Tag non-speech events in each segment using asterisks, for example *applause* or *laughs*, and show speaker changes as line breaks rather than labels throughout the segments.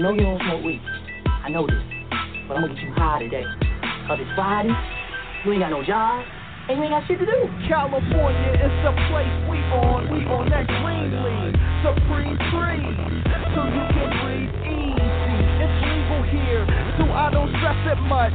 know you don't smoke weed. I know this. But I'm gonna get you high today. Cause it's Friday, you ain't got no job, and you ain't got shit to do.
California is the place we on. We on that green leaf, supreme tree. So you can breathe easy. It's legal here, so I don't stress it much.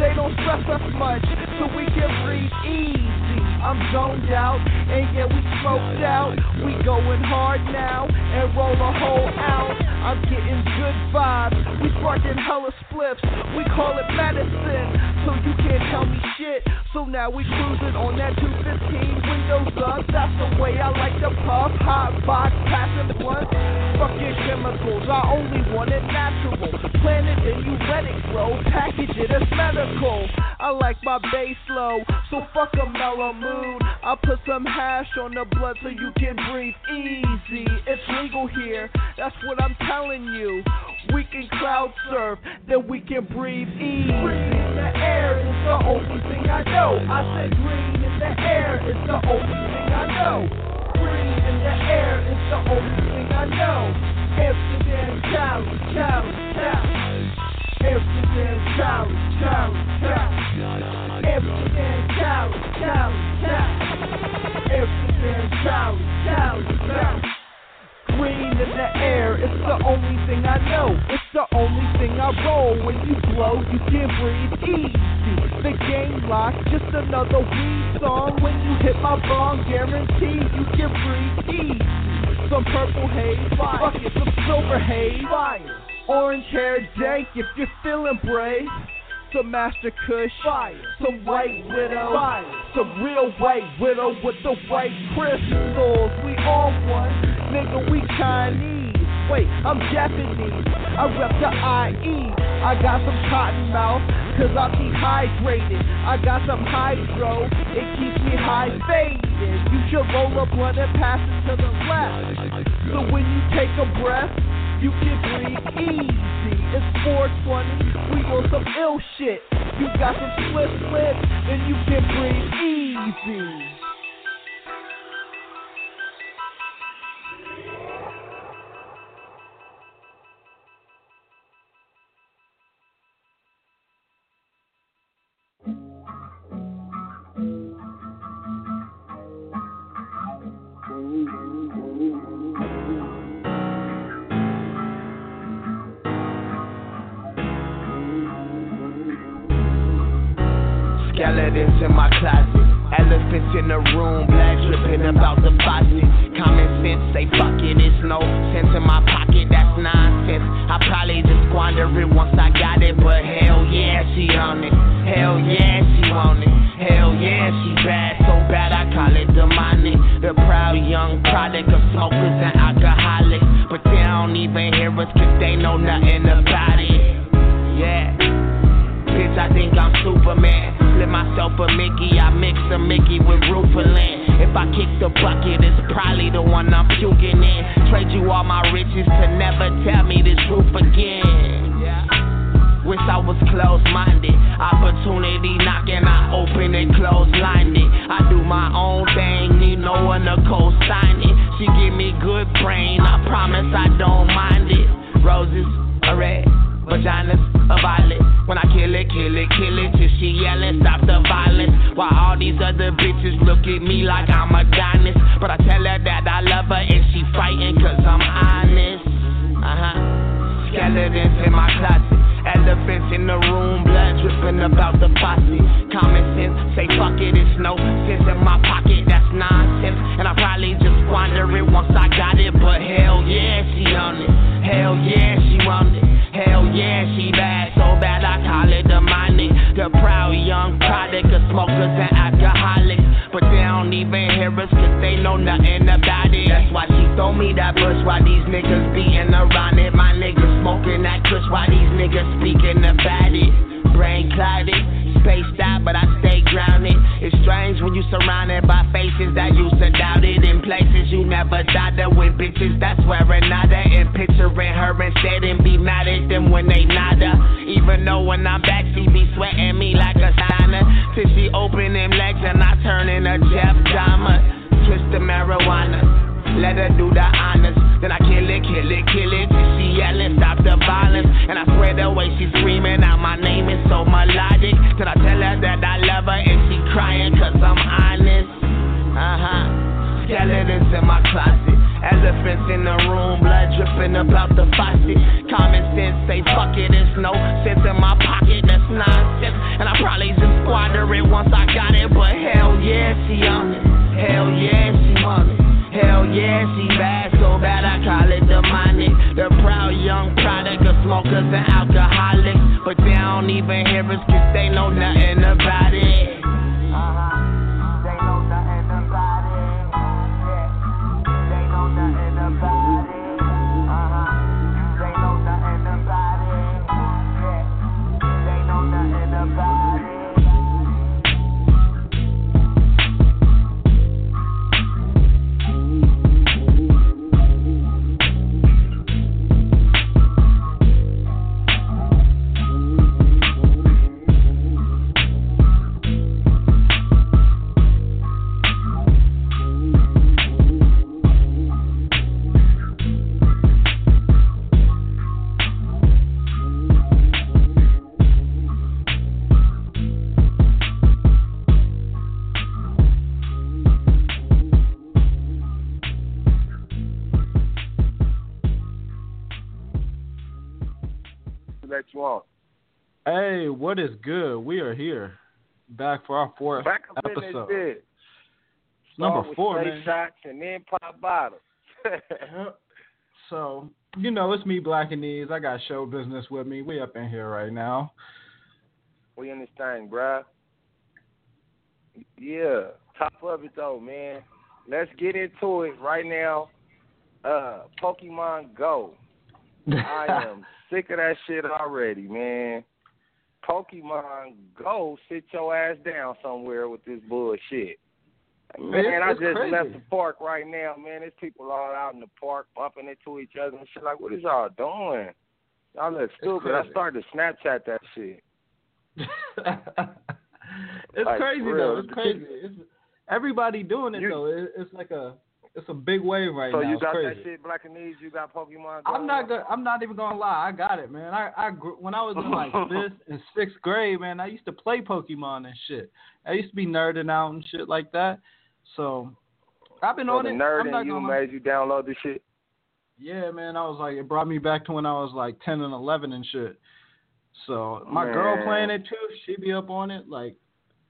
They don't stress us much, so we can breathe easy. I'm zoned out, and yeah, we smoked out. We going hard now, and roll a whole ounce. I'm getting good vibes. We sparking hella spliffs. We call it medicine, so you can't tell me shit. So now we cruising on that 215, windows up. That's the way I like to puff. Hot box, passing blunt. Fucking chemicals, I only want it natural. Plant it, then you let it grow. Package it as medical. I like my bass low, so fuck a mellow mood. I put some hash on the blood so you can breathe easy. It's legal here, that's what I'm telling you. We can cloud surf, then we can breathe easy. Green in the air is the only thing I know. I said green in the air is the only thing I know. Green in the air is the only thing I know. Amsterdam, Cali, Cali, Cali. Amsterdam, Cali, Cali, Cali. Amsterdam, Cali, Cali, Cali. Amsterdam, Cali, Cali, Cali. Green in the air, it's the only thing I know. It's the only thing I roll. When you blow, you can breathe easy. The game locked, just another weed song. When you hit my bong, guarantee you can breathe easy. Some purple haze, fuck it, some silver haze. Fire. Orange hair dank if you're feeling brave. Some Master Kush, Fire. some White Widow, Fire. some real White Widow with the white crystals. We all one, nigga, we Chinese. Wait, I'm Japanese. I rep the IE. I got some cotton mouth, cause I'm dehydrated. I got some hydro, it keeps me hydrated. You should roll a blunt and pass it to the left. So when you take a breath, you can breathe easy. It's 420, we on some ill shit. You got some split split, and you can breathe easy.
Skeletons in my closet. Elephants in the room, blood dripping about the faucet. Common sense, say fuck it, it's no sense in my pocket, that's nonsense. I probably just squander it once I got it, but hell yeah, she on it. Hell yeah, she on it. Hell yeah, she bad, so bad I call it demonic. The proud young product of smokers and alcoholics, but they don't even hear us cause they know nothing about it. Bitch, I think I'm Superman. Flip myself a Mickey, I mix a Mickey with Rufalin. If I kick the bucket, it's probably the one I'm puking in. Trade you all my riches to never tell me the truth again. Wish I was closed minded. Opportunity knocking, I open it, close it. I do my own thing, need no one to co sign it. She give me good brain, I promise I don't mind it. Roses, are red, vaginas, a violet. When I kill it, kill it, kill it, till she yelling, stop the violence. While all these other bitches look at me like I'm a goddess. But I tell her that I love her and she fighting cause I'm honest. Uh huh. Skeletons in my closet. Elephants in the room, blood dripping about the faucet. Common sense, say fuck it, it's no sense in my pocket, that's nonsense. And I probably just squander it once I got it, but hell yeah, she on it. Hell yeah, she on it. Hell yeah, she bad, so bad I call it demonic. The money the proud young product of smokers and alcoholics. But they don't even hear us cause know nothing about it. That's why she throw me that bush while these niggas beating around it. My niggas smoking that kush while these niggas speaking about it. Brain clouded, spaced out, but I stay grounded. It's strange when you surrounded by faces that used to doubt it. In places you never thought that with bitches that's wearing nada. And picturing her instead and be mad at them when they nada. Even though when I'm back, she be sweating me like a sauna. Till she open them legs and I turn in a Jeff Dahmer. Twist the marijuana. Let her do the honors. Then I kill it, kill it, kill it she yelling, stop the violence. And I swear the way she screaming out my name is so melodic. Till I tell her that I love her and she crying cause I'm honest. Uh huh. Skeletons in my closet. Elephants in the room, blood dripping about the faucet. Common sense say fuck it, there's no sense in my pocket, smokers and alcoholics. But they don't even hear us
back for our fourth
Back up in
episode.
this.
Number four, man.
shots and then pop bottles. *laughs*
Yep. So, you know, it's me, Blackanese. I got Showbizz with me. We up in here right now.
we in this thing, bruh. Yeah, top of it though, man. Let's get into it right now. Uh, Pokemon Go. *laughs* I am sick of that shit already, man. Pokemon Go, sit your ass down somewhere with this bullshit. Man, I just
crazy.
left the park right now, man. There's people all out in the park bumping into each other and shit. Like, what is y'all doing? Y'all look stupid. I started to Snapchat that shit. *laughs*
it's
Like,
crazy though. It's crazy. It's everybody doing it
You-
though. It, it's like a it's a big wave right
so
now.
So
you
got
crazy.
that shit, Blackanese? You got Pokemon Go?
I'm not go- I'm not even gonna lie. I got it, man. I I grew, when I was in like *laughs* fifth and sixth grade, man. I used to play Pokemon and shit. I used to be nerding out and shit like that. So I've been
So
on
the
it.
nerd
I'm not
in you
lie.
made you download the shit.
Yeah, man. I was like, it brought me back to when I was like 10 and 11 and shit. So my girl playing it too. She be up on it. Like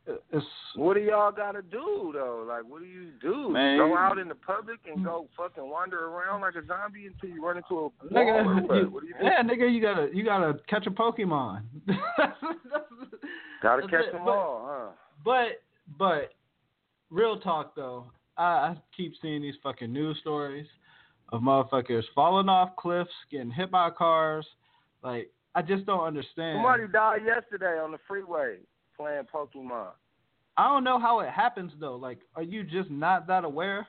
it's
What do y'all gotta do though? Like, what do you do?
Man.
Go out in the public and go fucking wander around like a zombie until you run into a wall
Nigga,
what?
you,
what do you
yeah, nigga, you gotta you gotta catch a Pokemon. That's- *laughs* that's-
Gotta
that's
catch
it.
them
But-
all, huh?
But but real talk though, I, I keep seeing these fucking news stories of motherfuckers falling off cliffs, getting hit by cars. Like I just don't understand.
Somebody died yesterday on the freeway playing Pokemon.
I don't know how it happens though. Like, are you just not that aware?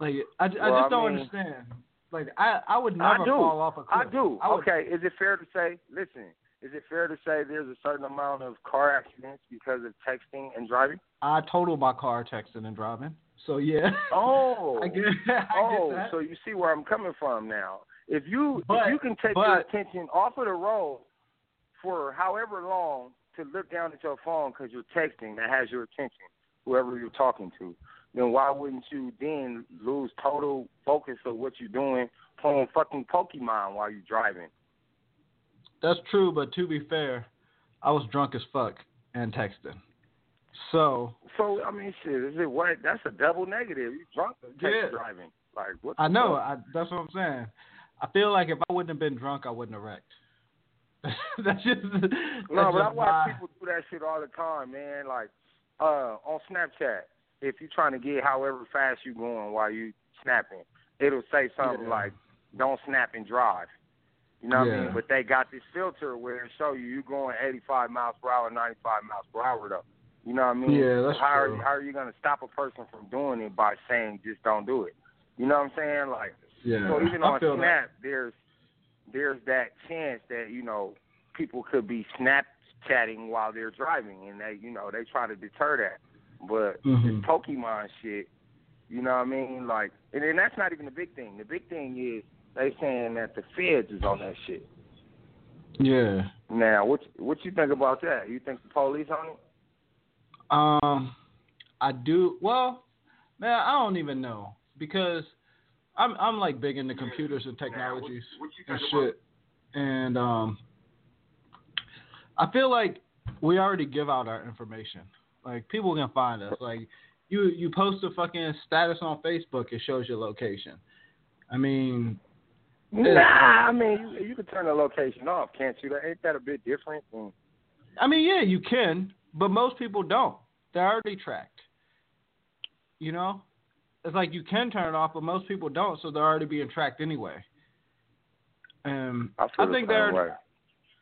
Like, I, I
Well,
just
I
don't
mean-
understand. Like, I I would
I
never
do.
fall off a cliff.
I do.
I would-
okay, is it fair to say? Listen, is it fair to say there's a certain amount of car accidents because of texting and driving?
I total my car texting and driving. So yeah.
Oh,
I get. I
oh,
get *laughs* oh,
so you see where I'm coming from now. If you
But-
if you can take your attention off of the road for however long to look down at your phone because you're texting that has your attention, whoever you're talking to, then why wouldn't you then lose total focus of what you're doing playing fucking Pokemon while you're driving?
That's true, but to be fair, I was drunk as fuck and texting. So
So I mean, shit, is it what? That's a double negative. You drunk and text
Yeah.
driving. Like what?
I know.
fuck?
I, that's what I'm saying. I feel like if I wouldn't have been drunk, I wouldn't have wrecked. *laughs* that's just. That's
No, but I watch
my-
people do that shit all the time, man. Like uh on Snapchat, if you're trying to get however fast you're going while you snapping, it'll say something
Yeah.
like "Don't snap and drive." You know what I mean? But they got this filter where it show you you're going 85 miles per hour, 95 miles per hour though. You know what I mean?
Yeah, that's
how
true.
Are, how are you gonna stop a person from doing it by saying just don't do it? You know what I'm saying? Like
Yeah.
so even
I
on
feel that.
Snap, there's there's that chance that you know people could be Snapchatting while they're driving, and they you know they try to deter that. But
Mhm.
this Pokemon shit, you know what I mean? Like, and then that's not even the big thing. The big thing is they saying that the feds is on that shit.
Yeah.
Now, what what you think about that? You think the police on it?
Um, I do. Well, man, I don't even know because I'm I'm like big into computers and technologies and shit, and um, I feel like we already give out our information. Like people can find us. Like you you post a fucking status on Facebook, it shows your location. I mean,
Nah, I mean you, you can turn the location off, can't you? Ain't that a bit different? Mm.
I mean, yeah, you can, but most people don't. They're already tracked. You know, it's like you can turn it off, but most people don't, so they're already being tracked anyway. Um,
I,
I think
the
they're.
way.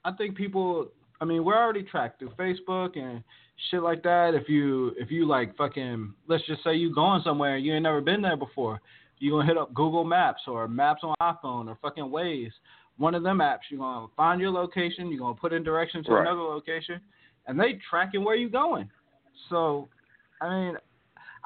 I think people. I mean, we're already tracked through Facebook and shit like that. If you if you like fucking, let's just say you going somewhere and you ain't never been there before, you gonna hit up Google Maps or Maps on iPhone or fucking Waze. One of them apps, you're gonna find your location. You're gonna put in directions to
Right.
another location, and they tracking where you going. So, I mean,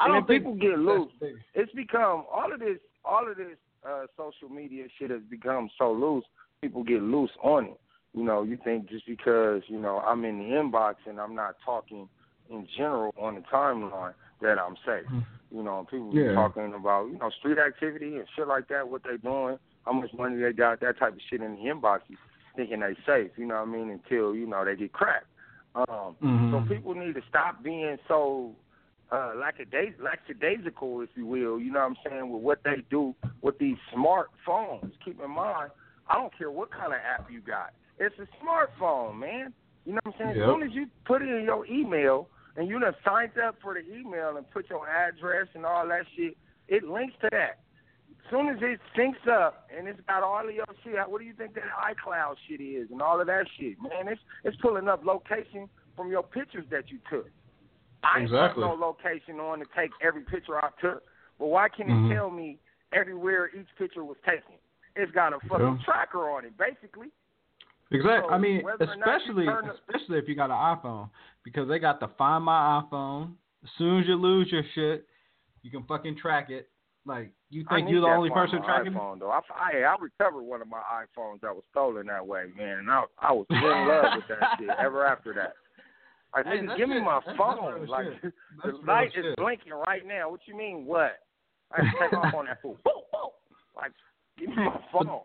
I don't think
people get loose, it's become all of this all of this uh social media shit has become so loose people get loose on it you know you think just because you know i'm in the inbox and i'm not talking in general on the timeline that i'm safe
Mhm.
you know people
Yeah.
be talking about you know street activity and shit like that what they doing how much money they got that type of shit in the inboxes thinking they safe you know what i mean until you know they get cracked um
Mhm.
so people need to stop being so uh lackadaisical, lackadaisical, if you will, you know what I'm saying, with what they do with these smartphones. Keep in mind, I don't care what kind of app you got. It's a smartphone, man. You know what I'm saying?
Yep.
As soon as you put it in your email and you done signed up for the email and put your address and all that shit, it links to that. As soon as it syncs up and it's got all of your shit, what do you think that iCloud shit is and all of that shit, man? It's it's pulling up location from your pictures that you took. I ain't
Exactly.
put no location on to take every picture I took, but why can't
Mhm.
it tell me everywhere each picture was taken? It's got a fucking
Yeah.
tracker on it, basically.
Exactly.
So
I mean,
whether or not you
especially especially if you got an iPhone, because they got the Find My iPhone. As soon as you lose your shit, you can fucking track it. Like you think you're the only person tracking
iPhone, though. I, I, I recovered one of my iPhones that was stolen that way, man. And I, I was in love with that shit ever after that. Like,
Hey,
nigga, give me my
that's- that's
phone. like,
shit.
the
That's
light is
shit.
blinking right now. What you mean, what? I take off on that fool. *laughs* Like, give me my phone.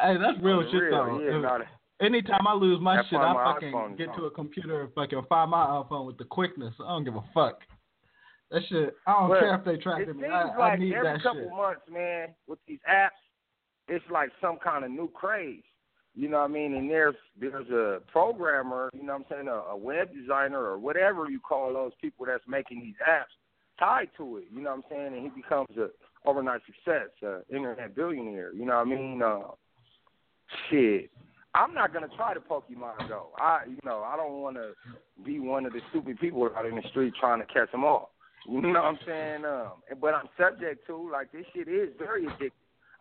Hey, that's real
For
shit
real,
though.
Yeah, that-
Anytime I lose my
That's
shit, I
my
fucking get to a computer and fucking find my iPhone with the quickness. I don't give a fuck. That shit. I don't care if they track me. I,
like
I need
every
that
couple
shit.
months, man, with these apps, it's like some kind of new craze. You know what I mean? And there's there's a programmer, you know what I'm saying, a, a web designer or whatever you call those people that's making these apps tied to it. You know what I'm saying? And he becomes a overnight success, uh, internet billionaire. You know what I mean? Uh, shit. I'm not gonna try the Pokemon Go. I, you know, I don't want to be one of the stupid people out in the street trying to catch them all. You *laughs* know what I'm saying? Um, but I'm subject to like this shit is very addictive.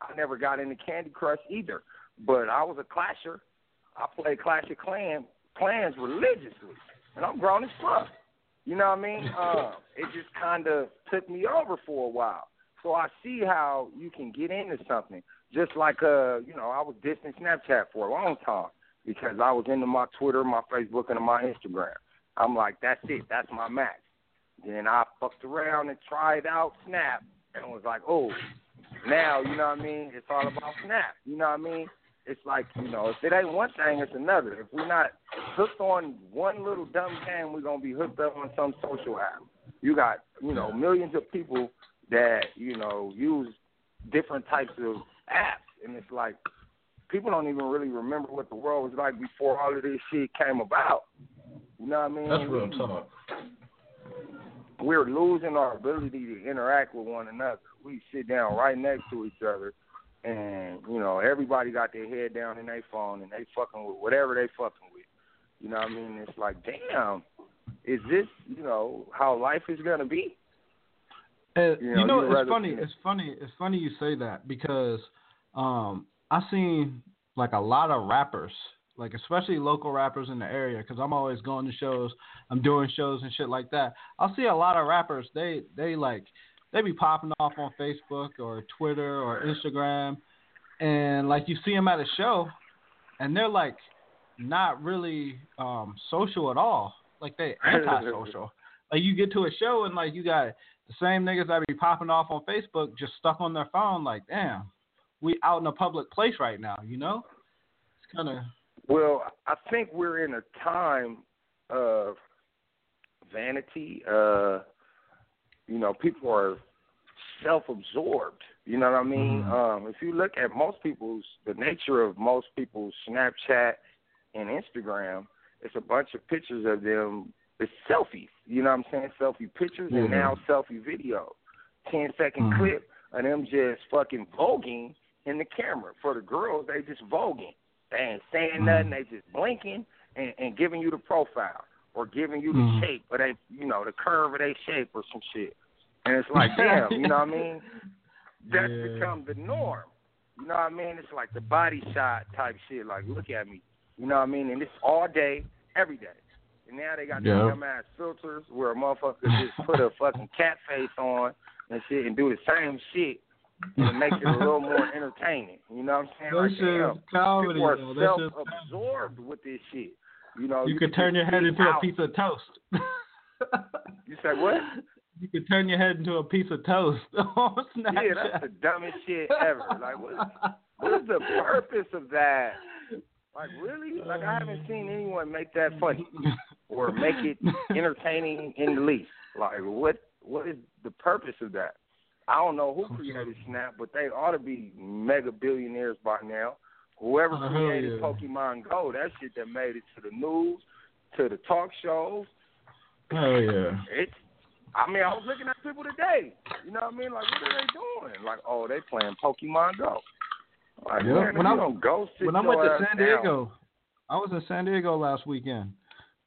I never got into Candy Crush either, but I was a clasher. I played Clash of Clan clans religiously, and I'm grown as fuck. You know what I mean? Um, *laughs* it just kind of took me over for a while. So I see how you can get into something. Just like uh, you know, I was dissing Snapchat for a long time because I was into my Twitter, my Facebook, and my Instagram. I'm like, that's it, that's my max. Then I fucked around and tried out Snap and was like, oh, now you know what I mean? It's all about Snap. You know what I mean? It's like you know, if it ain't one thing, it's another. If we're not hooked on one little dumb game, we're gonna be hooked up on some social app. You got you know millions of people that you know use different types of apps, and it's like people don't even really remember what the world was like before all of this shit came about. You know what I mean?
That's real talk.
We're losing our ability to interact with one another. We sit down right next to each other, and you know everybody got their head down in their phone and they fucking with whatever they fucking with. You know what I mean? It's like, damn, is this you know how life is gonna be?
And,
You
you
know,
know,
you'd
it's funny. It's funny. It's funny you say that because um, I seen like a lot of rappers, like especially local rappers in the area, because I'm always going to shows. I'm doing shows and shit like that. I'll see a lot of rappers. They they like they be popping off on Facebook or Twitter or Instagram, and like you see them at a show, and they're like not really um social at all. Like they *laughs* antisocial. like you get to a show and like you got the same niggas that be popping off on Facebook just stuck on their phone. Like damn, we out in a public place right now. You know, it's kind of.
Well, I think we're in a time of vanity. Uh, you know, people are self-absorbed. You know what I mean?
Mhm.
Um, if you look at most people's, the nature of most people's Snapchat and Instagram, it's a bunch of pictures of them. It's selfies. You know what I'm saying? Selfie pictures and
Mhm.
now selfie video. 10 second
Mhm.
clip of them just fucking voguing in the camera. For the girls, they just voguing. They ain't saying
Mhm.
nothing. They just blinking and, and giving you the profile or giving you the
Mhm.
shape or they, you know, the curve of their shape or some shit. And it's *laughs* like, damn, you know what I mean? That's
Yeah.
become the norm. You know what I mean? It's like the body shot type shit. Like, look at me. You know what I mean? And it's all day, every day. And now they got
Yeah.
these dumb ass filters where a motherfucker just put a fucking cat face on and shit and do the same shit and it makes it a *laughs* little more entertaining. You know what I'm saying?
That
Like,
shit
damn,
comedy.
people are
though.
Self-absorbed with this shit. You know, *laughs*
You could turn your head into a piece of toast.
You said what?
You could turn your head into a piece of toast on Snapchat.
Yeah, that's the dumbest shit ever. Like, what? What is the purpose of that? Like, really? Like, I haven't seen um. anyone make that funny *laughs* or make it entertaining in the least. Like, what? What is the purpose of that? I don't know who created Snap, but they ought to be mega billionaires by now. Whoever
Oh,
created
yeah.
Pokemon Go, that shit that made it to the news, to the talk shows.
Hell yeah.
It's. I mean, I was looking at people today. You know what I mean? Like, what are they doing? Like, oh, they playing Pokemon Go. Like,
Yeah,
man,
when I-
you don't go sit
When I went to San
down.
Diego, I was in San Diego last weekend.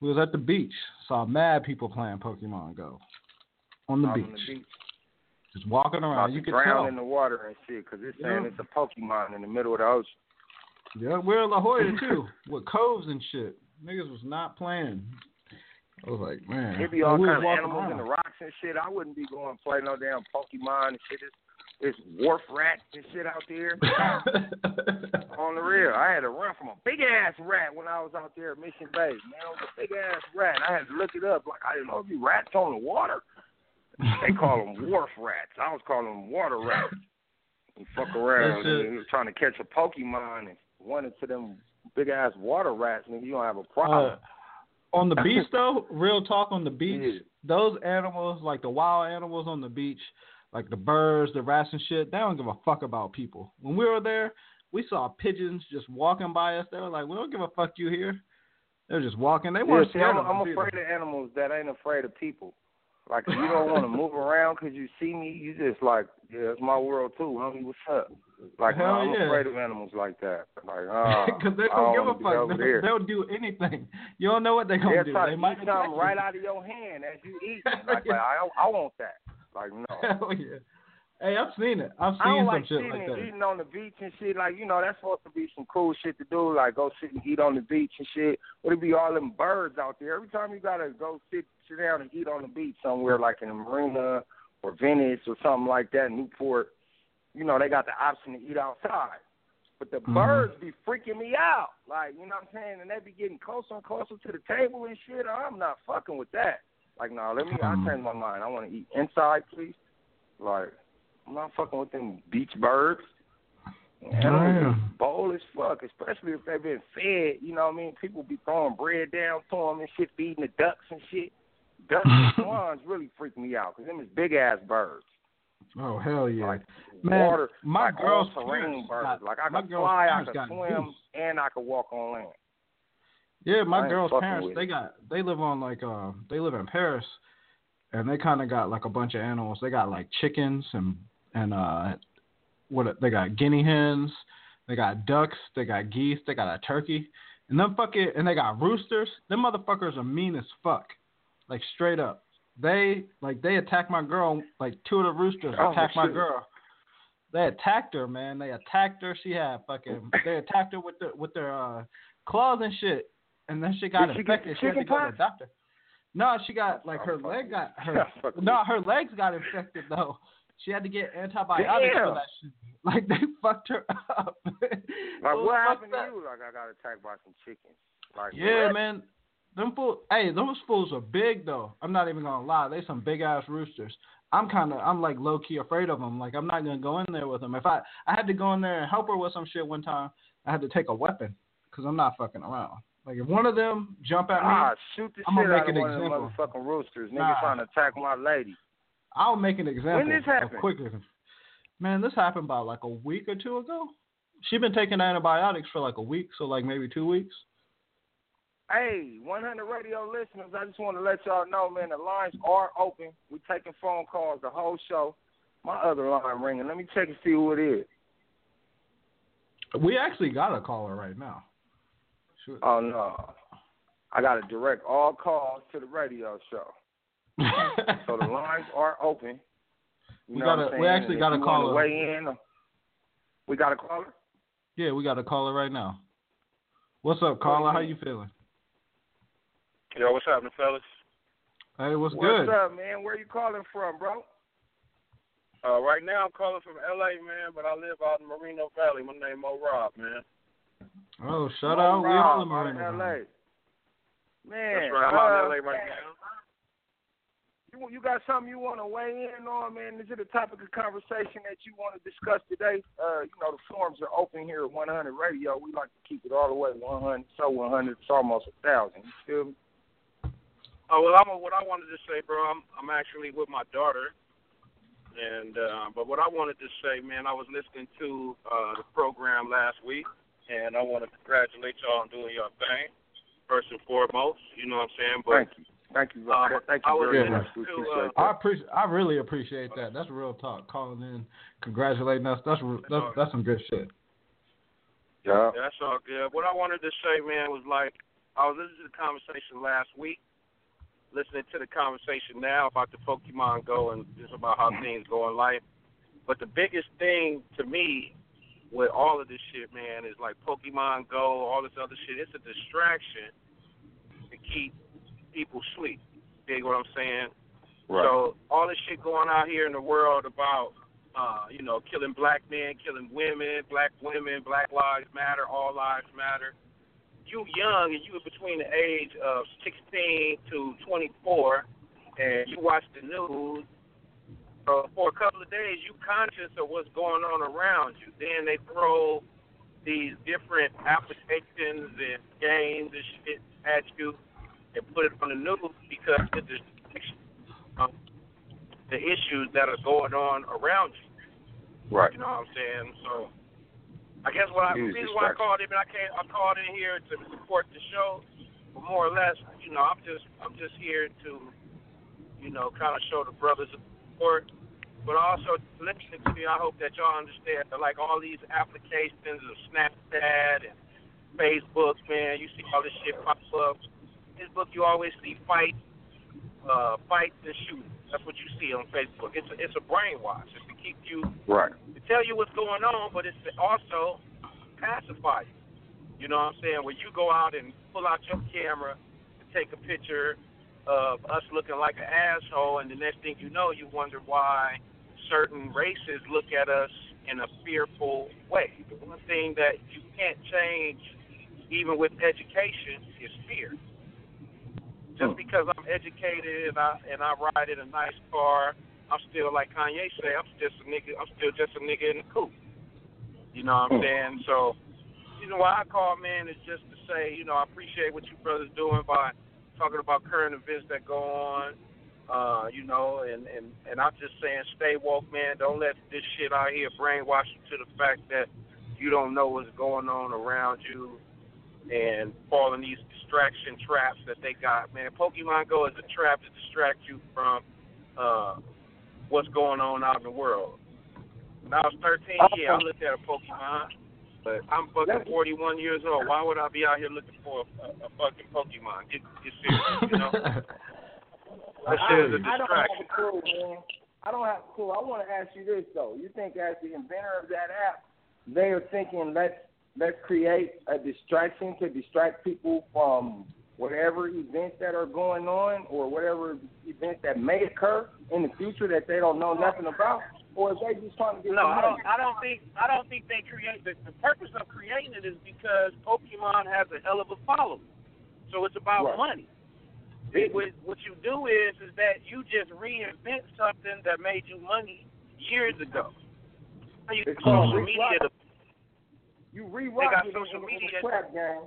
We was at the beach. Saw mad people playing Pokemon Go on the, beach.
on the beach,
just walking around.
about
You could
drown
tell.
in the water and shit, because it's saying it's a Pokemon in the middle of the ocean.
Yeah, we're in La Jolla too, with coves and shit. Niggas was not playing. I was like, man.
There'd be all
we was
kind of animals in the rocks and shit. I wouldn't be going play no damn Pokemon and shit. It's, it's wharf rats and shit out there. *laughs* On the real, I had to run from a big ass rat when I was out there at Mission Bay. Man, it was a big ass rat. I had to look it up. Like I didn't know if you rats on the water. They call them *laughs* wharf rats. I was calling them water rats. You fuck around and trying to catch a Pokemon and run into them big ass water rats, and you don't have a problem.
Uh, on the beach *laughs* though, real talk on the beach,
Yeah.
those animals, like the wild animals on the beach, like the birds, the rats and shit, they don't give a fuck about people. When we were there, we saw pigeons just walking by us. They were like, "We don't give a fuck you here." They're just walking. They weren't
see,
scared
I'm, I'm afraid of animals that ain't afraid of people. Like if you don't want to move around 'cause you see me, you just like, yeah, it's my world too, homie. What's up? Like,
Hell
I'm
yeah.
afraid of animals like that. Like, *laughs* ah,
Because they don't give a fuck. They'll, they'll do anything. You don't know what they're gonna
They'll
do. They might
eat
attack
something
you.
right out of your hand as you eat. *laughs* Like, like, I, I want that. Like, no.
Hell yeah. Hey, I've seen it. I've seen I
don't
some
like
shit
sitting
like
and
that.
eating on the beach and shit. Like, you know, that's supposed to be some cool shit to do. Like, go sit and eat on the beach and shit. But it be all them birds out there. Every time you gotta go sit sit down and eat on the beach somewhere, like in a marina or Venice or something like that, Newport, you know, they got the option to eat outside. But the
Mhm.
birds be freaking me out. Like, you know what I'm saying? And they be getting closer and closer to the table and shit. I'm not fucking with that. Like, no, let me, I
Mhm.
change my mind. I want to eat inside, please. Like, I'm not fucking with them beach birds.
Yeah.
bold as fuck, especially if they've been fed. You know what I mean? People be throwing bread down to them and shit, feeding the ducks and shit. Ducks *laughs* and swans really freak me out because them is big ass birds.
Oh hell yeah.
Like
Man,
water,
my
like
girl's
terrain birds. like I
can
fly, I
got
swim,
goose.
and I can walk on land.
Yeah, my girl's parents they got they live on like uh they live in Perris, and they kind of got like a bunch of animals. They got like chickens and and uh what they got guinea hens, they got ducks, they got geese, they got a turkey, and them fucking and they got roosters. Them motherfuckers are mean as fuck, like straight up. They like they attacked my girl. Like two of the roosters
Oh,
attacked my girl. They attacked her, man. They attacked her. She had fucking. They attacked her with the with their uh, claws and shit, and then she got
Did she
infected.
the
She had to go to the doctor. No, she got like her leg got her. *laughs* No, her legs got infected though. She had to get antibiotics
Damn.
for that shit. *laughs* Like they fucked her up.
Like *laughs* what happened to you? Like I got attacked by some chickens. Like
Yeah,
what?
man. Them fools. Hey, those fools are big though. I'm not even gonna lie. They some big ass roosters. I'm kind of, I'm like low key afraid of them. Like I'm not gonna go in there with them. If I, I had to go in there and help her with some shit one time, I had to take a weapon because I'm not fucking around. Like if one of them jump at me,
Ah, shoot the
I'm gonna
out
make
of
an
one of
example.
them motherfucking roosters. Nigga
Nah.
trying to attack my lady.
I'll make an example.
this
of
happen?
quickly. Man, this happened about like a week or two ago. She been taking antibiotics for like a week, so like maybe two weeks.
Hey, 100 radio listeners, I just want to let y'all know, man, the lines are open. We're taking phone calls the whole show. My other line ringing. Let me check and see who it is.
We actually got a caller right now. Shoot.
Oh, no. I got to direct all calls to the radio show. *laughs* So the lines are open. You
We
know
got a- we actually got a caller.
Weigh in. Uh, we got a caller?
yeah, we got a caller right now. What's up, caller? How you feeling?
Yo, what's happening, fellas?
Hey, what's,
What's
good?
What's up, man? Where you calling from, bro?
Uh, right now I'm calling from LA, man, but I live out in Moreno Valley. My name Mo Rob, man.
Oh, shout
Mo
out. We all in
Rob, out
Moreno. Valley.
LA. Man,
That's right. I'm out
uh,
in LA right now.
You, you got something you want to weigh in on, man? Is it a topic of conversation that you want to discuss today? Uh, you know, the forums are open here at 100 Radio. We like to keep it all the way 100. So 100, it's almost a thousand. You feel me?
Oh well, I'm, what I wanted to say, bro, I'm I'm actually with my daughter, and uh, but what I wanted to say, man, I was listening to uh, the program last week, and I want to congratulate y'all on doing your thing, first and foremost. You know what I'm saying? But
Thank you. Thank you.
Um,
Thank you
was
very much.
To,
appreciate
I appreciate. I really appreciate that. That's real talk. Calling in, congratulating us. That's that's, that's some good shit.
Yeah.
That's all good. What I wanted to say, man, was like I was listening to the conversation last week, listening to the conversation now about the Pokemon Go and just about how things go in life. But the biggest thing to me with all of this shit, man, is like Pokemon Go, all this other shit. It's a distraction to keep people sleep. Dig what I'm saying?
Right.
So all this shit going out here in the world about, uh, you know, killing black men, killing women, black women, Black Lives Matter, All Lives Matter. You young and you were between the age of 16 to 24, and you watch the news. Uh, for a couple of days, you conscious of what's going on around you. Then they throw these different applications and games and shit at you and put it on the news because it's distraction the issues that are going on around you.
Right.
You know what I'm saying? So I guess what I, the reason why I called in, I came, I called in here to support the show, but more or less, you know, I'm just, I'm just here to, you know, kind of show the brothers support. But also listening to me, I hope that y'all understand that like all these applications of Snapchat and Facebook, man, you see all this shit pop up. Facebook, you always see fights, uh, fights and shooting. That's what you see on Facebook. It's a, it's a brainwash. It's to keep you
Right.
to tell you what's going on, but it's to also pacify you. You know what I'm saying? When you go out and pull out your camera and take a picture of us looking like an asshole, and the next thing you know, you wonder why certain races look at us in a fearful way. The one thing that you can't change, even with education, is fear. Just because I'm educated and I and I ride in a nice car, I'm still like Kanye say, I'm just a nigga. I'm still just a nigga in the coupe. You know what I'm saying? So, you know why I call, man, is just to say, you know, I appreciate what you brothers doing by talking about current events that go on. Uh, you know, and and and I'm just saying, stay woke, man. Don't let this shit out here brainwash you to the fact that you don't know what's going on around you and fall in these distraction traps that they got, man. Pokemon Go is a trap to distract you from uh, what's going on out in the world. When I was 13, yeah, I looked at a Pokemon, but I'm fucking 41 years old. Why would I be out here looking for a, a, a fucking Pokemon? Get, get serious, you know? *laughs* That shit is a
I don't have
distraction.
a clue, man. I don't have a clue. I want to ask you this though. You think as the inventor of that app, they are thinking let's let's create a distraction to distract people from whatever events that are going on or whatever events that may occur in the future that they don't know nothing about? or is they just trying to get
No, I don't. I don't think. I don't think they create the, the purpose of creating it is because Pokemon has a hell of a following. So it's about
Right.
money. It, what, what you do is is that you just reinvent something that made you money years ago. You
It's
social media. To,
You
got
it
social media.
crap games.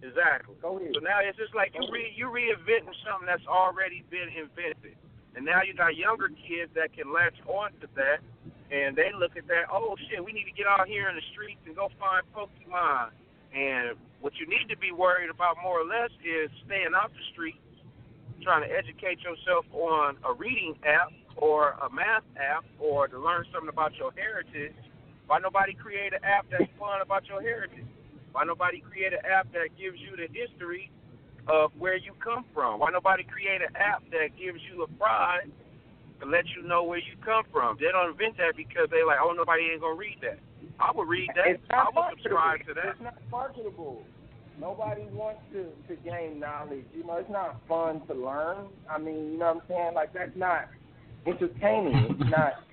exactly.
Go ahead.
So now it's just like you re you reinventing something that's already been invented, and now you got younger kids that can latch on to that, and they look at that. Oh shit, we need to get out here in the streets and go find Pokemon. And what you need to be worried about more or less is staying out the streets, trying to educate yourself on a reading app or a math app or to learn something about your heritage. Why nobody create an app that's fun about your heritage? Why nobody create an app that gives you the history of where you come from? Why nobody create an app that gives you a prize to let you know where you come from? They don't invent that because they like, oh, nobody ain't gonna read that. I would read that.
It's not
I would subscribe to that.
It's not marketable. Nobody wants to to gain knowledge. You know, it's not fun to learn. I mean, you know what I'm saying? Like that's not entertaining. It's not.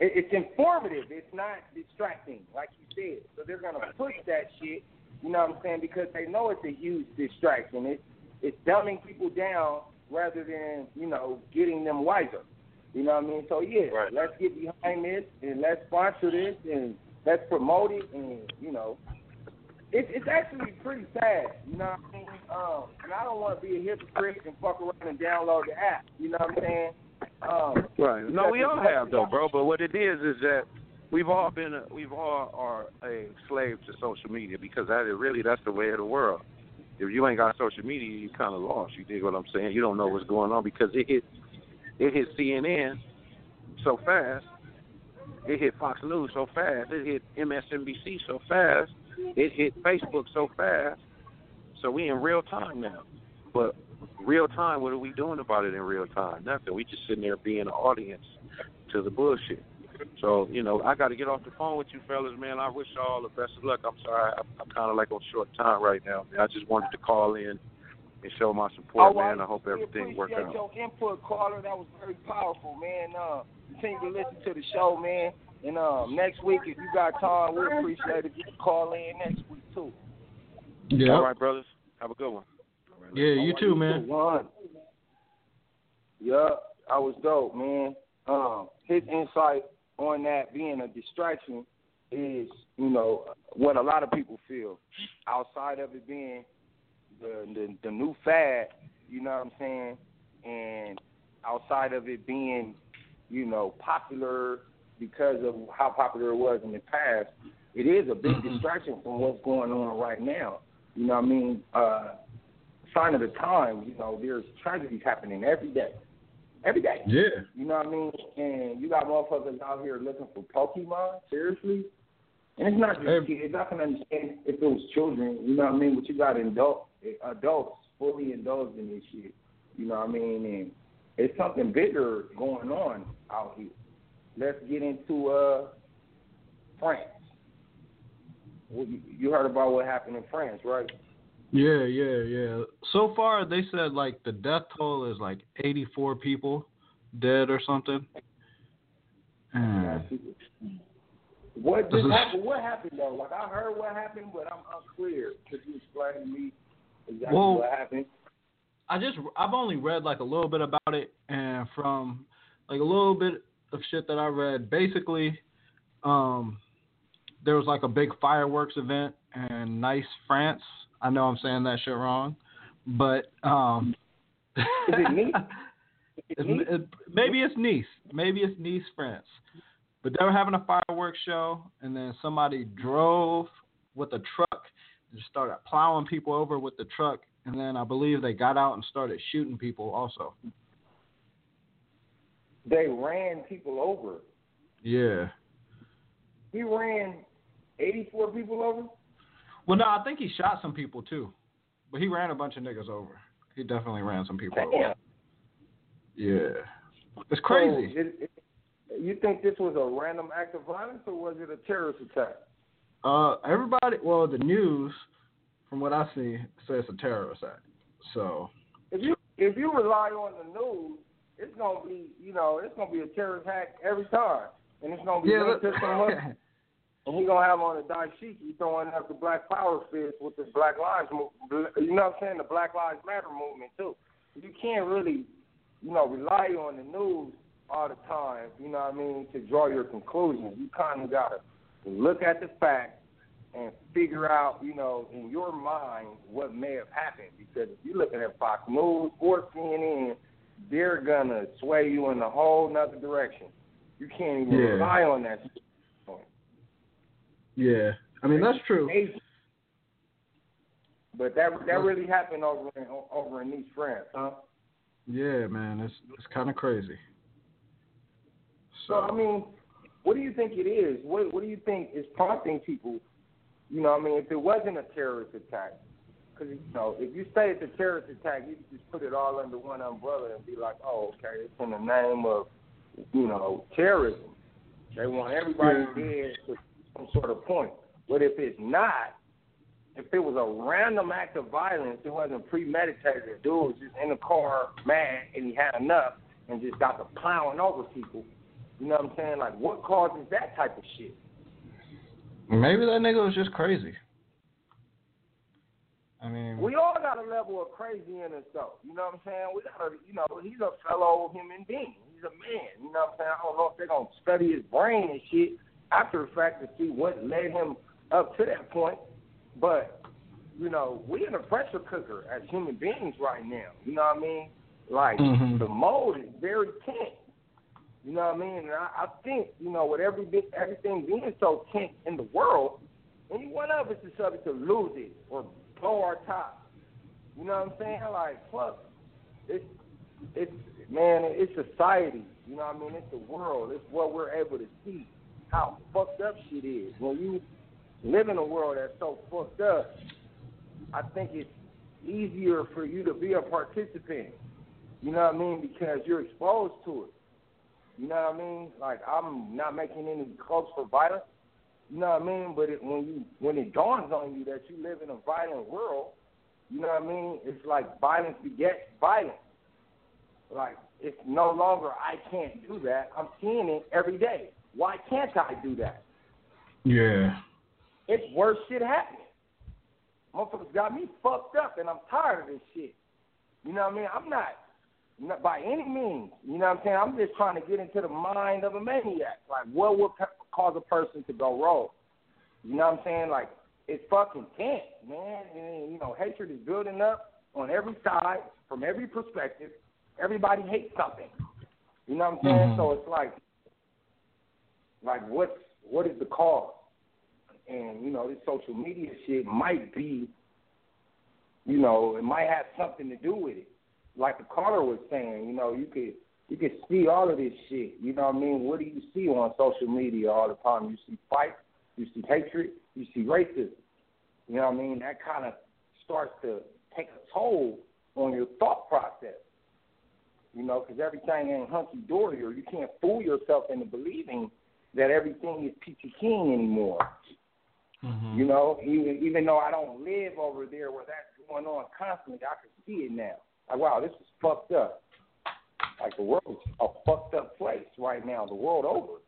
It, it's informative. It's not distracting, like you said. So they're gonna push that shit. You know what I'm saying? Because they know it's a huge distraction. It's it's dumbing people down rather than you know getting them wiser. You know what I mean? So yeah,
Right.
let's get behind this and let's sponsor this and let's promote it and you know it's it's actually pretty sad, you know what I mean? Um and I don't want to be a hypocrite and fuck around and download the app, you know what I'm saying? Um
Right. No, we all have though, bro. But what it is is that we've all been, a, we've all are a slave to social media because that is really that's the way of the world. If you ain't got social media, you kind of lost. You dig what I'm saying? You don't know what's going on because it hit, it hit CNN so fast. It hit Fox News so fast. It hit MSNBC so fast. It hit Facebook so fast. So we in real time now. But real time, what are we doing about it in real time? Nothing. We just sitting there being an audience to the bullshit. So, you know, I got to get off the phone with you fellas, man. I wish y'all the best of luck. I'm sorry. I'm, I'm kind of like on short time right now. Man. I just wanted to call in and show my support,
Oh,
man. I hope
we
everything works
appreciate
out.
your input, caller. That was very powerful, man. Uh, continue to listen to the show, man. And um, next week, if you got time, we appreciate it. You can call in next week too.
Yeah.
All right, brothers. Have a good one.
Yeah, you too, man.
One. Yeah, I was dope, man. Um, his insight on that being a distraction is, you know, what a lot of people feel. Outside of it being the the, the new fad, you know what I'm saying, and outside of it being, you know, popular because of how popular it was in the past, it is a big distraction from what's going on right now. You know what I mean? Uh, sign of the time, you know, there's tragedies happening every day. Every day.
Yeah.
You know what I mean? And you got motherfuckers out here looking for Pokemon, seriously. And it's not just
Hey.
kids. I can understand if it was children, you know what I mean? But you got adult, adults fully indulged in this shit. You know what I mean? And it's something bigger going on out here. Let's get into uh France. You, you heard about what happened in France, right?
Yeah, yeah, yeah. So far, they said like the death toll is like 84 people dead or something. And
What did happen? What happened though? Like I heard what happened, but I'm unclear. Could you explain to me exactly
Well-
what happened?
I just I've only read like a little bit about it, and from like a little bit of shit that I read, basically, um, there was like a big fireworks event in Nice, France. I know I'm saying that shit wrong, but um,
Is it Nice? *laughs*
It's, it, maybe it's Nice. Maybe it's Nice, France. But they were having a fireworks show, and then somebody drove with a truck and just started plowing people over with the truck. And then I believe they got out and started shooting people also.
They ran people over.
Yeah.
He ran 84 people over.
Well, no, I think he shot some people too. But he ran a bunch of niggas over. He definitely ran some people over. Yeah. It's crazy.
So, it, it, you think this was a random act of violence or was it a terrorist attack?
Uh, everybody, well, the news, from what I see, says it's a terrorist act. So,
If you if you rely on the news, it's gonna be, you know, it's gonna be a terrorist attack every time, and it's gonna be
Yeah,
linked to some And we gonna have on the dashiki throwing up the Black Power fist with the Black Lives movement. You know what I'm saying? The Black Lives Matter movement too. You can't really, you know, rely on the news all the time. You know what I mean? To draw your conclusions, you kind of gotta look at the facts and figure out, you know, in your mind what may have happened. Because if you're looking at Fox News or CNN, they're gonna sway you in a whole nother direction. You can't even
Yeah.
rely on that.
Yeah, I mean that's true.
But that that really happened over in over in Nice, France, huh?
Yeah, man, it's it's kind of crazy.
So I mean, what do you think it is? What what do you think is prompting people? You know, I mean, if it wasn't a terrorist attack, because you know, if you say it's a terrorist attack, you just put it all under one umbrella and be like, oh, okay, it's in the name of, you know, terrorism. They want everybody dead for some sort of point. But if it's not, if it was a random act of violence, it wasn't premeditated. The dude was just in the car, mad, and he had enough, and just got to plowing over people. You know what I'm saying? Like, what causes that type of shit?
Maybe that nigga was just crazy. I mean,
We all got a level of crazy in us, though. You know what I'm saying? We got to, you know, he's a fellow human being. He's a man. You know what I'm saying? I don't know if they're gonna study his brain and shit after the fact to see what led him up to that point. But you know, we in a pressure cooker as human beings right now. You know what I mean? Like
Mhm.
the mold is very tense. You know what I mean? And I, I think you know with every everything being so tense in the world, any one of us is subject to lose it or blow our top. You know what I'm saying? Like fuck, it's it's man, it's society. You know what I mean? It's the world. It's what we're able to see how fucked up shit is. When you live in a world that's so fucked up, I think it's easier for you to be a participant. You know what I mean? Because you're exposed to it. You know what I mean? Like I'm not making any calls for violence. You know what I mean? But it, when you when it dawns on you that you live in a violent world, you know what I mean? It's like violence begets violence. Like it's no longer I can't do that. I'm seeing it every day. Why can't I do that?
yeah,
It's worse shit happening. Motherfuckers got me fucked up, and I'm tired of this shit. You know what I mean? I'm not, not by any means. You know what I'm saying? I'm just trying to get into the mind of a maniac. Like, what would cause a person to go rogue? You know what I'm saying? Like, it's fucking tense, man. And, you know, hatred is building up on every side, from every perspective. Everybody hates something. You know what I'm saying?
Mhm.
So it's like, like what's what is the cause? And you know, this social media shit might be, you know, it might have something to do with it. Like the caller was saying, you know, you could you could see all of this shit. You know what I mean? What do you see on social media all the time? You see fight, you see hatred, you see racism. You know what I mean? That kind of starts to take a toll on your thought process. You know, because everything ain't hunky dory, or you can't fool yourself into believing that everything is peachy keen anymore.
Mhm.
You know, even even though I don't live over there where that's going on constantly, I can see it now. Like, wow, this is fucked up. Like the world's a fucked up place right now, the world over.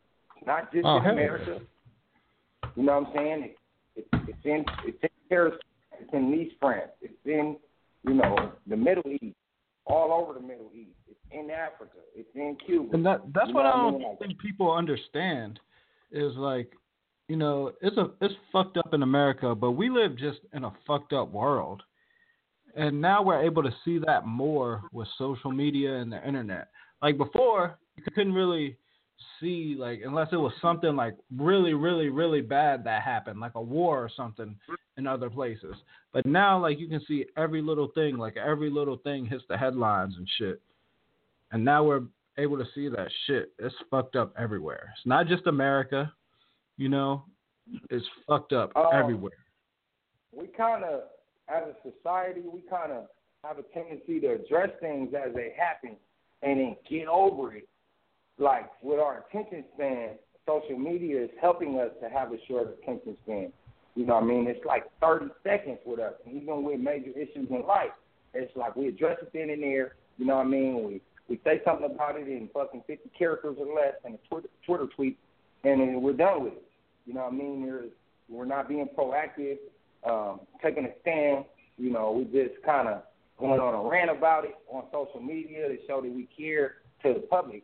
Not just
Oh,
in
hell yeah.
America. You know what I'm saying? It, it, it's in it's in Paris, it's in Nice, France, it's in you know the Middle East, all over the Middle East. In Africa, it's in Cuba.
And that that's
You
what I don't
mean?
Think people understand is like, you know, it's a it's fucked up in America, but we live just in a fucked up world. And now we're able to see that more with social media and the internet. Like before, you couldn't really see like unless it was something like really, really, really bad that happened, like a war or something in other places. But now like you can see every little thing, like every little thing hits the headlines and shit. And now we're able to see that shit. It's fucked up everywhere. It's not just America, you know. It's fucked up
Oh.
everywhere.
we kind of, as a society, we kind of have a tendency to address things as they happen and then get over it. Like with our attention span, social media is helping us to have a short attention span. You know what I mean? It's like 30 seconds with us. Even with major issues in life, it's like we address it then and there. You know what I mean? We We say something about it in fucking 50 characters or less in a Twitter, Twitter tweet, and then we're done with it. You know what I mean? There's, we're not being proactive, um, taking a stand. You know, we just kind of going on a rant about it on social media to show that we care to the public.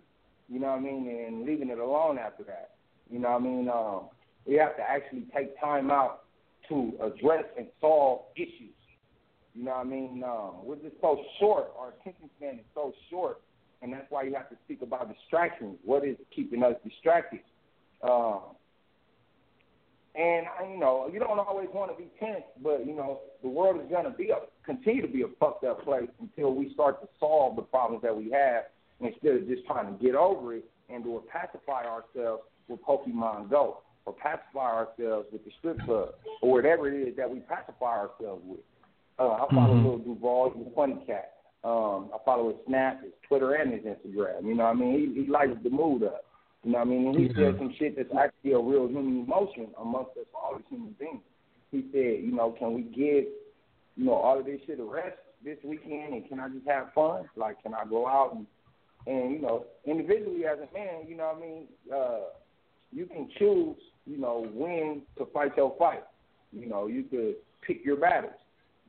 You know what I mean? And leaving it alone after that. You know what I mean? Um, we have to actually take time out to address and solve issues. You know what I mean? Um, we're just so short. Our attention span is so short, and that's why you have to speak about distractions. What is keeping us distracted? Um, and you know, you don't always want to be tense, but you know, the world is gonna be a continue to be a fucked up place until we start to solve the problems that we have instead of just trying to get over it and or pacify ourselves with Pokemon Go or pacify ourselves with the strip club or whatever it is that we pacify ourselves with. Uh, I follow
Mhm.
Lil Duval, he's a funny cat. Um, I follow his Snap, his Twitter, and his Instagram. You know what I mean? He, he lights the mood up. You know what I mean? And he
Yeah.
said some shit that's actually a real human emotion amongst us all as human beings. He said, you know, can we give, you know, all of this shit a rest this weekend and can I just have fun? Like, can I go out and, and you know, individually as a man, you know what I mean? Uh, you can choose, you know, when to fight your fight. You know, you could pick your battles.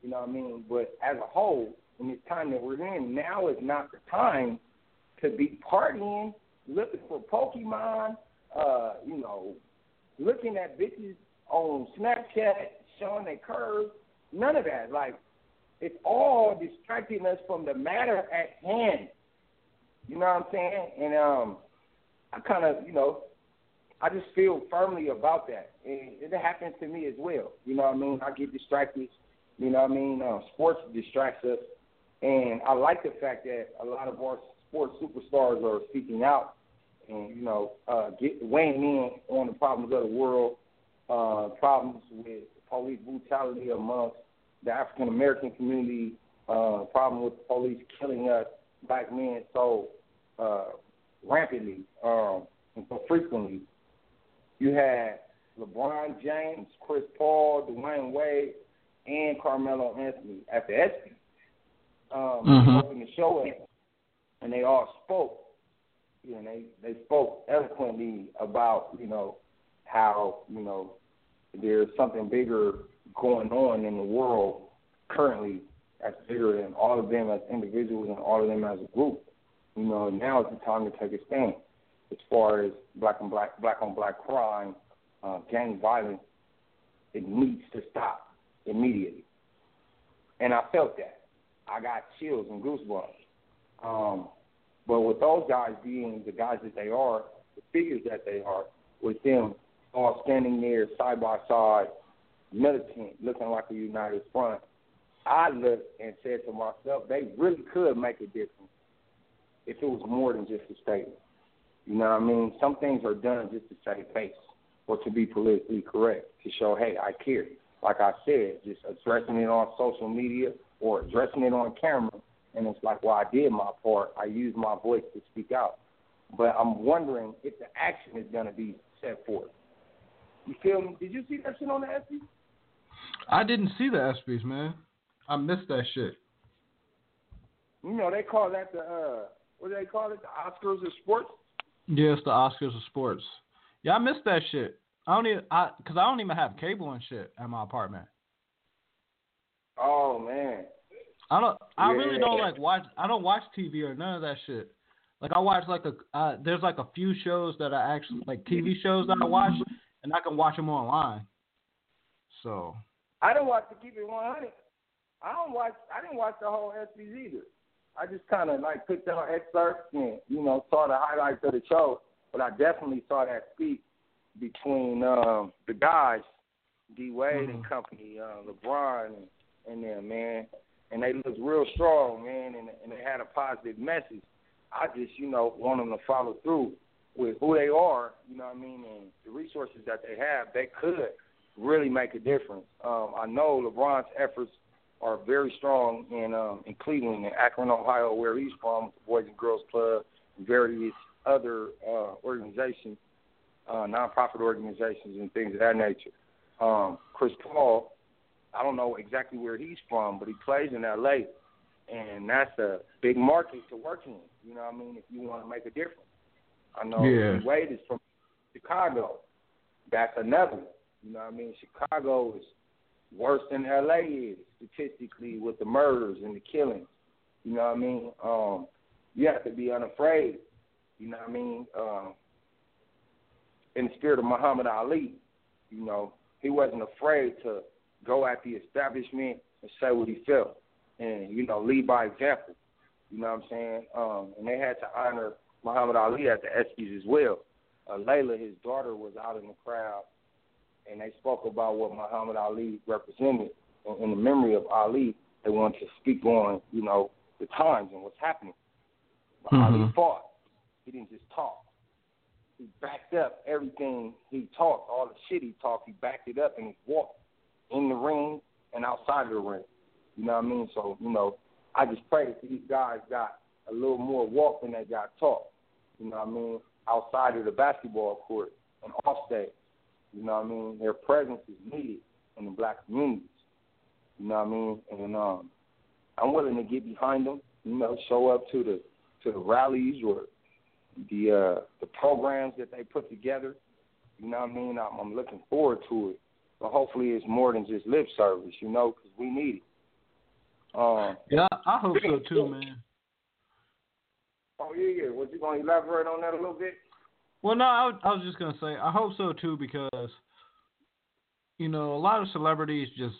You know what I mean? But as a whole, in this time that we're in, now is not the time to be partying, looking for Pokemon, uh, you know, looking at bitches on Snapchat, showing their curves. None of that. Like, it's all distracting us from the matter at hand. You know what I'm saying? And um, I kind of, you know, I just feel firmly about that. And it happens to me as well. You know what I mean? I get distracted. You know what I mean? Uh, sports distracts us. And I like the fact that a lot of our sports superstars are speaking out and, you know, uh, get weighing in on the problems of the world, uh, problems with police brutality amongst the African American community, uh, problem with police killing us black men so uh, rampantly um, and so frequently. You had LeBron James, Chris Paul, Dwyane Wade, and Carmelo Anthony at the ESPY. Um,
Mhm.
opened the show up, and they all spoke. You know, they they spoke eloquently about you know how you know there's something bigger going on in the world currently that's bigger than all of them as individuals and all of them as a group. You know, now is the time to take a stand as far as black and black black on black crime, uh, gang violence. It needs to stop immediately, and I felt that. I got chills and goosebumps. Um, but with those guys being the guys that they are, the figures that they are, with them all standing there side by side, militant, looking like a united front, I looked and said to myself, they really could make a difference if it was more than just a statement. You know what I mean? Some things are done just to save face or to be politically correct, to show, hey, I care. Like I said, just addressing it on social media or addressing it on camera, and it's like, well, I did my part. I used my voice to speak out. But I'm wondering if the action is going to be set forth. You feel me? Did you see that shit on the ESPY?
I didn't see the ESPYS, man. I missed that shit.
You know, they call that the, uh, what do they call it? The Oscars of sports?
Yeah, the Oscars of sports. Yeah, I missed that shit. I don't even, I, cause I don't even have cable and shit at my apartment.
Oh, man.
I don't. I really don't like watch. I don't watch TV or none of that shit. Like I watch like a. Uh, there's like a few shows that I actually like TV shows that I watch, and I can watch them online. So
I didn't watch the Keep It 100. I don't watch. I didn't watch the whole ESPYs either. I just kind of like picked out excerpts and you know saw the highlights of the show. But I definitely saw that speech between um, the guys, D Wade and company, uh, LeBron and, and them, man. And they looked real strong, man, and, and they had a positive message. I just, you know, want them to follow through with who they are, you know what I mean, and the resources that they have. They could really make a difference. Um, I know LeBron's efforts are very strong in um, in Cleveland and Akron, Ohio, where he's from, the Boys and Girls Club, various other uh, organizations, uh, nonprofit organizations, and things of that nature. Um, Chris Paul, I don't know exactly where he's from, but he plays in L.A. and that's a big market to work in. You know what I mean? If you want to make a difference, I know
Yeah.
Wade is from Chicago. That's another one. You know what I mean? Chicago is worse than LA is statistically with the murders and the killings. You know what I mean? Um, you have to be unafraid. You know what I mean? Um, in the spirit of Muhammad Ali, you know, he wasn't afraid to go at the establishment and say what he felt, and you know, lead by example. You know what I'm saying? Um, and they had to honor Muhammad Ali at the ESPYS as well. Uh, Laila, his daughter, was out in the crowd, and they spoke about what Muhammad Ali represented. And in the memory of Ali, they wanted to speak on, you know, the times and what's happening. But Ali
Mhm.
fought. He didn't just talk. He backed up everything he talked, all the shit he talked. He backed it up and he walked in the ring and outside of the ring. You know what I mean? So, you know, I just pray that these guys got a little more walk than they got talk. You know what I mean? Outside of the basketball court and off stage. You know what I mean? Their presence is needed in the black communities. You know what I mean? And um I'm willing to get behind them, you know, show up to the to the rallies or the uh the programs that they put together. You know what I mean? I'm, I'm looking forward to it. But hopefully it's more than just lip service, you know, because we need it. Um,
Yeah, I hope so too, man.
oh yeah, yeah. Was you gonna elaborate on that a little bit?
Well, no, I, I was just gonna say I hope so too because you know a lot of celebrities just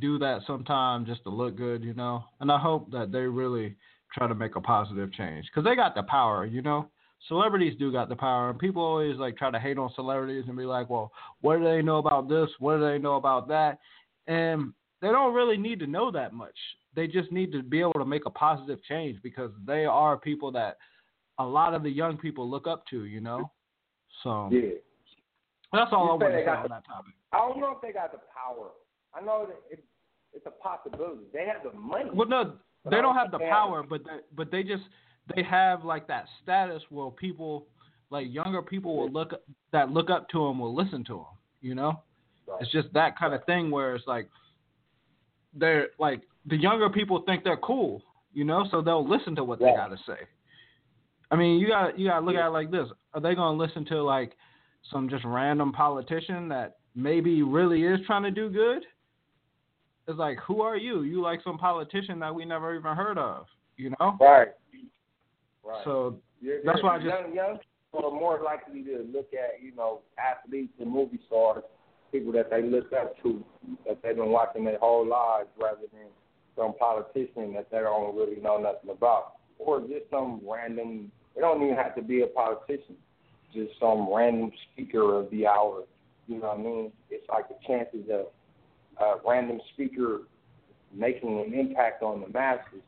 do that sometimes just to look good, you know, and I hope that they really try to make a positive change because they got the power, you know. Celebrities do got the power, and people always like try to hate on celebrities and be like, "Well, what do they know about this? What do they know about that?" And they don't really need to know that much. They just need to be able to make a positive change because they are people that a lot of the young people look up to, you know. So
Yeah.
that's all
You
I want to say on
the-
that topic.
I don't know if they got the power. I know that it, it's a possibility. They have the money.
Well, no, they don't
don't
have the power, but they, but they just they have like that status where people like younger people will look that look up to them will listen to them. You know,
Right.
it's just that kind of thing where it's like they're like the younger people think they're cool. You know, so they'll listen to what they got to say. I mean, you got you got to look at it like this: Are they going to listen to like some just random politician that maybe really is trying to do good? It's like, who are you? You like some politician that we never even heard of, you know?
Right. Right.
So
You're-
that's why I just-
young young people are more likely to look at you know athletes and movie stars, people that they look up to, that they've been watching their whole lives, rather than some politician that they don't really know nothing about, or just some random. It don't even have to be a politician, just some random speaker of the hour. You know what I mean? It's like the chances of a random speaker making an impact on the masses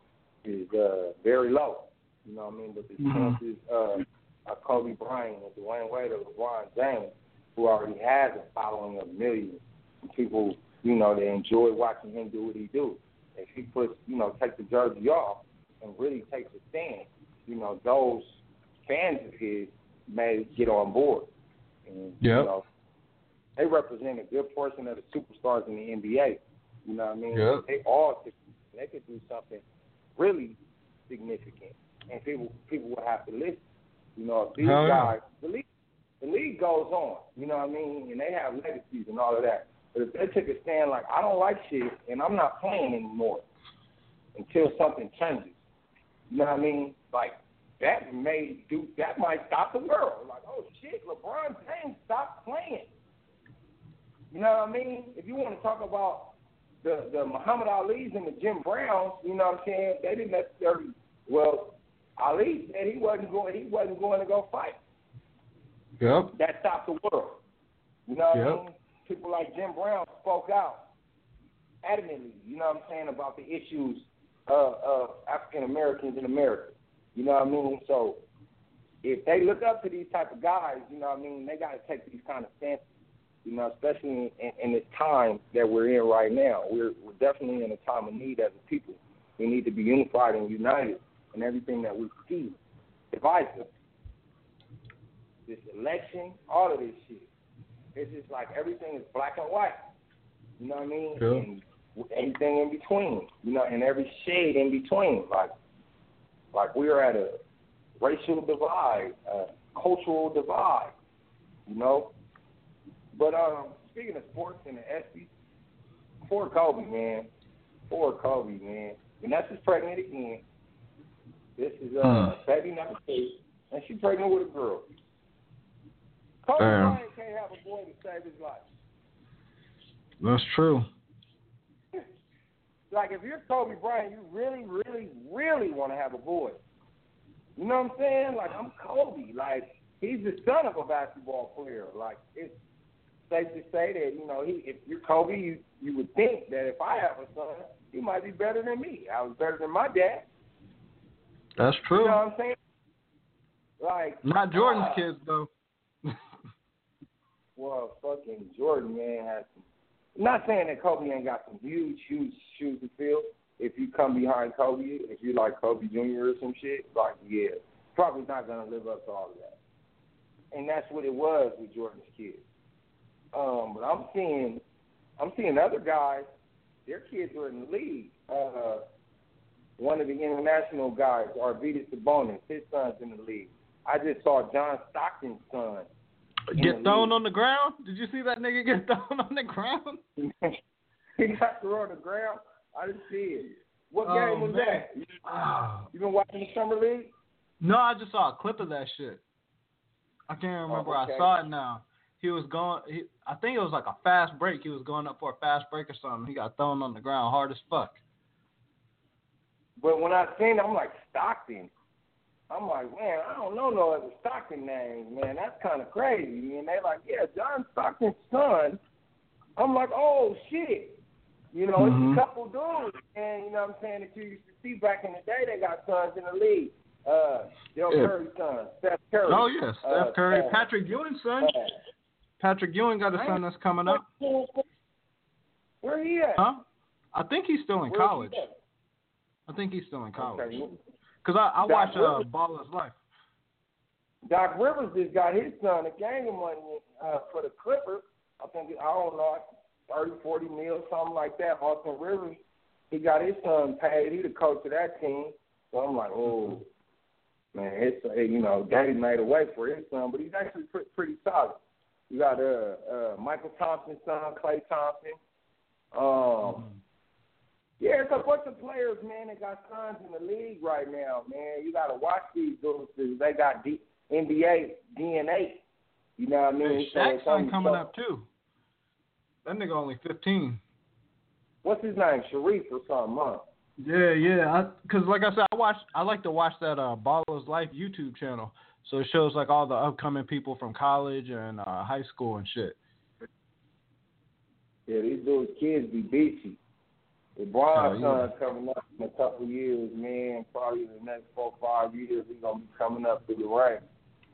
is uh, very low. You know what I mean? But the
Mhm.
chances of uh, Kobe Bryant or Dwyane Wade or LeBron James, who already has a following of millions, people, you know, they enjoy watching him do what he do. If he puts, you know, take the jersey off and really takes a stand, you know, those fans of his may get on board. And, you know, they represent a good portion of the superstars in the NBA. You know what I mean?
Yep.
They all could, they could do something really significant, and people people would have to listen. You know, if these
Hell yeah.
guys, the league, the league goes on. You know what I mean? And they have legacies and all of that. But if they took a stand like I don't like shit and I'm not playing anymore until something changes, you know what I mean? Like that may do that might stop the world. Like oh shit, LeBron James stopped playing. You know what I mean? If you want to talk about the the Muhammad Ali's and the Jim Browns, you know what I'm saying? They didn't necessarily. Well, Ali said he wasn't going. He wasn't going to go fight.
Yep.
That stopped the world. You know what
Yep.
I mean? People like Jim Brown spoke out adamantly. You know what I'm saying about the issues of, of African Americans in America. You know what I mean? So if they look up to these type of guys, you know what I mean, they got to take these kind of stances. You know, especially in, in this time that we're in right now. We're we're definitely in a time of need as a people. We need to be unified and united in everything that we see. Divisive. This election, all of this shit. It's just like everything is black and white. You know what I mean?
Yeah.
And anything in between, you know, and every shade in between. Like, like we are at a racial divide, a cultural divide, you know. But um, speaking of sports and the ESPYs, poor Kobe, man, poor Kobe, man. Vanessa's pregnant again. This is uh,
Hmm.
baby number two, and she's pregnant with a girl. Kobe. Bryant can't have a boy to save his life.
That's true. *laughs*
like if you're Kobe Bryant, you really, really, really want to have a boy. You know what I'm saying? Like I'm Kobe. Like he's the son of a basketball player. Like it's safe to say that you know he. If you're Kobe, you you would think that if I have a son, he might be better than me. I was better than my dad.
That's
You
true.
know what I'm saying? Like
Not Jordan's
uh,
kids though. *laughs*
Well, fucking Jordan, man, has some. I'm not saying that Kobe ain't got some huge, huge shoes to fill. If you come behind Kobe, if you like Kobe Jr. or some shit, like yeah, probably not gonna live up to all of that. And that's what it was with Jordan's kids. Um, but I'm seeing, I'm seeing other guys. Their kids are in the league. Uh, one of the international guys, Arvydas Sabonis, his son's in the league. I just saw John Stockton's son
Get thrown
league.
on the ground? Did you see that nigga get *laughs* thrown on the ground? *laughs*
he got thrown on the ground. I didn't see it. What
Oh,
game was
man.
that? You, you been watching the summer league?
No, I just saw a clip of that shit. I can't oh, remember.
Oh, okay.
I saw it now. He was going. He, I think it was like a fast break. He was going up for a fast break or something. He got thrown on the ground hard as fuck.
But when I seen it, I'm like Stockton. I'm like, man, I don't know no other Stockton names, man. That's kind of crazy. And they like, yeah, John Stockton's son. I'm like, oh shit. You know,
Mhm.
it's a couple dudes, and you know what I'm saying that you used to see back in the day. They got sons in the league. Uh, Del
Yeah.
Curry's son, Steph Curry.
Oh yes,
Uh,
Steph Curry,
uh,
Patrick Ewing's son.
uh,
Patrick Ewing got a son that's coming up.
Where he at?
Huh? I think he's still in
Where he
college.
at?
I think he's still in college.
Okay.
Cause I, I
Doc
watched uh, Ballislife.
Doc Rivers just got his son a gang of money uh, for the Clippers. I think I don't know, thirty, forty mil, something like that. Austin Rivers, he got his son paid. He the coach of that team. So I'm like, oh man, it's you know, Daddy made a way for his son, but he's actually pretty, pretty solid. You got uh, uh, Mychal Thompson's son, Klay Thompson. Um, yeah, it's a bunch of players, man, that got sons in the league right now, man. You got to watch these dudes they got D- NBA DNA. You know what I mean? So
Shaq's son coming
so-
up too. That nigga only 15.
What's his name? Shareef or something, huh?
Yeah, yeah. I, Cause like I said, I watch. I like to watch that uh, Ballislife YouTube channel. So it shows like all the upcoming people from college and uh, high school and shit.
Yeah, these dudes kids be beachy. LeBron's
Oh, yeah.
son coming up in a couple years, man. Probably the next four five years, he's gonna be coming up through the ranks.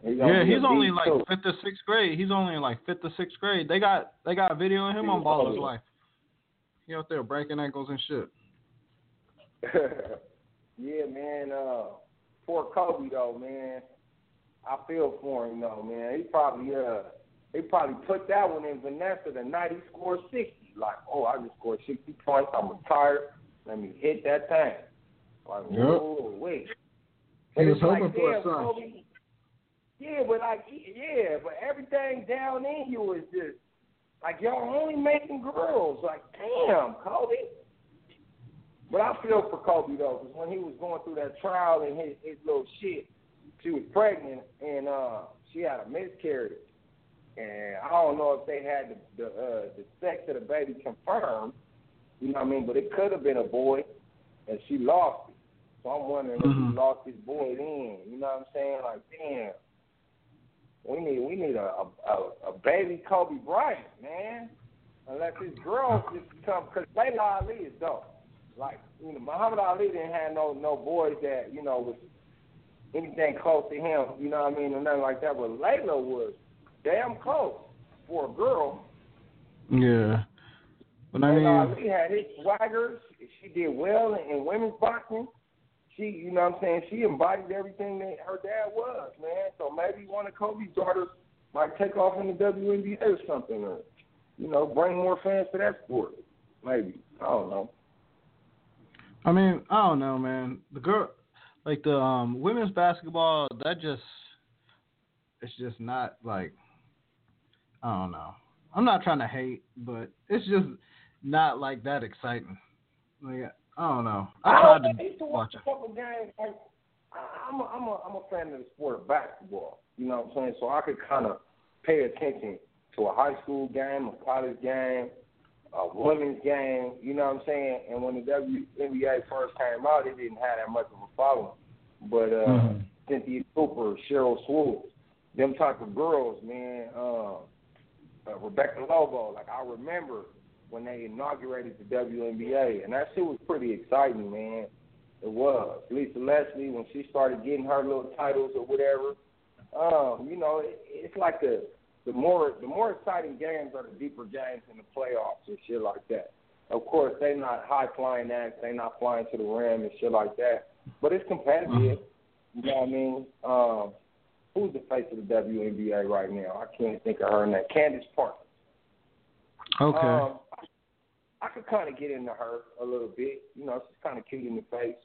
He gonna
Yeah, he's only like
too.
fifth or sixth grade. He's only in like fifth or sixth grade. They got they got a video of him on Ballislife. He out there breaking ankles and shit. *laughs*
yeah, man. Uh, poor Kobe though, man. I feel for him though, man. He probably uh, he probably put that one in Vanessa the night he scored sixty. Like, oh, I just scored sixty points. I'm retired. Let me hit that thing. Like,
Yep.
oh wait.
He
And
was
it's like,
for a
damn,
son.
Kobe, Yeah, but like, yeah, but everything down in you is just like y'all only making girls. Like, damn, Kobe. But I feel for Kobe though, because when he was going through that trial and his, his little shit, she was pregnant and uh, she had a miscarriage. And I don't know if they had the the, uh, the sex of the baby confirmed, you know what I mean? But it could have been a boy, and she lost it. So I'm wondering if
Mhm.
he lost his boy then. You know what I'm saying? Like, damn, we need we need a a, a, baby Kobe Bryant, man. Unless his girl just become because Laila Ali is dope. Like, you know, Muhammad Ali didn't have no no boys that you know was anything close to him. You know what I mean, or nothing like that. But Laila was damn close for a girl.
Yeah. But I mean,
Ali had his swagger. She did well in, in women's boxing. She, you know what I'm saying, she embodied everything that her dad was, man. So maybe one of Kobe's daughters might take off in the WNBA or something, or, you know, bring more fans to that sport. Maybe. I don't know.
I mean, I don't know, man. The girl, like the um, women's basketball, that just, it's just not like, I don't know. I'm not trying to hate, but it's just not like that exciting. Like I don't know. I tried
I
to
to
watch
watch a couple games. Like, I- I'm a, I'm a, I'm a fan of the sport of basketball. You know what I'm saying? So I could kind of pay attention to a high school game, a college game, a women's game. You know what I'm saying? And when the WNBA first came out, it didn't have that much of a following. But uh,
Mhm.
Cynthia Cooper, Sheryl Swoopes, them type of girls, man. Um, uh, Rebecca Lobo, like I remember when they inaugurated the WNBA, and that shit was pretty exciting, man. It was. Lisa Leslie, when she started getting her little titles or whatever, um, you know, it, it's like the the more the more exciting games are the deeper games in the playoffs and shit like that. Of course, they not high flying acts, they not flying to the rim and shit like that. But it's competitive. You know what I mean? Um, who's the face of the WNBA right now? I can't think of her name. Candace Parker.
Okay.
Um, I could kind of get into her a little bit. You know, she's kind of cute in the face.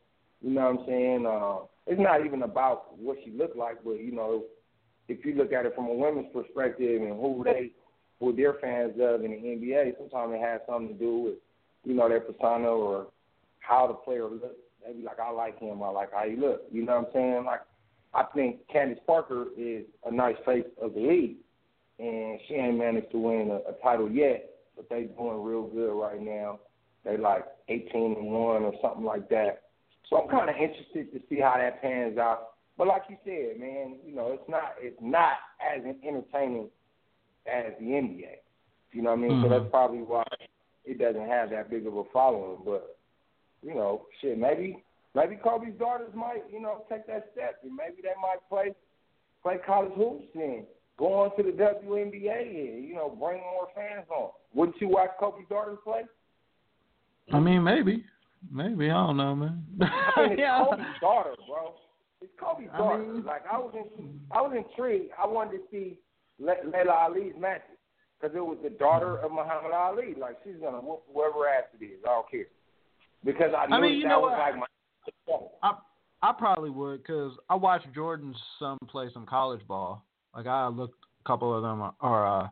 You know what I'm saying? Uh, it's not even about what she looked like, but you know, if you look at it from a women's perspective and who they, who they're fans of in the NBA, sometimes it has something to do with, you know, their persona or how the player looks. They be like, I like him. I like how he look. You know what I'm saying? Like, I think Candace Parker is a nice face of the league, and she ain't managed to win a, a title yet but they doing real good right now. They like 18 and one or something like that. So I'm kind of interested to see how that pans out. But like you said, man, you know, it's not it's not as entertaining as the NBA. You know what I mean? So
Mhm.
that's probably why it doesn't have that big of a following. But you know, shit, maybe maybe Kobe's daughters might you know take that step, and maybe they might play play college hoops and go on to the WNBA and you know bring more fans on. Wouldn't you watch Kobe's daughters play?
I mean, maybe, maybe I don't know, man.
I mean, *laughs* it's
yeah.
Kobe's daughter, bro. It's Kobe's
I
daughter.
mean-
like I was, in, I was intrigued. I wanted to see Le- Laila Ali's matches because it was the daughter of Muhammad Ali. Like she's gonna whoop whoever ass it is. I don't care because I knew
I mean,
that was
what?
like my.
I I probably would because I watched Jordan's son play some college ball. Like I looked a couple of them or uh,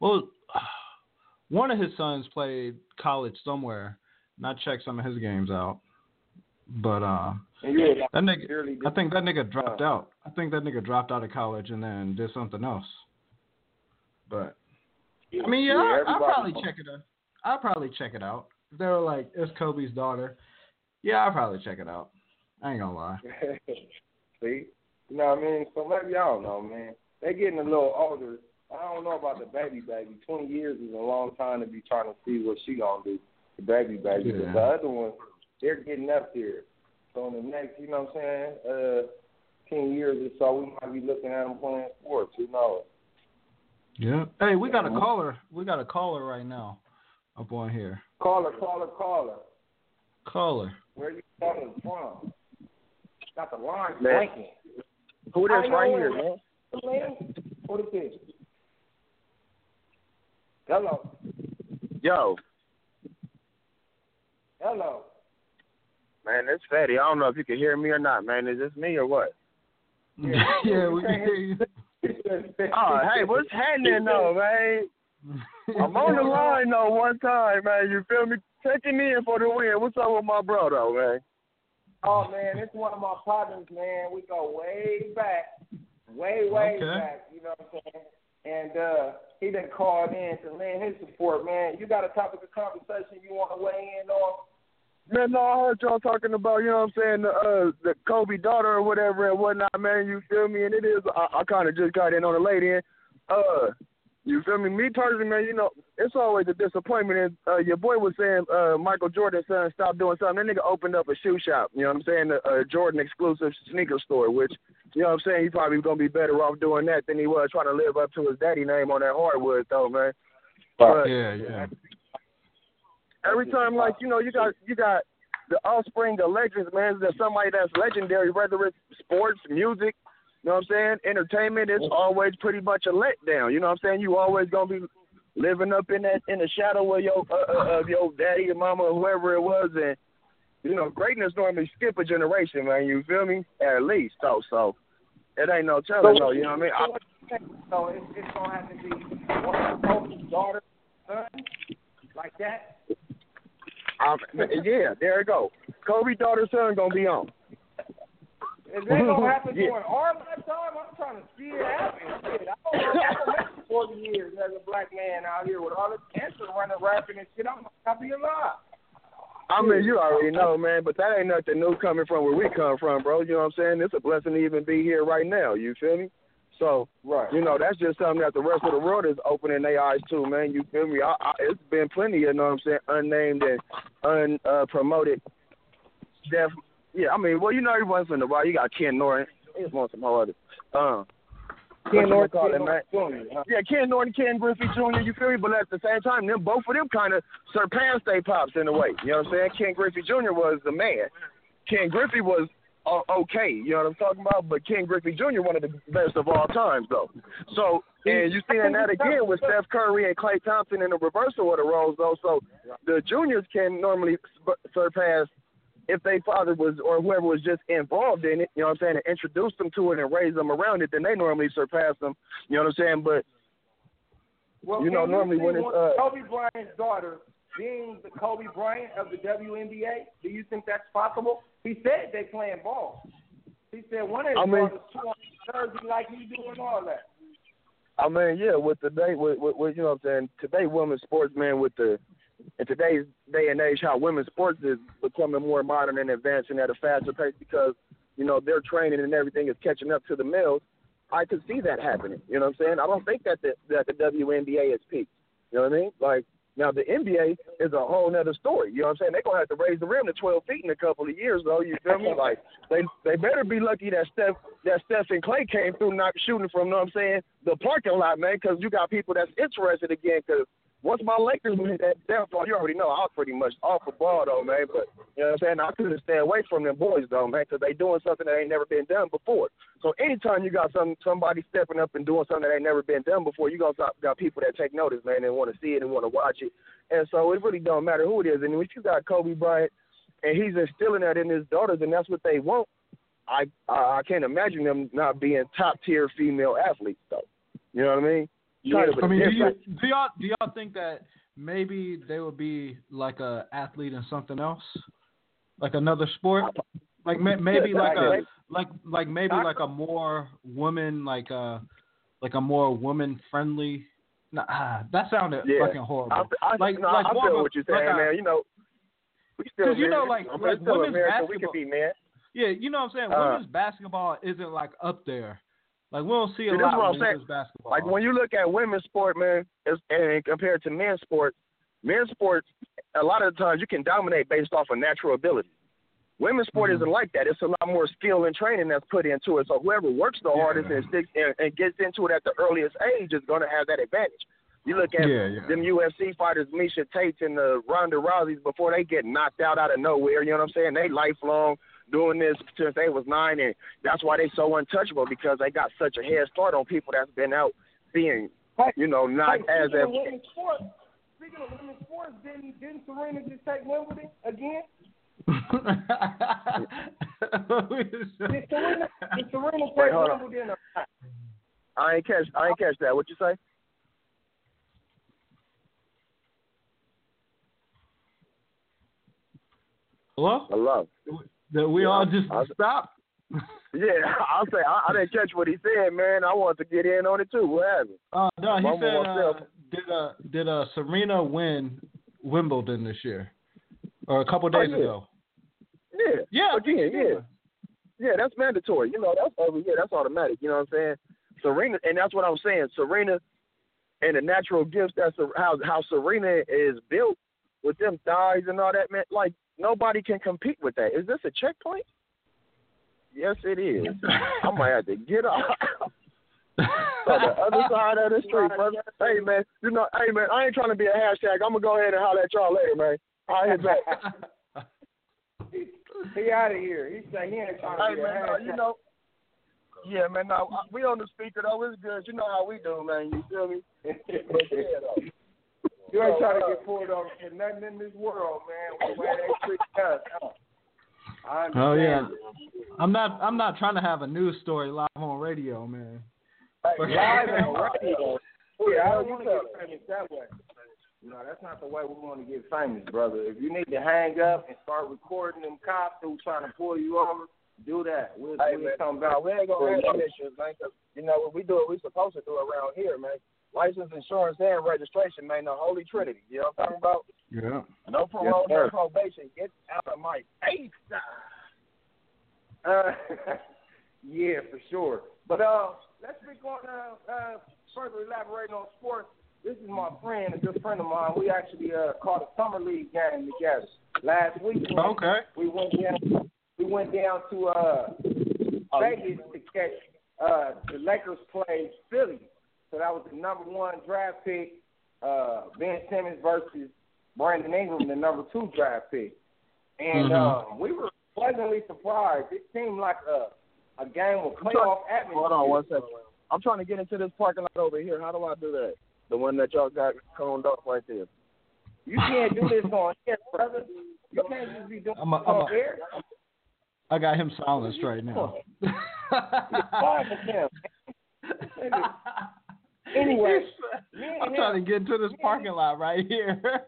well, *sighs* one of his sons played college somewhere, and I checked some of his games out. But uh,
were
that nigga, I think that nigga dropped out. I think that nigga dropped out of college and then did something else. But I mean, yeah, I, I'll
everybody-
probably check it out. I'll probably check it out. If they were like, it's Kobe's daughter, yeah, I'll probably check it out. I ain't gonna lie. *laughs*
See, you know what I mean? So maybe I don't know, man. They're getting a little older. I don't know about the baby baby. Twenty years is a long time to be trying to see what she gonna do. The baby baby,
Yeah.
but the other ones, they're getting up there. So in the next, you know what I'm saying? Uh, ten years or so, we might be looking at them playing sports. Who knows?
Yeah. Hey, we got a caller. We got a caller right now up on here.
Caller, caller, caller.
Caller.
Where you calling from? Got the line
Man.
blinking.
Who this
I
right
know
here,
it.
man?
Man, what is this? Hello,
Yo,
hello.
man, it's Fatty. I don't know if you can hear me or not, man. Is this me or what?
Yeah, *laughs*
Yeah,
we can hear you. *laughs*
Oh, hey, what's happening though, man? *laughs* I'm on the line though one time, man. You feel me? Checking in for the win. What's up with my bro though, man?
Oh man, it's one of my partners, man. We go way back, way way
Okay.
back. You know what I'm saying? And uh, he done called in to lend his support, man. You got a topic of conversation you want to weigh in on?
Man, no, I heard y'all talking about, you know what I'm saying, the, uh, the Kobe daughter or whatever and whatnot, man. You feel me? And it is, I, I kind of just got in on the lady end. Uh, you feel me? Me personally, man, you know, it's always a disappointment. And uh, your boy was saying uh, Michael Jordan's son stopped doing something. That nigga opened up a shoe shop, you know what I'm saying, a, a Jordan exclusive sneaker store, which, you know what I'm saying, he probably going to be better off doing that than he was trying to live up to his daddy name on that hardwood, though, man. But,
Yeah, yeah.
every time like you know you got you got the offspring of legends man there's somebody that's legendary whether it's sports music you know what i'm saying entertainment it's always pretty much a letdown you know what i'm saying you always gonna be living up in that in the shadow of your uh, uh, of your daddy or mama or whoever it was, and you know, greatness normally skip a generation, man. You feel me? At least, so so it ain't no telling, no. You know what I mean? I,
So it's, it's gonna have to be daughter, son, like that.
I, yeah, there you go. Kobe daughter son gonna be on.
Is that gonna *laughs* happen
Yeah.
during our lifetime? I'm trying to see it happen. Shit, I don't know. I've been living 40 years as a black man out here with all this cancer running rapid and shit. I'm not be alive.
I mean, you already know, man, but that ain't nothing new coming from where we come from, bro. You know what I'm saying? It's a blessing to even be here right now. You feel me? So,
Right.
you know, that's just something that the rest of the world is opening their eyes to, man. You feel me? I, I, it's been plenty, you know what I'm saying, unnamed and unpromoted uh, deaf. Yeah, I mean, well, you know, every once in a while, you got Ken Norton. He just wants some more. Um,
Ken Norton,
call
Ken
it.
Norton Jr., huh?
Yeah, Ken Norton, Ken Griffey Jr., you feel me? But at the same time, them both of them kind of surpassed their pops in a way. You know what I'm saying? Ken Griffey Jr. was the man. Ken Griffey was uh, okay, you know what I'm talking about? But Ken Griffey Jr. one of the best of all times, though. So, and you seeing that again with Steph Curry and Klay Thompson in the reversal of the roles, though. So the juniors can normally surpass if their father was or whoever was just involved in it, you know what I'm saying, and introduced them to it and raised them around it, then they normally surpass them. You know what I'm saying? But
Well,
You know, normally
see
when it's, uh,
Kobe Bryant's daughter being the Kobe Bryant of the WNBA, do you think that's possible? He said they playing ball. He said one of his
I mean-
daughters two on Jersey like he doing all that.
I mean, yeah, with today, with, with, with you know what I'm saying, today women's sports, man, with the in today's day and age, how women's sports is becoming more modern and advancing at a faster pace because you know their training and everything is catching up to the males. I could see that happening. You know what I'm saying? I don't think that the that the WNBA is peaked. You know what I mean? Like now the NBA is a whole nother story. You know what I'm saying? They're gonna have to raise the rim to 12 feet in a couple of years, though. You feel me? Like they they better be lucky that Steph that Steph and Klay came through not shooting from. You know what I'm saying? The parking lot, man, because you got people that's interested again. Because once my Lakers went that downfall, you already know I was pretty much off the ball though, man. But you know what I'm saying? I couldn't stay away from them boys though, man, because they doing something that ain't never been done before. So anytime you got some somebody stepping up and doing something that ain't never been done before, you got, got people that take notice, man, and want to see it and want to watch it. And so it really don't matter who it is. And if you got Kobe Bryant and he's instilling that in his daughters, and that's what they want. I, I can't imagine them not being top tier female athletes though. You know what I mean? Kind of a
I mean, do, you, do y'all do y'all think that maybe they would be like a athlete in something else, like another sport, like maybe like a like like maybe like a more woman like a like a more woman friendly. Nah, ah, that sounded
Yeah.
fucking horrible.
I, I,
like
no,
like
I
more of
feel
a-
what you're saying,
a-
man. You know,
because you know, like-
I'm
like women's
America. We
basketball-
could be men.
Yeah, you know what I'm saying.
Uh,
women's basketball isn't like up there. Like we don't see a
See,
lot of women's basketball.
Like when you look at women's sport, man, and compared to men's sport, men's sports, a lot of the times you can dominate based off of natural ability. Women's sport
Mhm.
isn't like that. It's a lot more skill and training that's put into it. So whoever works the
Yeah.
hardest and sticks and, and gets into it at the earliest age is going to have that advantage. You look at
Yeah, yeah.
them UFC fighters, Miesha Tate and the Ronda Rouseys, before they get knocked out out of nowhere. You know what I'm saying? They lifelong doing this since they was nine, and that's why they so untouchable because they got such a head start on people that's been out being, you know, not
Hey,
as
speaking
a
of women's sports, speaking of women's sports, didn't didn't Serena just take Wimbledon again? *laughs* Did Serena did Serena take
Wait, hold.
Wimbledon? Or?
I ain't catch. I ain't catch that. What you say?
Hello?
Hello.
Did we
Yeah,
all just
I-
stop?
Yeah, *laughs* I'll say I, I didn't catch what he said, man. I wanted to get in on it too. What happened?
Uh, no, he
Mumble
said, uh, did uh, did uh, Serena win Wimbledon this year, or a couple
Oh,
days
yeah.
ago?
Yeah.
Yeah,
Again, yeah. Yeah, that's mandatory. You know, that's over here. That's automatic. You know what I'm saying? Serena, and that's what I'm saying. Serena and the natural gifts. That's how how Serena is built with them thighs and all that. Man, like nobody can compete with that. Is this a checkpoint? Yes, it is. I might have to get off. on the other side of the street, brother. Hey man, you know, hey man, I ain't trying to be a hashtag. I'm gonna go ahead and holler at y'all later, man. I'll hit back. *laughs*
He out of here. He said he ain't trying to
Hey
be a
man, no,
hashtag.
you know. Yeah, man. No, we on the speaker though. It's good. You know how we do, man. You feel me? But yeah, though.
You ain't trying to get pulled over for nothing in this world, man. The way they treat us. I understand. *laughs*
Oh yeah. I'm not. I'm not trying to have a news story live on radio, man.
Live on radio. *laughs* Oh, yeah, I don't want to get famous that way. No, that's not the way we want to get famous, brother. If you need to hang up and start recording them cops who trying to pull you over, do that. We'll,
Hey,
we'll
man,
come back.
we ain't gonna have them issues, man. 'cause, you know, when we do what we supposed to do around here, man. License, insurance, and registration, man. The holy trinity. You know what I'm talking about?
Yeah.
No parole,
sir.
no probation. Get out of my face.
Uh, *laughs* yeah, for sure. But uh, let's be going uh, uh, further elaborating on sports. This is my friend, a good friend of mine. We actually uh, caught a summer league game together last weekend.
Okay.
We went down. We went down to uh, Vegas to catch uh, the Lakers play Philly. So that was the number one draft pick, uh, Ben Simmons versus Brandon Ingram, the number two draft pick. And
Mhm.
um, we were pleasantly surprised. It seemed like a a game with playoff atmosphere.
Hold on one second. I'm trying to get into this parking lot over here. How do I do that? The one that y'all got coned off right there.
You can't do this on air, brother. You can't just be doing
I'm a-
this on
I'm a-
air.
I got him silenced right now. *laughs*
Anyway, *laughs*
I'm
him-
trying to get into this parking lot right here. *laughs*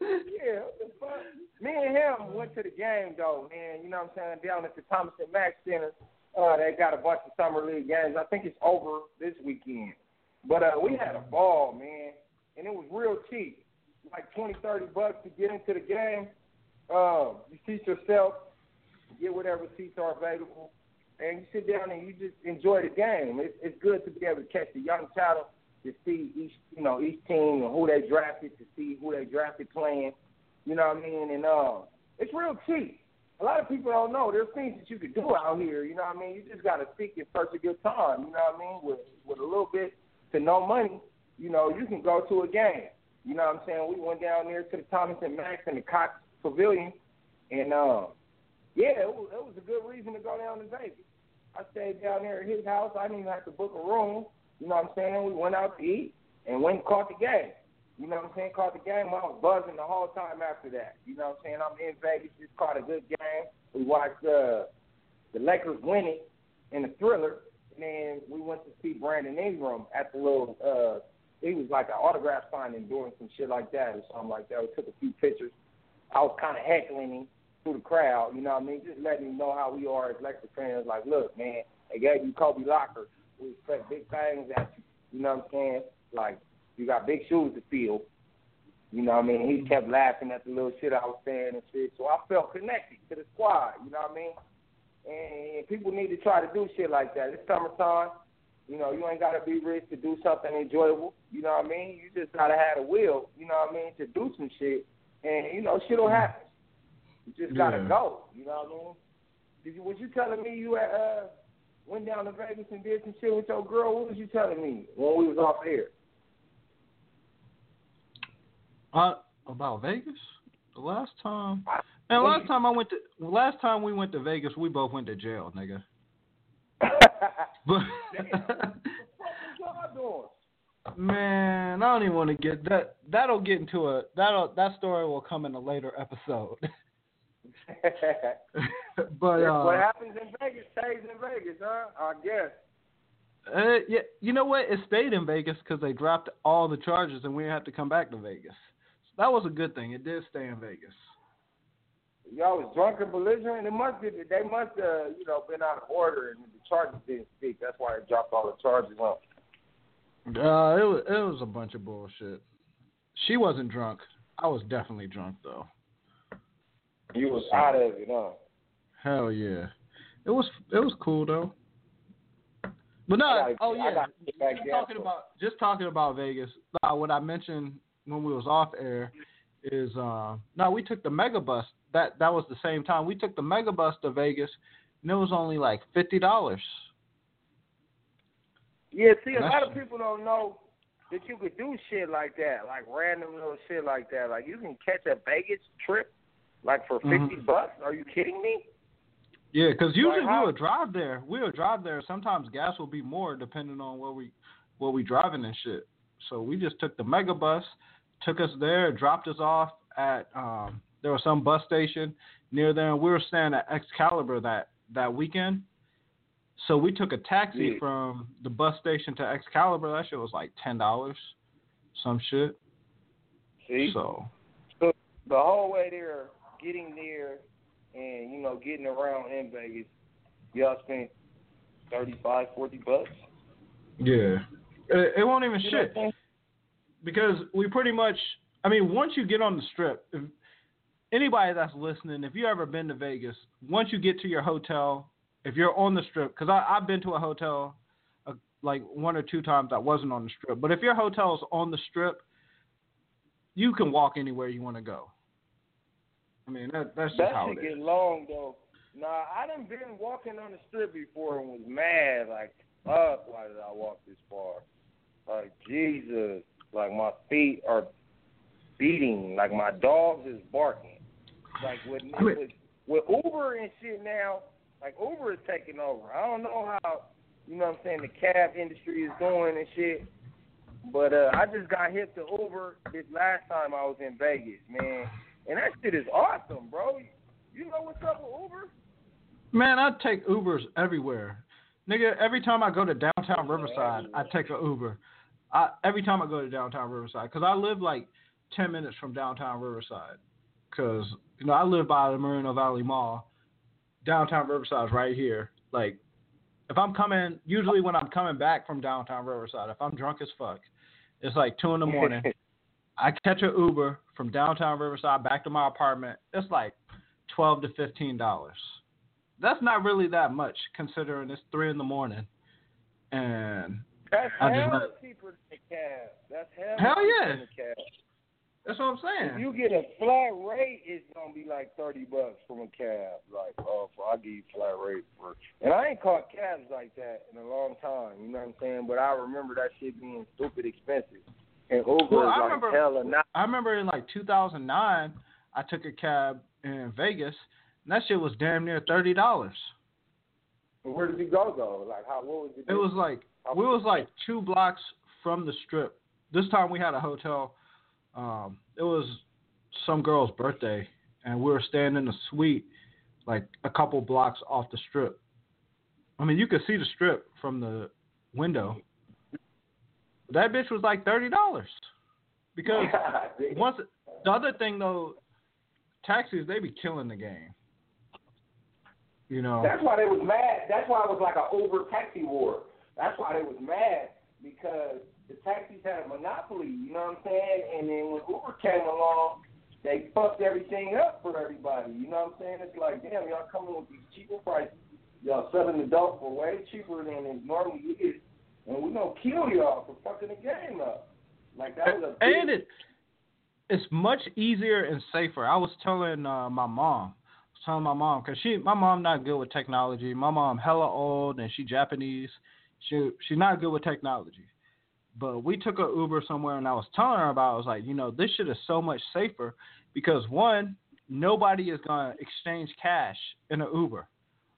Yeah, what the fuck? Me and him went to the game though, man. You know what I'm saying? Down at the Thomas and Mack Center. Uh, they got a bunch of summer league games. I think it's over this weekend. But uh, we had a ball, man, and it was real cheap, like twenty, thirty bucks to get into the game. Um, you seat yourself, get whatever seats are available, and you sit down and you just enjoy the game. It's, it's good to be able to catch the young talent to see each, you know, each team and who they drafted, to see who they drafted playing. You know what I mean? And uh, it's real cheap. A lot of people don't know there's things that you could do out here. You know what I mean? You just got to seek and search a time. You know what I mean? With with a little bit to no money, you know, you can go to a game. You know what I'm saying? We went down there to the Thomas and Max and the Cox Pavilion, and uh, yeah, it was, it was a good reason to go down to Vegas. I stayed down there at his house. I didn't even have to book a room. You know what I'm saying? We went out to eat and went and caught the game. You know what I'm saying? Caught the game. I was buzzing the whole time after that. You know what I'm saying? I'm in Vegas. Just caught a good game. We watched uh, the Lakers win it in a thriller. And then we went to see Brandon Ingram at the little, uh, he was like an autograph signing doing some shit like that or something like that. We took a few pictures. I was kind of heckling him through the crowd. You know what I mean? Just letting him know how we are as Lakers fans. Like, look, man, they gave you Kobe Locker. We expect big things at you. You know what I'm saying? Like, you got big shoes to fill. You know what I mean? He kept laughing at the little shit I was saying and shit. So I felt connected to the squad. You know what I mean? And people need to try to do shit like that. It's summertime. You know, you ain't got to be rich to do something enjoyable. You know what I mean? You just got to have a will, you know what I mean, to do some shit. And, you know, shit will happen. You just got to
Yeah.
go. You know what I mean? Did you, was you telling me you had, uh, went down to Vegas and did some shit with your girl? What was you telling me when we was off air?
Uh, about Vegas? The last time, and last time I went to, last time we went to Vegas, we both went to jail, nigga. *laughs* But man, I don't even want to get that. That'll get into a that'll that story will come in a later episode. *laughs* *laughs* but uh,
what happens in Vegas stays in Vegas, huh? I guess.
Uh, yeah, you know what? It stayed in Vegas because they dropped all the charges and we didn't have to come back to Vegas. So that was a good thing. It did stay in Vegas.
Y'all was drunk and belligerent. It must be they must uh, you know, been out of order and the charges didn't stick. That's why they dropped all the charges on.
Uh, it was it was a bunch of bullshit. She wasn't drunk. I was definitely drunk though.
You was out of it, huh?
Hell yeah, it was it was cool though. But no,
gotta-
oh yeah,
gotta get back
just talking about just talking about Vegas. Uh, what I mentioned when we was off air is uh no, we took the Megabus. That that was the same time we took the Megabus to Vegas, and it was only like fifty dollars.
Yeah, see, a lot of people don't know that you could do shit like that, like random little shit like that. Like you can catch a Vegas trip, like for 50
Mhm.
bucks. Are you kidding me?
Yeah, because usually
how-
we would drive there. We would drive there. Sometimes gas will be more depending on what we what we driving and shit. So we just took the Megabus, took us there, dropped us off at um, there was some bus station near there, and we were staying at Excalibur that that weekend. So we took a taxi
Yeah.
from the bus station to Excalibur. That shit was like ten dollars, some shit.
See,
So
the whole way there, getting there, and you know, getting around in Vegas, y'all spent thirty-five, forty bucks.
yeah, it, it won't even
You
shit. Because we pretty much I mean, once you get on the strip, if anybody that's listening, if you ever been to Vegas, once you get to your hotel, if you're on the strip, because I've been to a hotel uh, like one or two times that wasn't on the strip, but if your hotel's on the strip, you can walk anywhere you want to go. I mean, that, that's just
That
how it
get
is.
long though. Nah, I done been walking on the strip before and was mad. Like, fuck, why did I walk this far? Like, Jesus, like my feet are beating. Like my dogs is barking. Like with
I mean-
with, with Uber and shit now, like Uber is taking over. I don't know how you know what I'm saying the cab industry is going and shit. But uh I just got hit to Uber this last time I was in Vegas, man. And that shit is awesome, bro. You know what's up with Uber?
Man, I take Ubers everywhere. Nigga, every time I go to downtown Riverside, I take a Uber. I every time I go to downtown Riverside, cause I live like ten minutes from downtown Riverside, cause you know I live by the Moreno Valley Mall. Downtown Riverside's right here. Like, if I'm coming, usually when I'm coming back from downtown Riverside, if I'm drunk as fuck, it's like two in the morning. *laughs* I catch a Uber from downtown Riverside back to my apartment. It's like twelve to fifteen dollars. That's not really that much considering it's three in the morning. And
That's
I just
hell
not-
cheaper than the cab. That's hell,
Hell
cheaper
yeah.
than the cab.
that's what I'm saying.
If you get a flat rate, it's gonna be like thirty bucks from a cab. Like, oh, I'll give you flat rate for. And I ain't caught cabs like that in a long time. You know what I'm saying? But I remember that shit being stupid expensive. And Uber
Well, I
like
remember-
hella not.
I remember in like 2009, I took a cab in Vegas, and that shit was damn near thirty dollars.
Where did you go though? Like, how? What was it?
It was like we was like two blocks from the strip. This time we had a hotel. Um, it was some girl's birthday, and we were staying in a suite, like a couple blocks off the strip. I mean, you could see the strip from the window. That bitch was like thirty dollars, because *laughs* once the other thing though, taxis they be killing the game. You know.
That's why they was mad. That's why it was like an Uber taxi war. That's why they was mad because the taxis had a monopoly. You know what I'm saying? And then when Uber came along, they fucked everything up for everybody. You know what I'm saying? It's like, damn, y'all coming with these cheaper prices. Y'all selling the dope for way cheaper than it normally is, and we gonna kill y'all for fucking the game up. Like that was a
and it it's much easier and safer. I was telling uh, my mom, I was telling my mom because she, my mom, not good with technology. My mom hella old and she Japanese. She she's not good with technology. But we took a Uber somewhere and I was telling her about. it. I was like, you know, this shit is so much safer because one, nobody is gonna exchange cash in an Uber.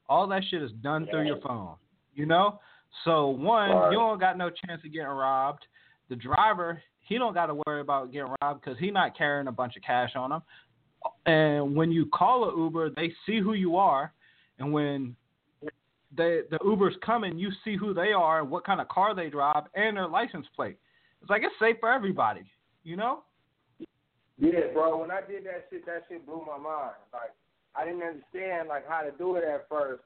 All that shit is done through your phone. You know. So one,
Right.
you don't got no chance of getting robbed. The driver, he don't got to worry about getting robbed because he not carrying a bunch of cash on him. And when you call a Uber, they see who you are, and when they, the Uber's coming, you see who they are and what kind of car they drive and their license plate. It's like it's safe for everybody, you know.
Yeah, bro. When I did that shit, that shit blew my mind. Like I didn't understand like how to do it at first,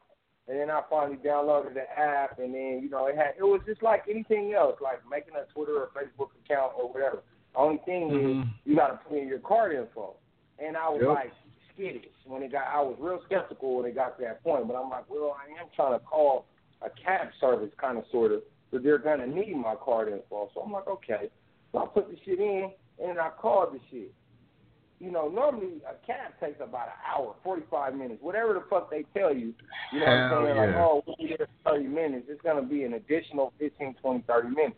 and then I finally downloaded the app, and then you know it had it was just like anything else, like making a Twitter or Facebook account or whatever. Only thing
Mhm.
is you got to put in your card info, and I was
Yep.
like skittish when it got. I was real skeptical when it got to that point, but I'm like, well, I am trying to call a cab service, kind of sort of, but they're gonna need my card info. So I'm like, okay. So I put the shit in, and I called the shit you know, normally a cab takes about an hour, 45 minutes, whatever the fuck they tell you. You know what I'm saying? Like,
yeah.
oh, we'll be there 30 minutes. It's going to be an additional 15, 20, 30 minutes.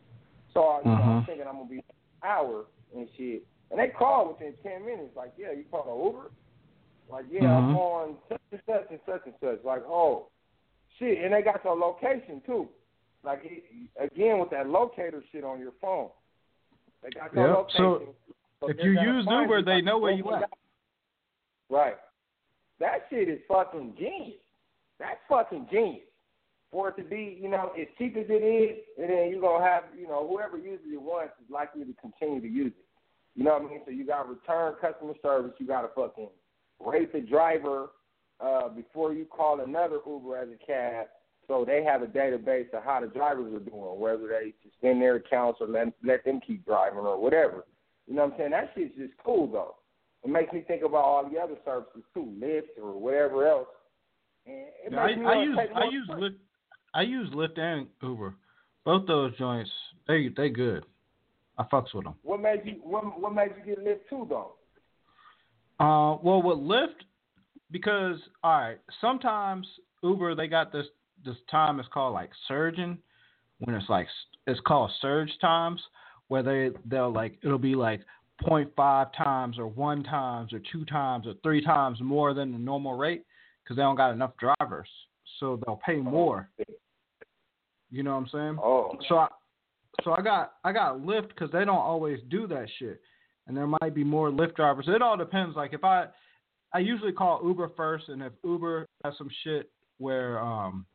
So I, you know, I'm
Mhm.
thinking I'm going to be an hour and shit. And they call within 10 minutes, like, yeah, you call an Uber? Like, yeah, I'm
Mhm.
on such and such and such and such. Like, oh, shit. And they got your location, too. Like, it, again, with that locator shit on your phone. They got your
Yep,
location.
So if you use Uber,
you
they know where you at.
Right. That shit is fucking genius. That's fucking genius. For it to be, you know, as cheap as it is, and then you're gonna have, you know, whoever uses it once is likely to continue to use it. You know what I mean? So you got return customer service. You got to fucking rate the driver uh, before you call another Uber as a cab. So they have a database of how the drivers are doing, whether they suspend their accounts or let let them keep driving or whatever. You know what I'm saying? That shit's just cool though. It makes me think about all the other services too, Lyft or whatever else. And
I,
me
I use I use. Lyft I use Lyft and Uber. Both those joints, they they good. I fucks with them.
What made you what what made you get Lyft too though?
Uh, well, with Lyft, because all right, sometimes Uber they got this this time it's called like surging, when it's like it's called surge times, where they they'll like it'll be like 0.5 times or one times or two times or three times more than the normal rate because they don't got enough drivers, so they'll pay more. You know what I'm saying?
Oh.
So I, so I got I got Lyft because they don't always do that shit, and there might be more Lyft drivers. It all depends. Like if I I usually call Uber first, and if Uber has some shit where um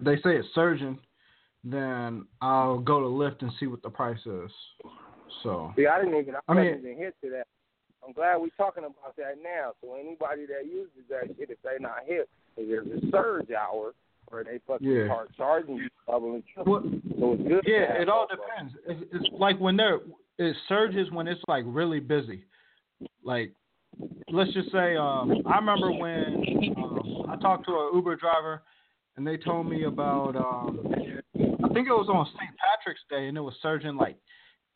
they say it's surging, then I'll go to Lyft and see what the price is. So
See, I didn't even I,
I mean-
even hit to that. I'm glad we're talking about that now. So anybody that uses that shit, if they not hit, if there's a surge hour where they fucking
Yeah.
start charging you double and triple. So it's good.
Yeah, it all
both of them.
depends. It's, it's like when they're it surges when it's like really busy. Like let's just say um I remember when um, I talked to an Uber driver and they told me about um think it was on St. Patrick's Day and it was surging like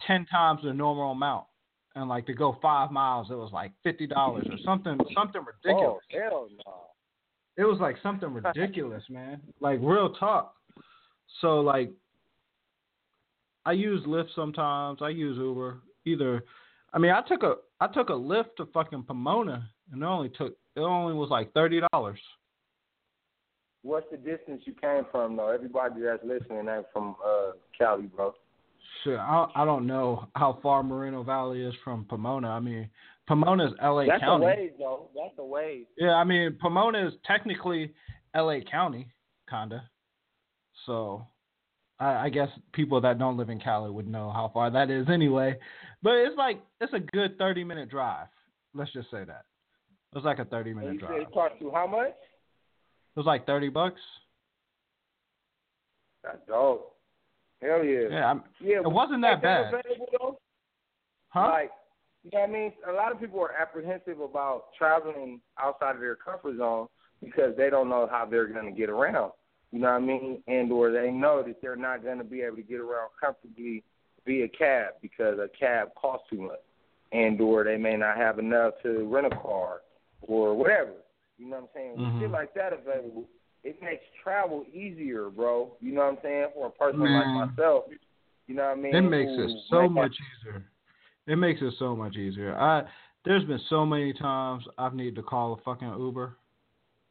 ten times the normal amount. And like to go five miles it was like fifty dollars or something something oh, ridiculous.
Oh hell no.
It was like something *laughs* ridiculous, man. Like real talk. So like I use Lyft sometimes. I use Uber. Either I mean I took a I took a Lyft to fucking Pomona and it only took it only was like thirty dollars.
What's the distance you came from though? Everybody that's listening ain't from uh Cali, bro.
Shit, I I don't know how far Moreno Valley is from Pomona. I mean Pomona's LA
That's
County.
That's a ways though. That's a ways.
Yeah, I mean Pomona is technically LA County, kinda. So I, I guess people that don't live in Cali would know how far that is anyway. But it's like it's a good thirty minute drive. Let's just say that. It's like a thirty minute drive.
it cost you how much?
It was like thirty bucks.
That's dope. Hell yeah.
Yeah, I'm,
Yeah,
it wasn't that bad.
though?
Huh?
Like, you know what I mean? A lot of people are apprehensive about traveling outside of their comfort zone because they don't know how they're going to get around. You know what I mean? And or they know that they're not going to be able to get around comfortably via cab because a cab costs too much. And or they may not have enough to rent a car or whatever. You know what I'm saying? With
Mhm.
shit like that available, it makes travel easier, bro. You know what I'm saying? For a person
Man.
like myself. You know what I mean?
It makes
who
it so
might
much easier. It makes it so much easier. I there's been so many times I've needed to call a fucking Uber,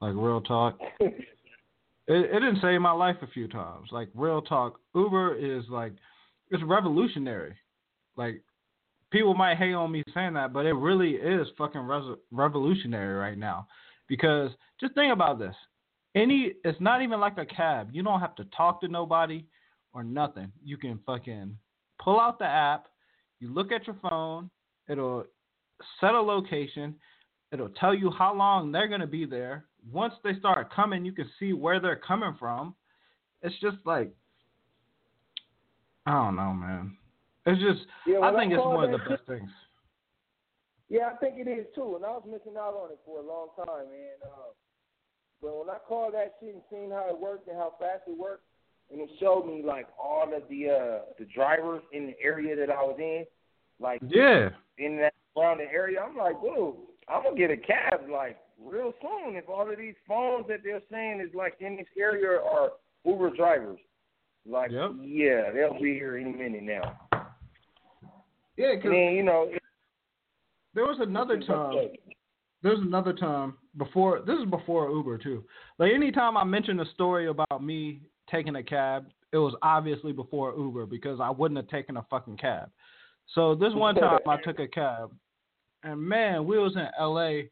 like real talk. *laughs* It, it didn't save my life a few times. Like real talk, Uber is like it's revolutionary. Like people might hate on me saying that, but it really is fucking res- revolutionary right now. Because just think about this: any, it's not even like a cab. You don't have to talk to nobody or nothing. You can fucking pull out the app. You look at your phone. It'll set a location. It'll tell you how long they're gonna be there. Once they start coming, you can see where they're coming from. It's just like I don't know, man. It's just
Yeah,
I
I
think it's one of the best things.
Yeah, I think it is too, and I was missing out on it for a long time, man. Uh, but when I called that shit and seen how it worked and how fast it worked, and it showed me like all of the uh the drivers in the area that I was in, like
Yeah.
in that surrounding area, I'm like, dude, I'm gonna get a cab like real soon if all of these phones that they're saying is like in this area are Uber drivers. Like,
Yep.
yeah, they'll be here any minute now.
Yeah,
And then you know, it,
there was another time. There's another time before. This is before Uber too. Like anytime I mention a story about me taking a cab, it was obviously before Uber because I wouldn't have taken a fucking cab. So this *laughs* one time I took a cab, and man, we was in L.A.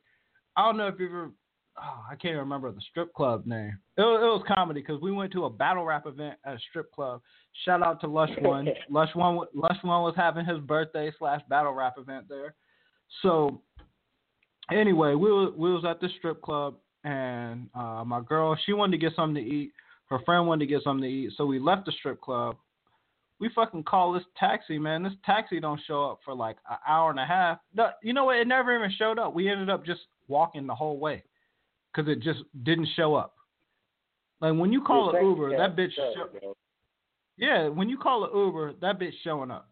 I don't know if you ever. Oh, I can't remember the strip club name. It was, it was comedy because we went to a battle rap event at a strip club. Shout out to Lush One. *laughs* Lush One. Lush One was having his birthday slash battle rap event there. So anyway, we was, we was at the strip club, and uh, my girl she wanted to get something to eat. Her friend wanted to get something to eat, so we left the strip club. We fucking call this taxi, man. This taxi don't show up for like an hour and a half. No, you know what? It never even showed up. We ended up just walking the whole way because it just didn't show up. Like when you call an Uber, that bitch.
yeah,
Show, yeah, when you call an Uber, that bitch showing up.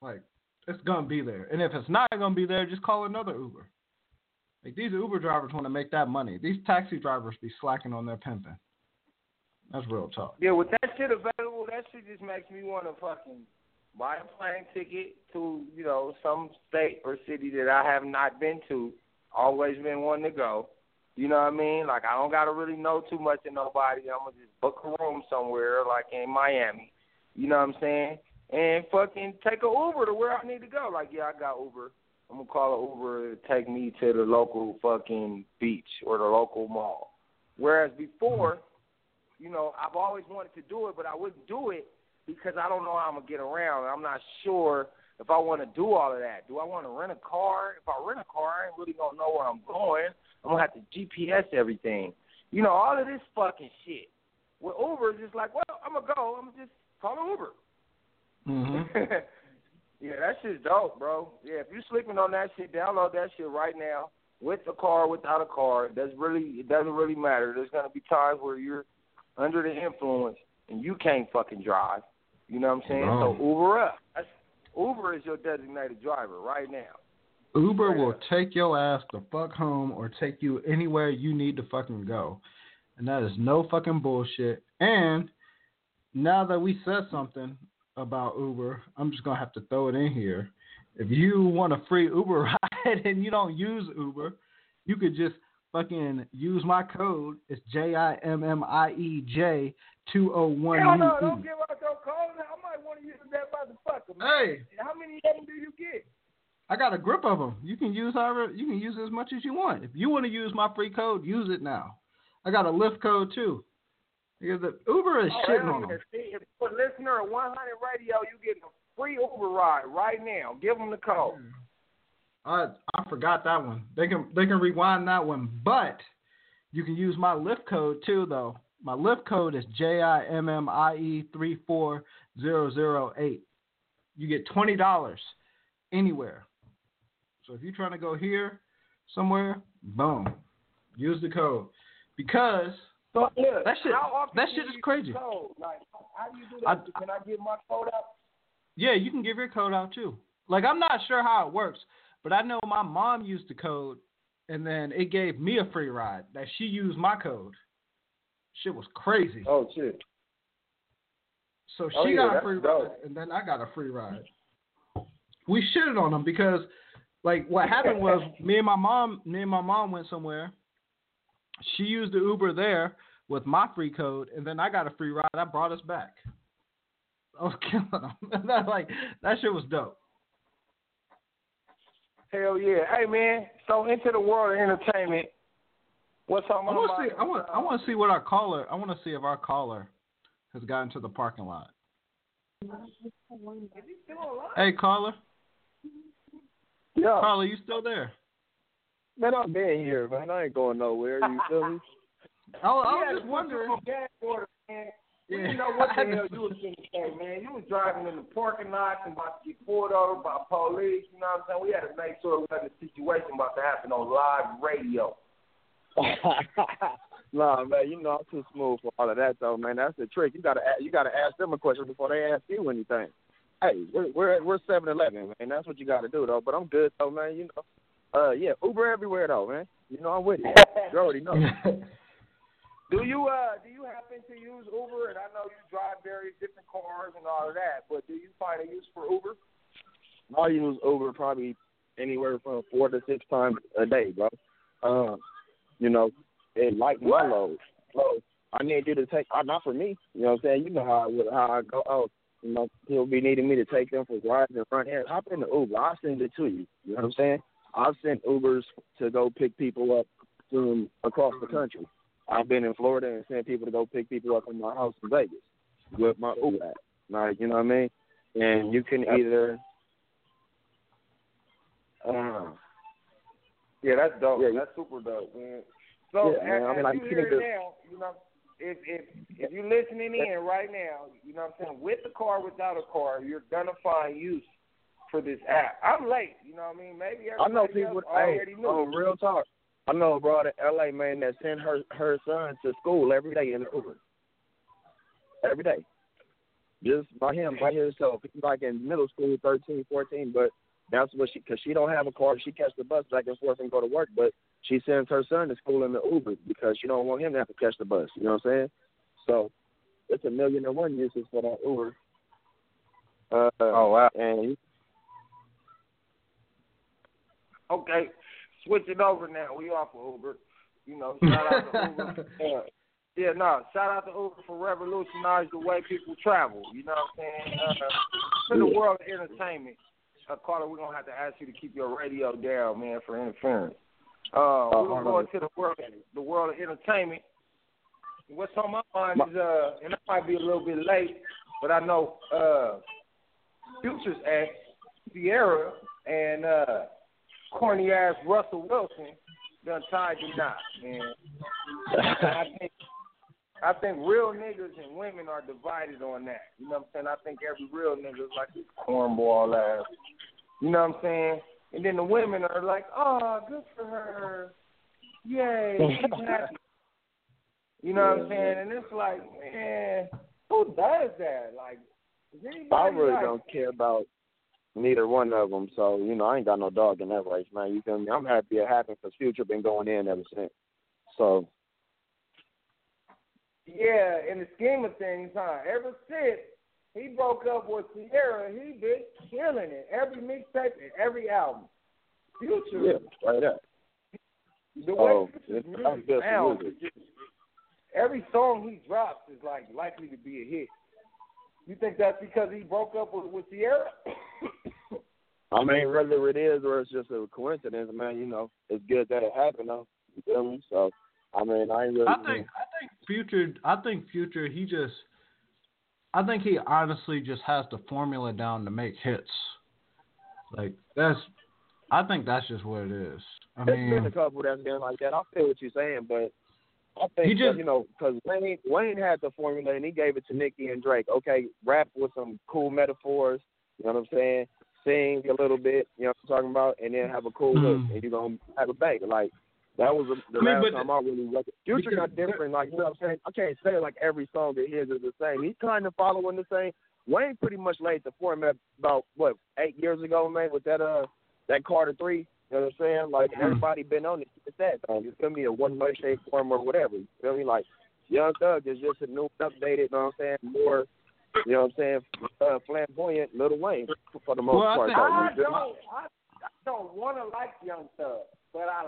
Like it's gonna be there, and if it's not gonna be there, just call another Uber. Like these Uber drivers want to make that money. These taxi drivers be slacking on their pimping. That's real talk.
Yeah, with that shit available, that shit just makes me want to fucking buy a plane ticket to, you know, some state or city that I have not been to. Always been wanting to go. You know what I mean? Like I don't gotta really know too much of nobody. I'm gonna just book a room somewhere, like in Miami. You know what I'm saying? And fucking take a Uber to where I need to go. Like, yeah, I got Uber. I'm gonna call an Uber to take me to the local fucking beach or the local mall. Whereas before, you know, I've always wanted to do it, but I wouldn't do it because I don't know how I'm gonna get around. I'm not sure if I want to do all of that. Do I want to rent a car? If I rent a car, I ain't really gonna know where I'm going. I'm gonna have to GPS everything. You know, all of this fucking shit. With Uber, it's just like, well, I'm gonna go. I'm just call an Uber.
Mm-hmm. *laughs*
yeah, that shit's dope, bro. Yeah, if you're sleeping on that shit, download that shit right now. With a car, without a car, that's really it doesn't really matter. There's gonna be times where you're under the influence and you can't fucking drive. You know what I'm saying?
No.
So Uber up. That's, Uber is your designated driver right now.
Uber will take your ass the fuck home or take you anywhere you need to fucking go. And that is no fucking bullshit. And now that we said something about Uber, I'm just gonna have to throw it in here. If you want a free Uber *laughs* ride and you don't use Uber, you could just fucking use my code. It's J I M M I E J two oh one
Hell no, don't give out your code. I might want to use that motherfucker. Man.
Hey.
How many of them do you get?
I got a grip of them. You can use however you can use as much as you want. If you want to use my free code, use it now. I got a Lyft code too. Because the Uber is
Oh,
shitting on them.
If you're a listener of 100 Radio, you get a free Uber ride right now. Give them the code.
I I forgot that one. They can they can rewind that one, but you can use my Lyft code too though. My Lyft code is J I M M I E three four zero zero eight. You get twenty dollars anywhere. So if you're trying to go here somewhere, boom, use the code because
So, look,
That shit- that shit is crazy.
Code? Like, how do you do
I-
that? Can I give my code out?
Yeah, you can give your code out too. Like I'm not sure how it works, but I know my mom used the code, and then it gave me a free ride that she used my code. Shit was crazy.
Oh shit.
So oh, she
Oh, yeah,
got a free
dope.
ride, and then I got a free ride. We shitted on them because, like, what happened was me and my mom, me and my mom went somewhere. She used the Uber there with my free code, and then I got a free ride. I brought us back. I was *laughs* oh, killing them. *laughs* that, like that shit was dope.
Hell yeah. Hey man, so into the world of entertainment. What's on my
I want to see. I want. I want to see what our caller. I want to see if our caller has gotten to the parking lot. Hey, caller.
Yeah,
Caller, you still there?
Man, I've been here, man. I ain't going nowhere. You *laughs* feel me?
I, was- I was
had
just wondering.
gas order, man. We
Yeah.
didn't know what *laughs*
I
the
had to
hell you was going to say, man. You was driving in the parking lot and about to get pulled over by police. You know what I'm saying? We had to make sure it wasn't a situation about to happen on live radio. *laughs*
nah, man. You know I'm too smooth for all of that, though, man. That's the trick. You gotta you gotta ask them a question before they ask you anything. Hey, we're we're we're Seven Eleven, man. That's what you gotta do, though. But I'm good, though, man. You know, uh, yeah, Uber everywhere, though, man. You know I'm with you. You already know. *laughs*
Do you uh do you happen to use Uber? And I know you drive various different cars and all of that, but do you find a use for Uber?
I use Uber probably anywhere from four to six times a day, bro. Um, you know, it lighten my load. So I need you to take uh, not for me, you know what I'm saying? You know how I would how I go, oh, you know, people be needing me to take them for rides and front end. Hop in the Uber. I'll send it to you. You know what I'm saying? I've sent Ubers to go pick people up from across the country. I've been in Florida and sent people to go pick people up in my house in Vegas with my Uber app. Like, you know what I mean? And you can either uh,
Yeah, that's dope.
Yeah,
that's super dope, man. So
Yeah, man, I mean, like,
you
you
hear it now, you know, if if if you're listening in right now, you know what I'm saying, with the car, without a car, you're gonna find use for this app. I'm late, you know what I mean? Maybe
I know people.
else
Hey,
already knew.
oh, real talk. I know a broad in L.A. man that sent her her son to school every day in the Uber. Every day, just by him, by himself. He's like in middle school, thirteen, fourteen, but that's what she because she don't have a car. She catch the bus back and forth and go to work, but she sends her son to school in the Uber because she don't want him to have to catch the bus. You know what I'm saying? So it's a million and one uses for that Uber. Uh,
Oh wow.
and
Okay, switch it over now. We off of Uber. You know, *laughs* shout out to Uber. Uh, yeah, no, shout out to Uber for revolutionizing the way people travel. You know what I'm saying? Uh, in the world of entertainment, uh, Carter, we're gonna have to ask you to keep your radio down, man, for interference. Uh, we're gonna go into the world, the world of entertainment. What's on my mind is, uh, and I might be a little bit late, but I know uh, Future's at Ciara, and uh, corny ass Russell Wilson done tied the knot, man. I think I think real niggas and women are divided on that. You know what I'm saying? I think every real nigga is like this cornball ass. You know what I'm saying? And then the women are like, oh, good for her. Yay, she's *laughs* happy. You know what I'm saying? And it's like, man, who does that? Like,
I really
like,
don't care about neither one of them. So you know, I ain't got no dog in that race, man. You feel me? I'm happy it happened because Future been going in ever since. So
Yeah, in the scheme of things, huh? Ever since he broke up with Ciara, he been killing it. Every mixtape and every album. Future,
yeah, right there.
the way
Oh,
Future's
it's-
music
that's good
sounds,
music.
every song he drops is like likely to be a hit. You think that's because he broke up with, with Ciara? *coughs*
I mean, whether it is or it's just a coincidence, man. You know, it's good that it happened, though. You feel me? So, I mean, I ain't really.
I think I think future I think future he just I think he honestly just has the formula down to make hits. Like that's I think that's just what it is. I
There's been a couple that's been like that. I feel what you're saying, but I think
just-
you know because Wayne Wayne had the formula and he gave it to Nicki and Drake. Okay, rap with some cool metaphors. You know what I'm saying? Sing a little bit. You know what I'm talking about, and then have a cool hook,
Mhm.
and you're gonna have a bang. Like that was the, the
I mean,
last time I really looked. Future got different. Like you know what I'm saying? I can't say like every song of his is the same. He's kind of following the same. Wayne pretty much laid the format about what eight years ago, man, with that uh that Carter three. You know what I'm saying? Like
Mhm.
everybody been on it. It's that though. It's gonna be a one way shape form or whatever. You feel me? Like Young Thug is just a new updated, you know what I'm saying, more you know what I'm saying, uh, flamboyant Lil Wayne for the most
Well, I
part.
think-
I
You feel me?
don't, I, I don't want to like Young Thug, but I,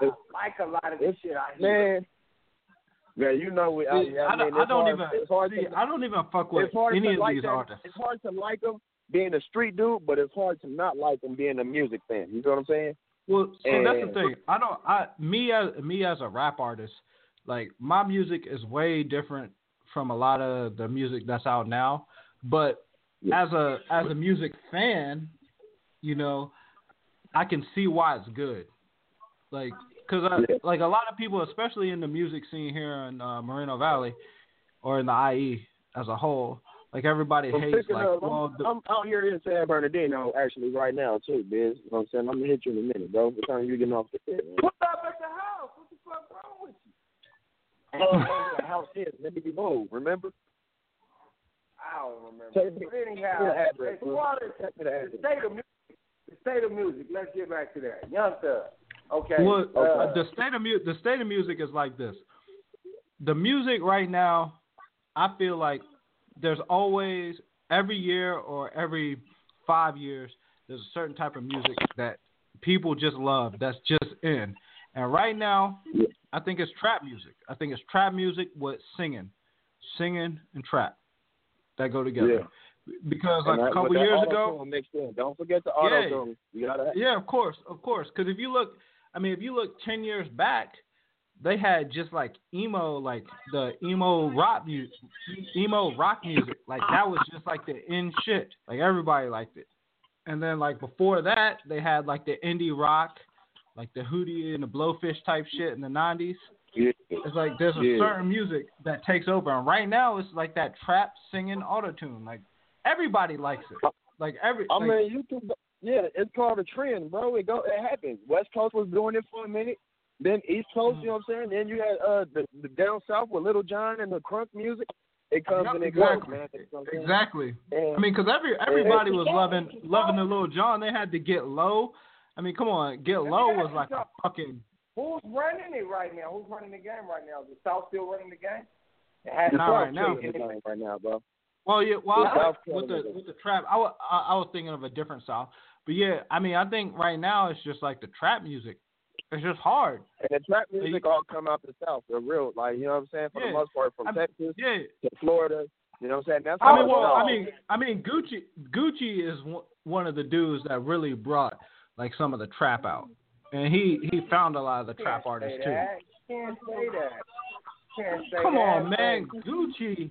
I like a lot of
this
shit I hear.
Man, man, you know we. I,
see,
I,
I,
mean,
don't, I don't
hard,
even
it's hard
see,
to,
I don't even fuck with any of
like
these
that.
artists.
It's hard to like them being a street dude, but it's hard to not like them being a music fan. You know what I'm saying?
Well, see, that's the thing. I don't. I me as me as a rap artist, like my music is way different from a lot of the music that's out now. But
Yeah.
as a as a music fan, you know, I can see why it's good. Like, cause I,
Yeah.
like a lot of people, especially in the music scene here in uh, Moreno Valley, or in the IE as a whole, like everybody
Well,
hates
speaking
like,
of,
well,
I'm,
the,
I'm out here in San Bernardino actually right now too, Biz. You know what I'm saying? I'm gonna hit you in a minute, bro. What time you getting off the pit, man?
What's up at the house? What the fuck wrong with you?
Oh, the house is. Let me be bold. Remember?
I don't remember.
Take
But anyhow,
take the address,
as
bro.
far as
Take me the
the state of music, the state of music. Let's get back to that. Young Thug. Okay.
Well,
uh,
the state of music. the state of music is like this. The music right now, I feel like there's always every year or every five years there's a certain type of music that people just love. That's just in. And right now, I think it's trap music. I think it's trap music with singing, singing and trap that go together.
Yeah.
because like a couple years ago.
Don't forget the
Yeah.
auto gotta.
yeah, of course, of course. Because if you look, I mean, if you look ten years back, they had just like emo, like the emo rock music, emo rock music. Like that was just like the in shit. Like everybody liked it. And then like before that, they had like the indie rock, like the Hootie and the Blowfish type shit in the '90s.
Yeah.
It's like there's a
Yeah.
certain music that takes over, and right now it's like that trap singing auto tune. Like everybody likes it. Like every.
I
like,
mean, you can. Yeah, it's called a trend, bro. It go. It happens. West Coast was doing it for a minute. Then East Coast, you know what I'm saying? Then you had uh the, the down south with Lil Jon and the crunk music. It comes
Yep,
and it goes,
exactly.
man. Know I'm?
Exactly.
And-
I mean, because every everybody was loving loving the Lil Jon. They had to get low. I mean, come on, get low was like a fucking.
Who's running it right now? Who's running the game right now? Is the South still running the game? It has
Not right now.
killing the game
right now, bro.
Well, yeah. Well, I- with the with the trap, I, I, I was thinking of a different South. But yeah, I mean, I think right now it's just like the trap music. It's just hard.
And the trap music all come out the south. They're real, like you know what I'm saying. For
Yeah.
the most part, from
I-
Texas
Yeah.
to Florida. You know what I'm saying? That's
I mean, well, I mean, I mean, Gucci, Gucci is one of the dudes that really brought like some of the trap out, and he he found a lot of the trap artists
say
too.
Can't say that. Can't say
Come
that.
on, man, Gucci,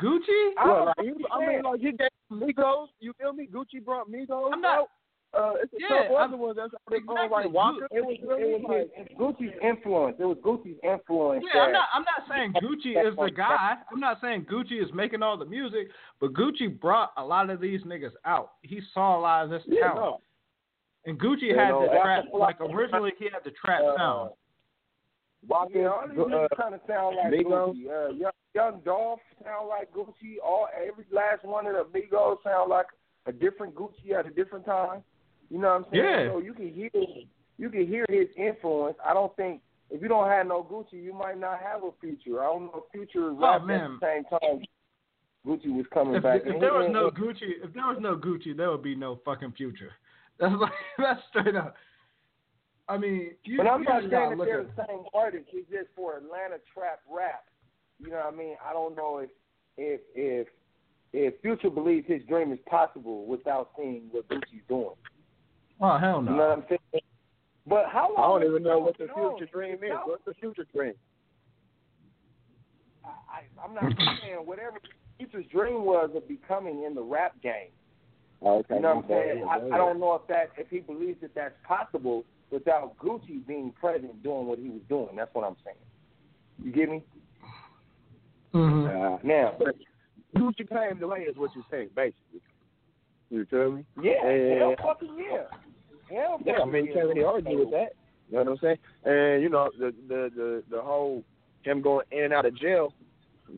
Gucci.
Well, like, you, I mean, like you get Migos. You feel me? Gucci brought Migos.
I'm not-
out. Uh, it's a
Yeah,
couple other ones. That's how they call
Exactly.
like Waka.
It was, it was his, it's Gucci's influence. It was Gucci's influence.
Yeah, I'm not. I'm not saying Gucci is the guy. I'm not saying Gucci is making all the music, but Gucci brought a lot of these niggas out. He saw a lot of this
Yeah,
talent,
no.
And Gucci
You
had
know,
the trap. Like originally, he had the trap
Uh,
sound.
Waka,
Yeah, all these niggas
uh,
kind of sound like
Migos.
Gucci. Uh, young, young Dolph sound like Gucci. All every last one of the Migos sound like a different Gucci at a different time. You know what I'm saying?
Yeah.
So you can hear you can hear his influence. I don't think if you don't have no Gucci, you might not have a future. I don't know if future rapped at
man.
the same time. Gucci was coming
If,
back.
if
And
there was *laughs* no Gucci, if there was no Gucci, there would be no fucking future. That's like *laughs* that's straight up. I mean, you,
But I'm
you
not saying
gotta
that they're the same artist. It's just for Atlanta trap rap. You know what I mean? I don't know if if if if Future believes his dream is possible without seeing what Gucci's doing.
Oh hell no.
You know what I'm saying? But how
I don't even know what the
no,
future dream is. What's the future dream?
I, I, I'm not saying whatever Future's dream was of becoming in the rap game.
Okay.
You know what I'm saying? I, I don't know if that if he believes that that's possible without Gucci being present doing what he was doing. That's what I'm saying. You get me?
Mm-hmm.
Now,
Gucci paved the way is what you're saying, basically. You feel me?
yeah,
And-
hell fucking yeah. Hell
Yeah, I mean, you can't really argue with that. You know what I'm saying? And you know, the the the the whole him going in and out of jail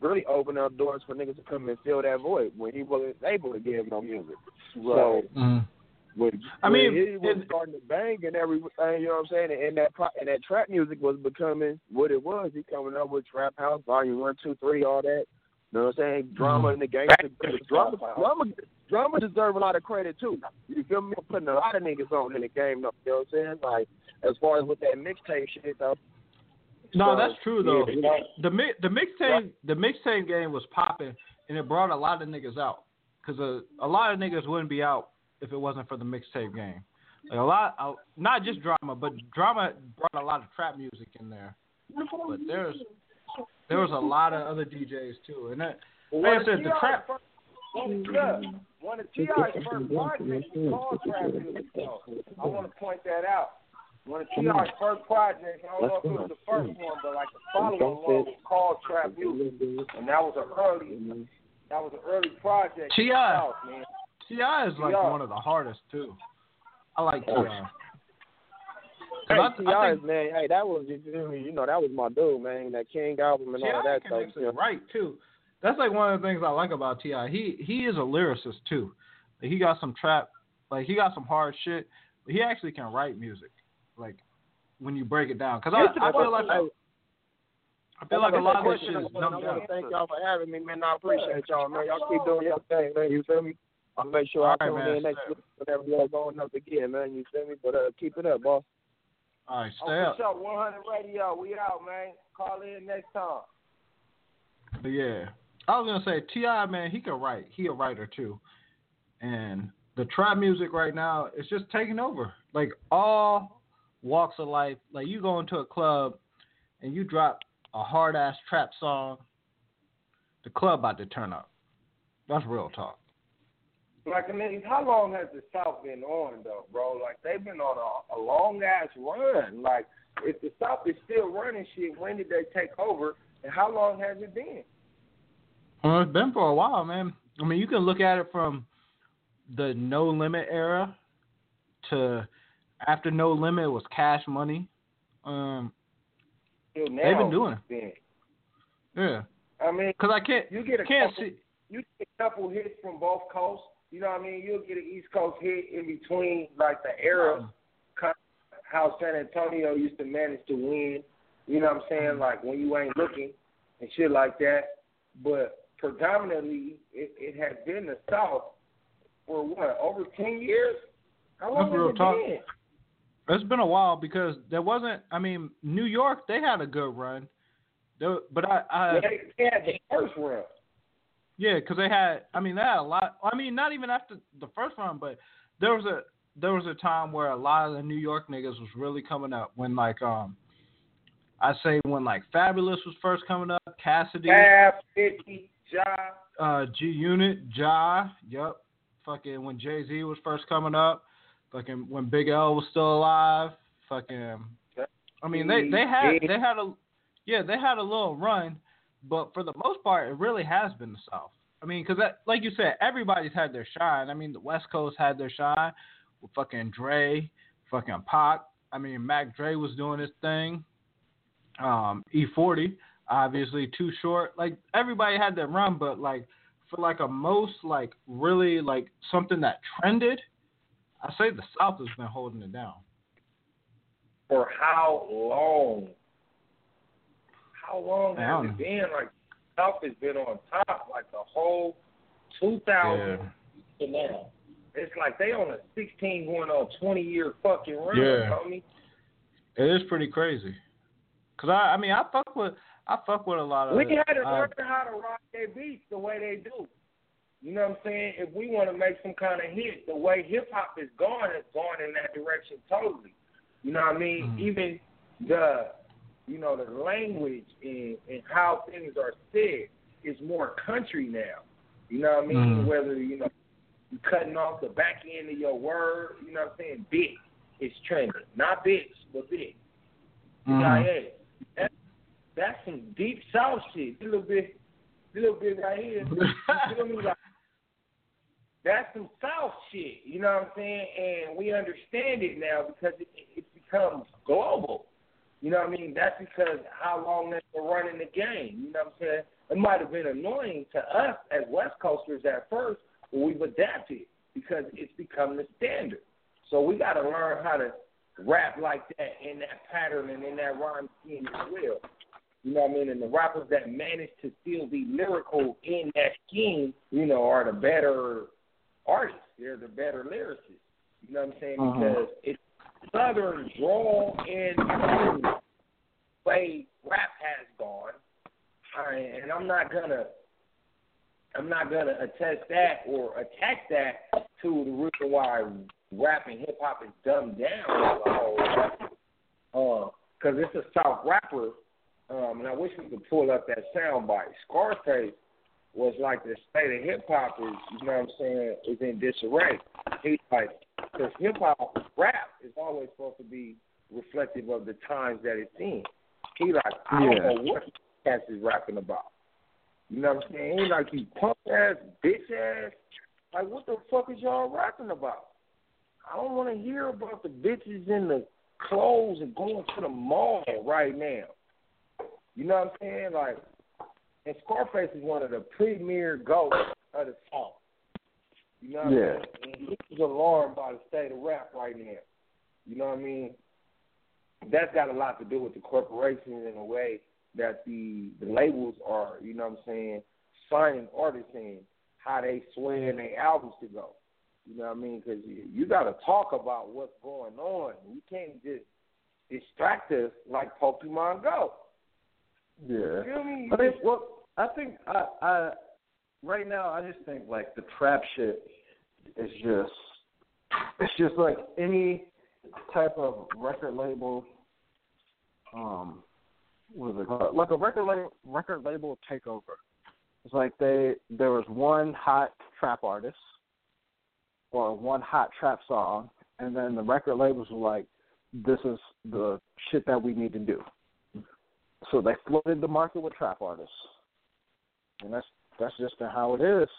really opened up doors for niggas to come and fill that void when he wasn't able to give no music. So
Mm-hmm.
when
I
when
mean,
he was
it-
starting to bang and everything, you know what I'm saying? And that pro- and that trap music was becoming what it was. He coming up with Trap House Volume One, Two, Three, all that. You know what I'm saying? Drama in the game. Drama, drama, drama deserve a lot of credit too. You feel me? Putting a lot of niggas on in the game. though, You know what I'm saying? Like as far as with that mixtape shit though.
No,
So,
that's true though.
yeah,
The mi- the mixtape the mixtape game was popping, and it brought a lot of niggas out. Cause a, a lot of niggas wouldn't be out if it wasn't for the mixtape game. Like a lot, uh, not just drama, but drama brought a lot of trap music in there. But there's there was a lot of other DJs too, and that, like I said, the trap.
One, of T.I.'s first projects was called Trap Music. I want to point that out. One of T.I.'s first projects, I don't know if it was the first one, but like the following one was called Trap Music. And that was an early, that was an early project.
T.I. Ti is like
T.I.
one of the hardest too. I like Ti.
Hey,
I- I think-
man, hey, that was you feel me? You know, that was my dude, man. That King album and all
T.I.
that
can
stuff.
actually
you know.
write too. That's like one of the things I like about Ti. He he is a lyricist too. He got some trap, like he got some hard shit, but he actually can write music. Like when you break it down, because I, I feel like I feel like a lot of this shit is dumbed down.
thank y'all for having me, man. I appreciate y'all, man. Y'all keep doing your thing, man. You feel me? I'll make sure I
All right,
tune
man.
in next week whenever y'all going up again, man. You feel me? But uh, keep it up, boss.
All right,
Oh,
stay up.
for sure, 100 Radio, we out, man. Call in next time.
But yeah, I was gonna say T.I. man, he can write. He a writer too, and the trap music right now is just taking over. Like all walks of life. Like you go into a club and you drop a hard ass trap song, the club about to turn up. That's real talk.
Like I mean, how long has the South been on though, bro? Like they've been on a, a long ass run. Like if the South is still running shit, when did they take over? And how long has it been?
Well, it's been for a while, man. I mean, you can look at it from the No Limit era to after No Limit was Cash Money. Um,
now,
they've been doing it.
Been.
Yeah,
I mean,
because I can't
you get a
can't
couple,
see.
you get a couple hits from both coasts. You know what I mean? You'll get an East Coast hit in between, like the era kind of how San Antonio used to manage to win. You know what I'm saying? Like when you ain't looking and shit like that. But predominantly, it, it has been the South for what over ten years. How long
That's real
has it
talk.
been?
It's been a while because there wasn't. I mean, New York they had a good run, there, but I, I
They, they had the first run.
Yeah, because they had. I mean, they had a lot. I mean, not even after the first round, but there was a there was a time where a lot of the New York niggas was really coming up. When like um, I say when like Fabolous was first coming up, Cassidy,
Fab, Fifty, Ja.
uh, G Unit, Ja, yep, fucking when Jay Z was first coming up, fucking when Big L was still alive, fucking. I mean, they they had they had a yeah they had a little run, but for the most part, it really has been the South. I mean, because like you said, everybody's had their shine. I mean, the West Coast had their shine with fucking Dre, fucking Pac. I mean, Mac Dre was doing his thing. Um, E40, obviously, Too Short. Like everybody had their run, but like for like a most like really like something that trended, I say the South has been holding it down.
For how long? How long has it been? Like South has been on top like the whole 2000 to now. It's like they on a 16 going on 20 year fucking run,
Yeah.
homie.
It is pretty crazy. Cause I, I mean, I fuck with, I fuck with a lot of.
We had to
uh,
learn how to rock their beats the way they do. You know what I'm saying? If we want to make some kind of hit, the way hip hop is going, it's going in that direction totally. You know what I mean?
Mhm.
Even the, you know, the language and, and how things are said is more country now. You know what I mean?
Mhm.
Whether you know you cutting off the back end of your word, you know what I'm saying? Big, it's trending. Not bitch, but big.
mhm.
Like, that, that's some deep south shit. A little bit, a little bit right here. *laughs* You feel me? Like, that's some south shit. You know what I'm saying? And we understand it now because it, it becomes global. You know what I mean? That's because how long they've been running the game. You know what I'm saying? It might have been annoying to us as West Coasters at first, but we've adapted because it's become the standard. So we got to learn how to rap like that in that pattern and in that rhyme scheme as well. You know what I mean? And the rappers that manage to still be lyrical in that scheme, you know, are the better artists. They're the better lyricists. You know what I'm saying?
Uh-huh.
Because it's southern drawl and way rap has gone. I, and I'm not gonna I'm not gonna attest that or attack that to the reason why rap and hip hop is dumbed down as a whole. Because it's a South rapper, um, and I wish we could pull up that soundbite. Scarface was like the state of hip hop is, you know what I'm saying, is in disarray. He's like, because hip hop rap is always supposed to be reflective of the times that it's in. He like, I
Yeah.
don't know what cats is rapping about. You know what I'm saying? He like, you punk ass, bitch ass. Like, what the fuck is y'all rapping about? I don't want to hear about the bitches in the clothes and going to the mall right now. You know what I'm saying? Like, and Scarface is one of the premier ghosts of the South. You know what
Yeah.
I mean? And he's alarmed by the state of rap right now. You know what I mean? That's got a lot to do with the corporations and the way that the, the labels are, you know what I'm saying, signing artists in, how they swaying their albums to go. You know what I mean? Because you, you got to talk about what's going on. You can't just distract us like Pokemon Go.
Yeah.
You feel me?
I mean, well, I think I, I right now I just think like the trap shit is just it's just like any type of record label um what is it called? Like a record label record label takeover. It's like they there was one hot trap artist or one hot trap song and then the record labels were like, This is the shit that we need to do. So they flooded the market with trap artists. And that's that's just how it is.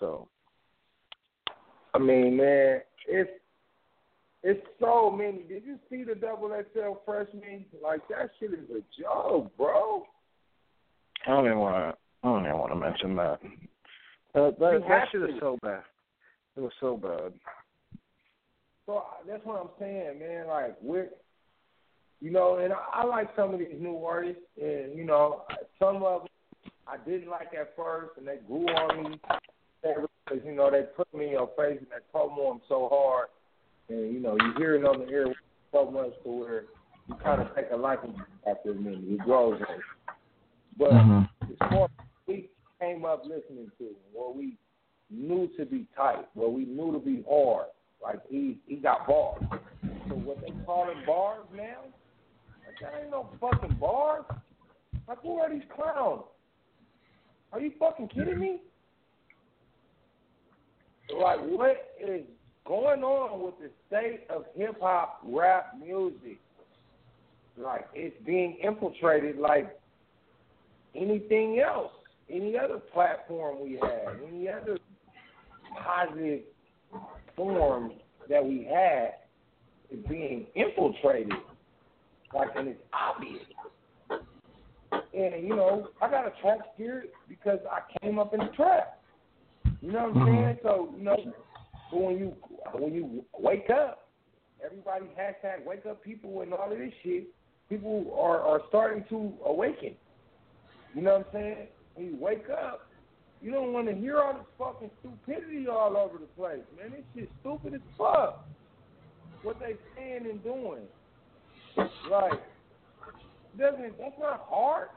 So
I mean, man, it's it's so many. Did you see the double XL freshman? Like that shit is a joke, bro.
I don't even want to. I don't even want to mention that. Uh, that that shit
to.
is so bad. It was so bad.
So that's what I'm saying, man. Like we're, you know, and I, I like some of these new artists, and you know, some of them I didn't like at first, and they grew on me because you know they put me in your face and they promo them so hard, and you know you hear it on the air so much to where you kind of take a liking after a minute. It grows on you. But mm-hmm. it's more we came up listening to, what we knew to be tight, what we knew to be hard. Like he he got bars. So what they call it bars now? Like that ain't no fucking bars. Like who are these clowns? Are you fucking kidding me? Like what is going on with the state of hip hop rap music? Like it's being infiltrated like anything else, any other platform we have, any other positive form that we had is being infiltrated. Like and it's obvious. And you know, I got a trap spirit because I came up in the trap. You know what I'm mm-hmm. saying? So you know, but when you when you wake up, everybody hashtag wake up people and all of this shit. People are are starting to awaken. You know what I'm saying? When you wake up, you don't want to hear all this fucking stupidity all over the place, man. This shit's stupid as fuck. What they saying and doing, like, doesn't that's not hard.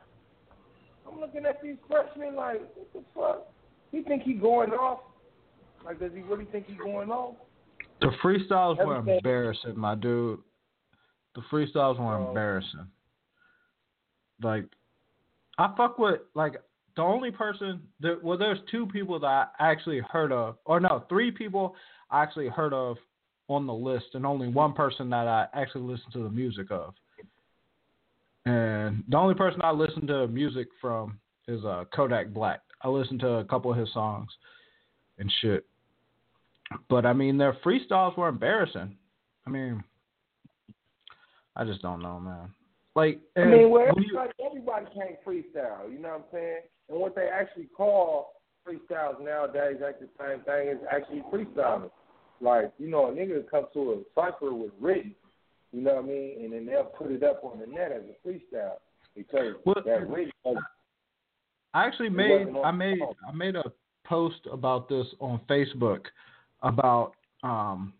I'm looking at these freshmen like, what the fuck? He think he going off? Like, does he really think he going off?
The freestyles were embarrassing, my dude. The freestyles were
Bro.
embarrassing. Like, I fuck with like the only person that well, there's two people that I actually heard of, or no, three people I actually heard of on the list, and only one person that I actually listened to the music of. And the only person I listen to music from is uh, Kodak Black. I listened to a couple of his songs and shit. But I mean, their freestyles were embarrassing. I mean, I just don't know, man. Like,
I mean, well,
when you-
everybody, everybody can't freestyle. You know what I'm saying? And what they actually call freestyles nowadays, ain't the same thing as actually freestyling. Like, you know, a nigga comes to a cipher with written, you know what I mean, and then they'll put it up on the net as a freestyle because
Well,
that.
I actually made I made I made a post about this on Facebook about um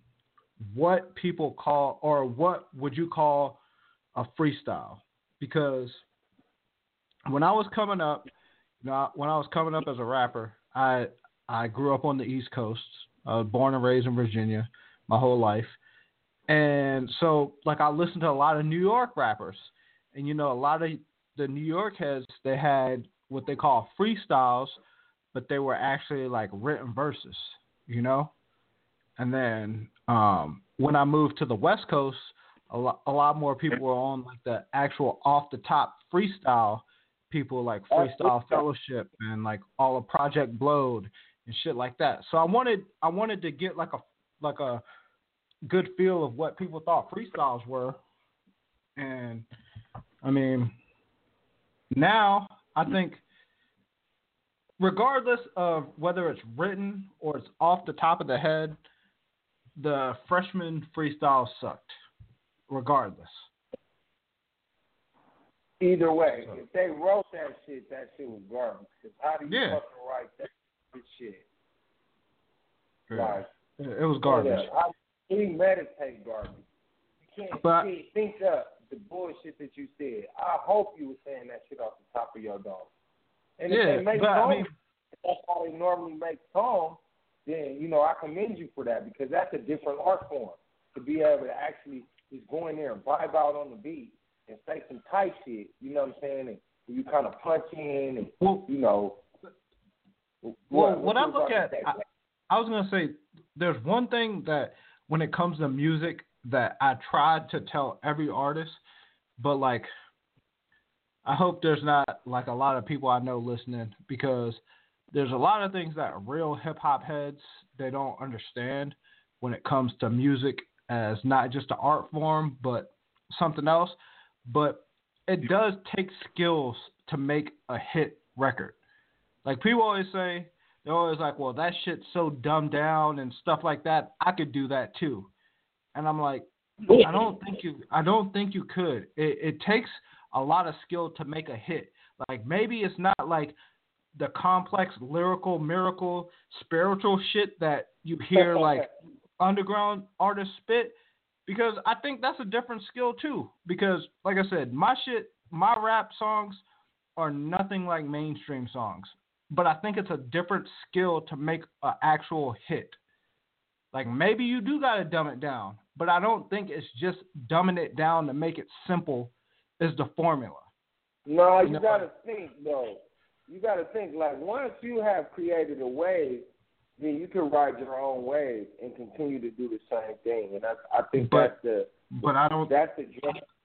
what people call or what would you call a freestyle because when I was coming up, you know, when I was coming up as a rapper, I I grew up on the East Coast. I was born and raised in Virginia my whole life. And so like I listened to a lot of New York rappers. And you know, a lot of the New York heads they had what they call freestyles, but they were actually like written verses, you know? And then um, when I moved to the West Coast, a lot, a lot more people were on like the actual off the top freestyle people like Freestyle Fellowship and like all of Project Blowed and shit like that. So I wanted I wanted to get like a like a good feel of what people thought freestyles were. And I mean now I think regardless of whether it's written or it's off the top of the head, the freshman freestyle sucked. Regardless.
Either way, if they wrote that shit, that shit was garbage. 'Cause how do you
Yeah.
fucking write that shit? Like,
It was oh, garbage.
How do you meditate garbage? You can't
But-
see, think up the bullshit that you said. I hope you were saying that shit off the top of your dog. And
Yeah,
if they make
but, I
songs,
mean-
that's how they normally make songs. Then you know I commend you for that because that's a different art form to be able to actually just go in there and vibe out on the beat and say some tight shit. You know what I'm saying? And you kind of punch in and you know.
Well, when I look at. I, I was gonna say, there's one thing that when it comes to music that I tried to tell every artist, but like, I hope there's not like a lot of people I know listening because there's a lot of things that real hip hop heads they don't understand when it comes to music as not just an art form but something else. But it does take skills to make a hit record. Like people always say, they're always like, "Well, that shit's so dumbed down and stuff like that. I could do that too." And I'm like, I don't think you, I don't think you could. It, it takes a lot of skill to make a hit. Like maybe it's not like the complex lyrical, miracle, spiritual shit that you hear *laughs* like underground artists spit. Because I think that's a different skill too. Because like I said, my shit, my rap songs are nothing like mainstream songs. But I think it's a different skill to make an actual hit. Like maybe you do gotta dumb it down, but I don't think it's just dumbing it down to make it simple is the formula.
No, you
No.
gotta think though. You gotta think like once you have created a wave, then you can ride your own wave and continue to do the same thing. And that's I think
But-
that's the
But I don't
that's the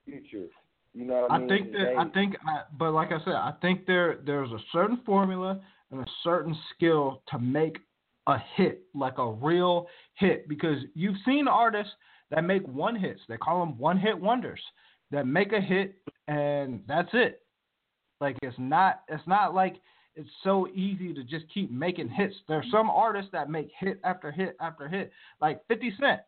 future. You know I mean?
think that I think, I, but like I said, I think there there's a certain formula and a certain skill to make a hit, like a real hit, because you've seen artists that make one hits. They call them one hit wonders that make a hit and that's it. Like it's not it's not like it's so easy to just keep making hits. There's some artists that make hit after hit after hit, like 50 Cent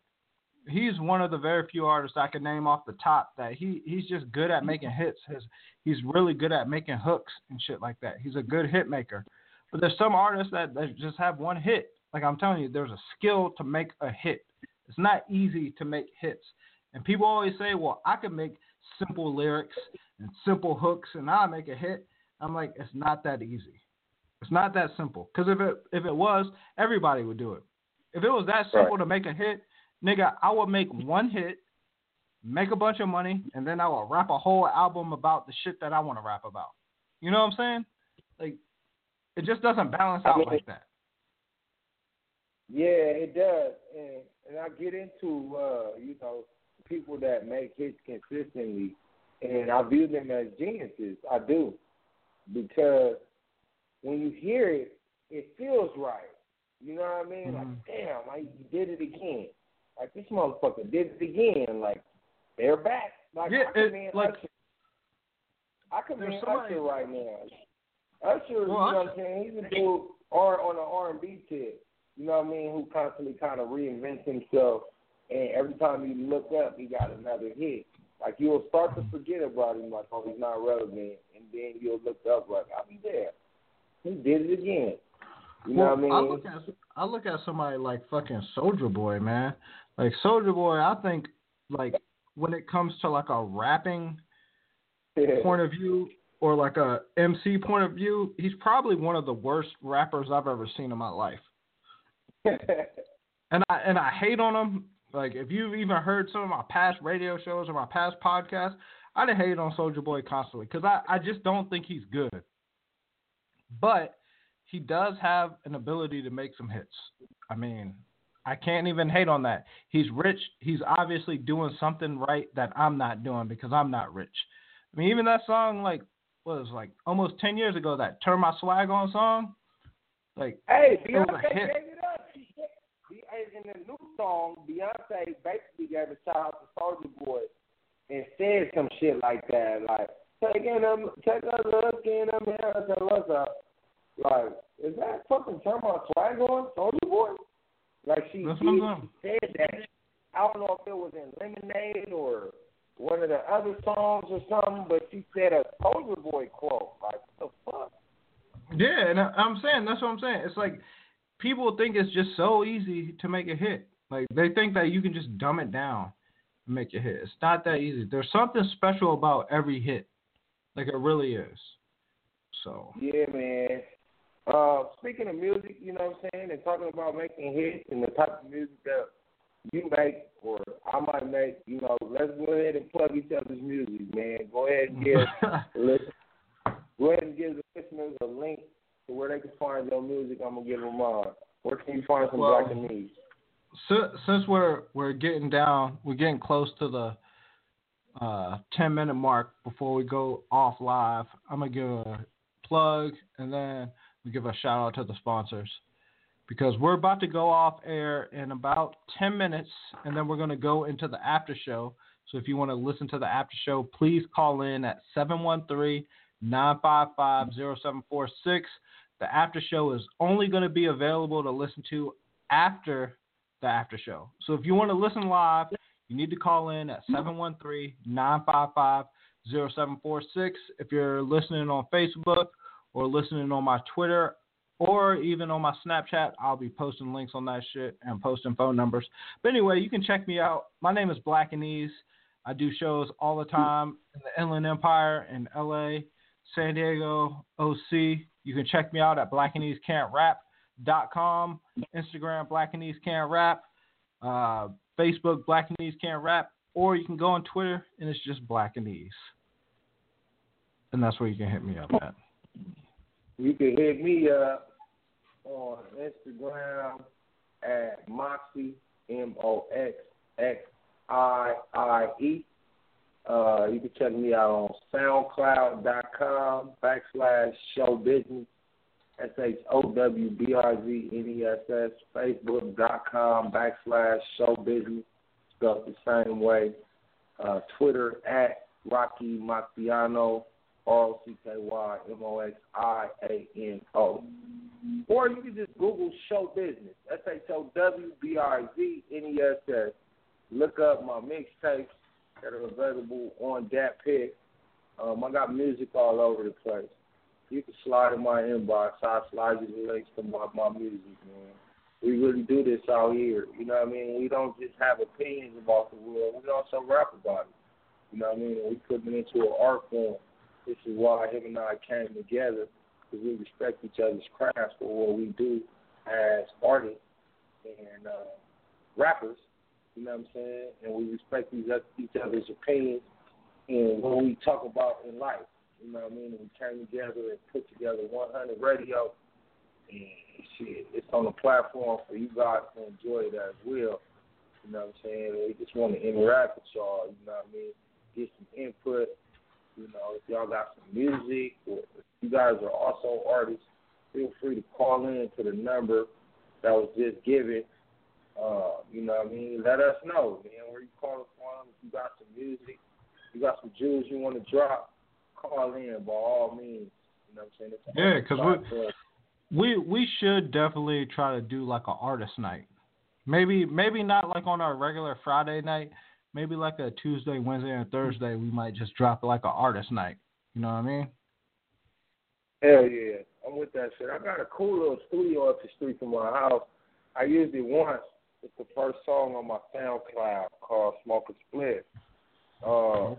he's one of the very few artists I can name off the top that he he's just good at making hits. His he's really good at making hooks and shit like that. He's a good hit maker. But there's some artists that, that just have one hit. Like I'm telling you, there's a skill to make a hit. It's not easy to make hits. And people always say, "Well, I can make simple lyrics and simple hooks and I'll make a hit." I'm like, it's not that easy. It's not that simple. Because if it if it was, everybody would do it. If it was that simple to make a hit, nigga, I would make one hit, make a bunch of money, and then I would rap a whole album about the shit that I want to rap about. You know what I'm saying? Like, it just doesn't balance
I
out
mean-
like that.
Yeah, it does, and and I get into uh, you know people that make hits consistently, and I view them as geniuses. I do, because when you hear it, it feels right. You know what I mean?
Mm-hmm.
Like, damn, I did it again. Like this motherfucker did it again. Like they're back. Like
Yeah,
I
it-
commend
like-
Usher. I commend
somebody-
Usher right now. Usher, you know
Well,
what I'm saying? He's a dude or on the R and B tip. You know what I mean? Who constantly kind of reinvents himself, and every time you look up, he got another hit. Like you'll start to forget about him, like oh he's not relevant, and then you'll look up like I'll be there. He did it again. You know
well,
what I mean?
I look at I look at somebody like fucking Soulja Boy, man. Like Soulja Boy, I think like when it comes to like a rapping point of view or like a MC point of view, he's probably one of the worst rappers I've ever seen in my life. *laughs* And I and I hate on him. Like if you've even heard some of my past radio shows or my past podcasts, I done hate on Soulja Boy constantly because I, I just don't think he's good. But he does have an ability to make some hits. I mean, I can't even hate on that. He's rich. He's obviously doing something right that I'm not doing because I'm not rich. I mean, even that song, like, what was like almost 10 years ago, that Turn My Swag On song, like,
Hey, Beyonce
a
gave it up. In the new song, Beyonce basically gave a shout out to Soulja Boy and said some shit like that, like taking them, take a look in tell us up. Like, is that fucking turn my swag on, Soulja Boy? Like she
That's what I'm
did, she said that. I don't know if it was in Lemonade or one of the other songs or something, but she said a Soulja Boy quote. Like, what the fuck?
Yeah, and I- I'm saying that's what I'm saying. It's like people think it's just so easy to make a hit. Like they think that you can just dumb it down and make a hit. It's not that easy. There's something special about every hit. Like it really is. So
Yeah, man. Uh, speaking of music, you know what I'm saying, and talking about making hits and the type of music that you make or I might make, you know, let's go ahead and plug each other's music, man. Go ahead and give *laughs* listen, go ahead and give the listeners a link to where they can find your music. I'm gonna give them mine. Where can you find some
Well,
Blackanese?
since, since we're we're getting down, we're getting close to the uh, 10 minute mark before we go off live. I'm gonna give a plug and then we give a shout out to the sponsors because we're about to go off air in about 10 minutes and then we're gonna go into the after show. So if you want to listen to the after show, please call in at 713 955 0746. The after show is only going to be available to listen to after the after show. So if you want to listen live, you need to call in at 713-955-0746. If you're listening on Facebook or listening on my Twitter or even on my Snapchat, I'll be posting links on that shit and posting phone numbers. But anyway, you can check me out. My name is Blackanese. I do shows all the time in the Inland Empire in LA, San Diego, OC. You can check me out at blackanesecantRap.com, Instagram Blackanese Can't Rap, uh, Facebook Blackanese Can't Rap, or you can go on Twitter and it's just Blackanese. And that's where you can hit me up at.
You can hit me up on Instagram at Moxie M O X X I I E. Uh, you can check me out on SoundCloud.com backslash Show Business. S H O W B R Z N E S S. Facebook.com backslash Show Business. Spelled the same way. Uh, Twitter at Rocky Moxiano. R O C K Y M O X I A N O. Or you can just Google show business. S H O W B R Z N E S S. Look up my mixtapes that are available on that pick. Um, I got music all over the place. You can slide in my inbox. I'll slide you the links to my, my music, man. We really do this out here. You know what I mean? We don't just have opinions about the world. We also rap about it. You know what I mean? We put it into an art form. This is why him and I came together because we respect each other's crafts for what we do as artists and uh, rappers. You know what I'm saying? And we respect each, other's opinions and what we talk about in life. You know what I mean? And we came together and put together 100 Radio, and shit, it's on the platform for you guys to enjoy it as well. You know what I'm saying? We just want to interact with y'all. You know what I mean? Get some input. You know, if y'all got some music or if you guys are also artists, feel free to call in to the number that was just given. Uh, you know what I mean? Let us know, man, where you calling from. If you got some music, you got some jewels you want to drop, call in by all means. You know what I'm saying? It's
Yeah,
open
'cause
platform.
We we should definitely try to do like an artist night. Maybe maybe not like on our regular Friday night. Maybe like a Tuesday, Wednesday, and Thursday. We might just drop like an artist night. You know what I mean?
Hell yeah. I'm with that shit. I got a cool little studio up the street from my house. I used it once. It's the first song on my SoundCloud called Smoke a Split. Uh,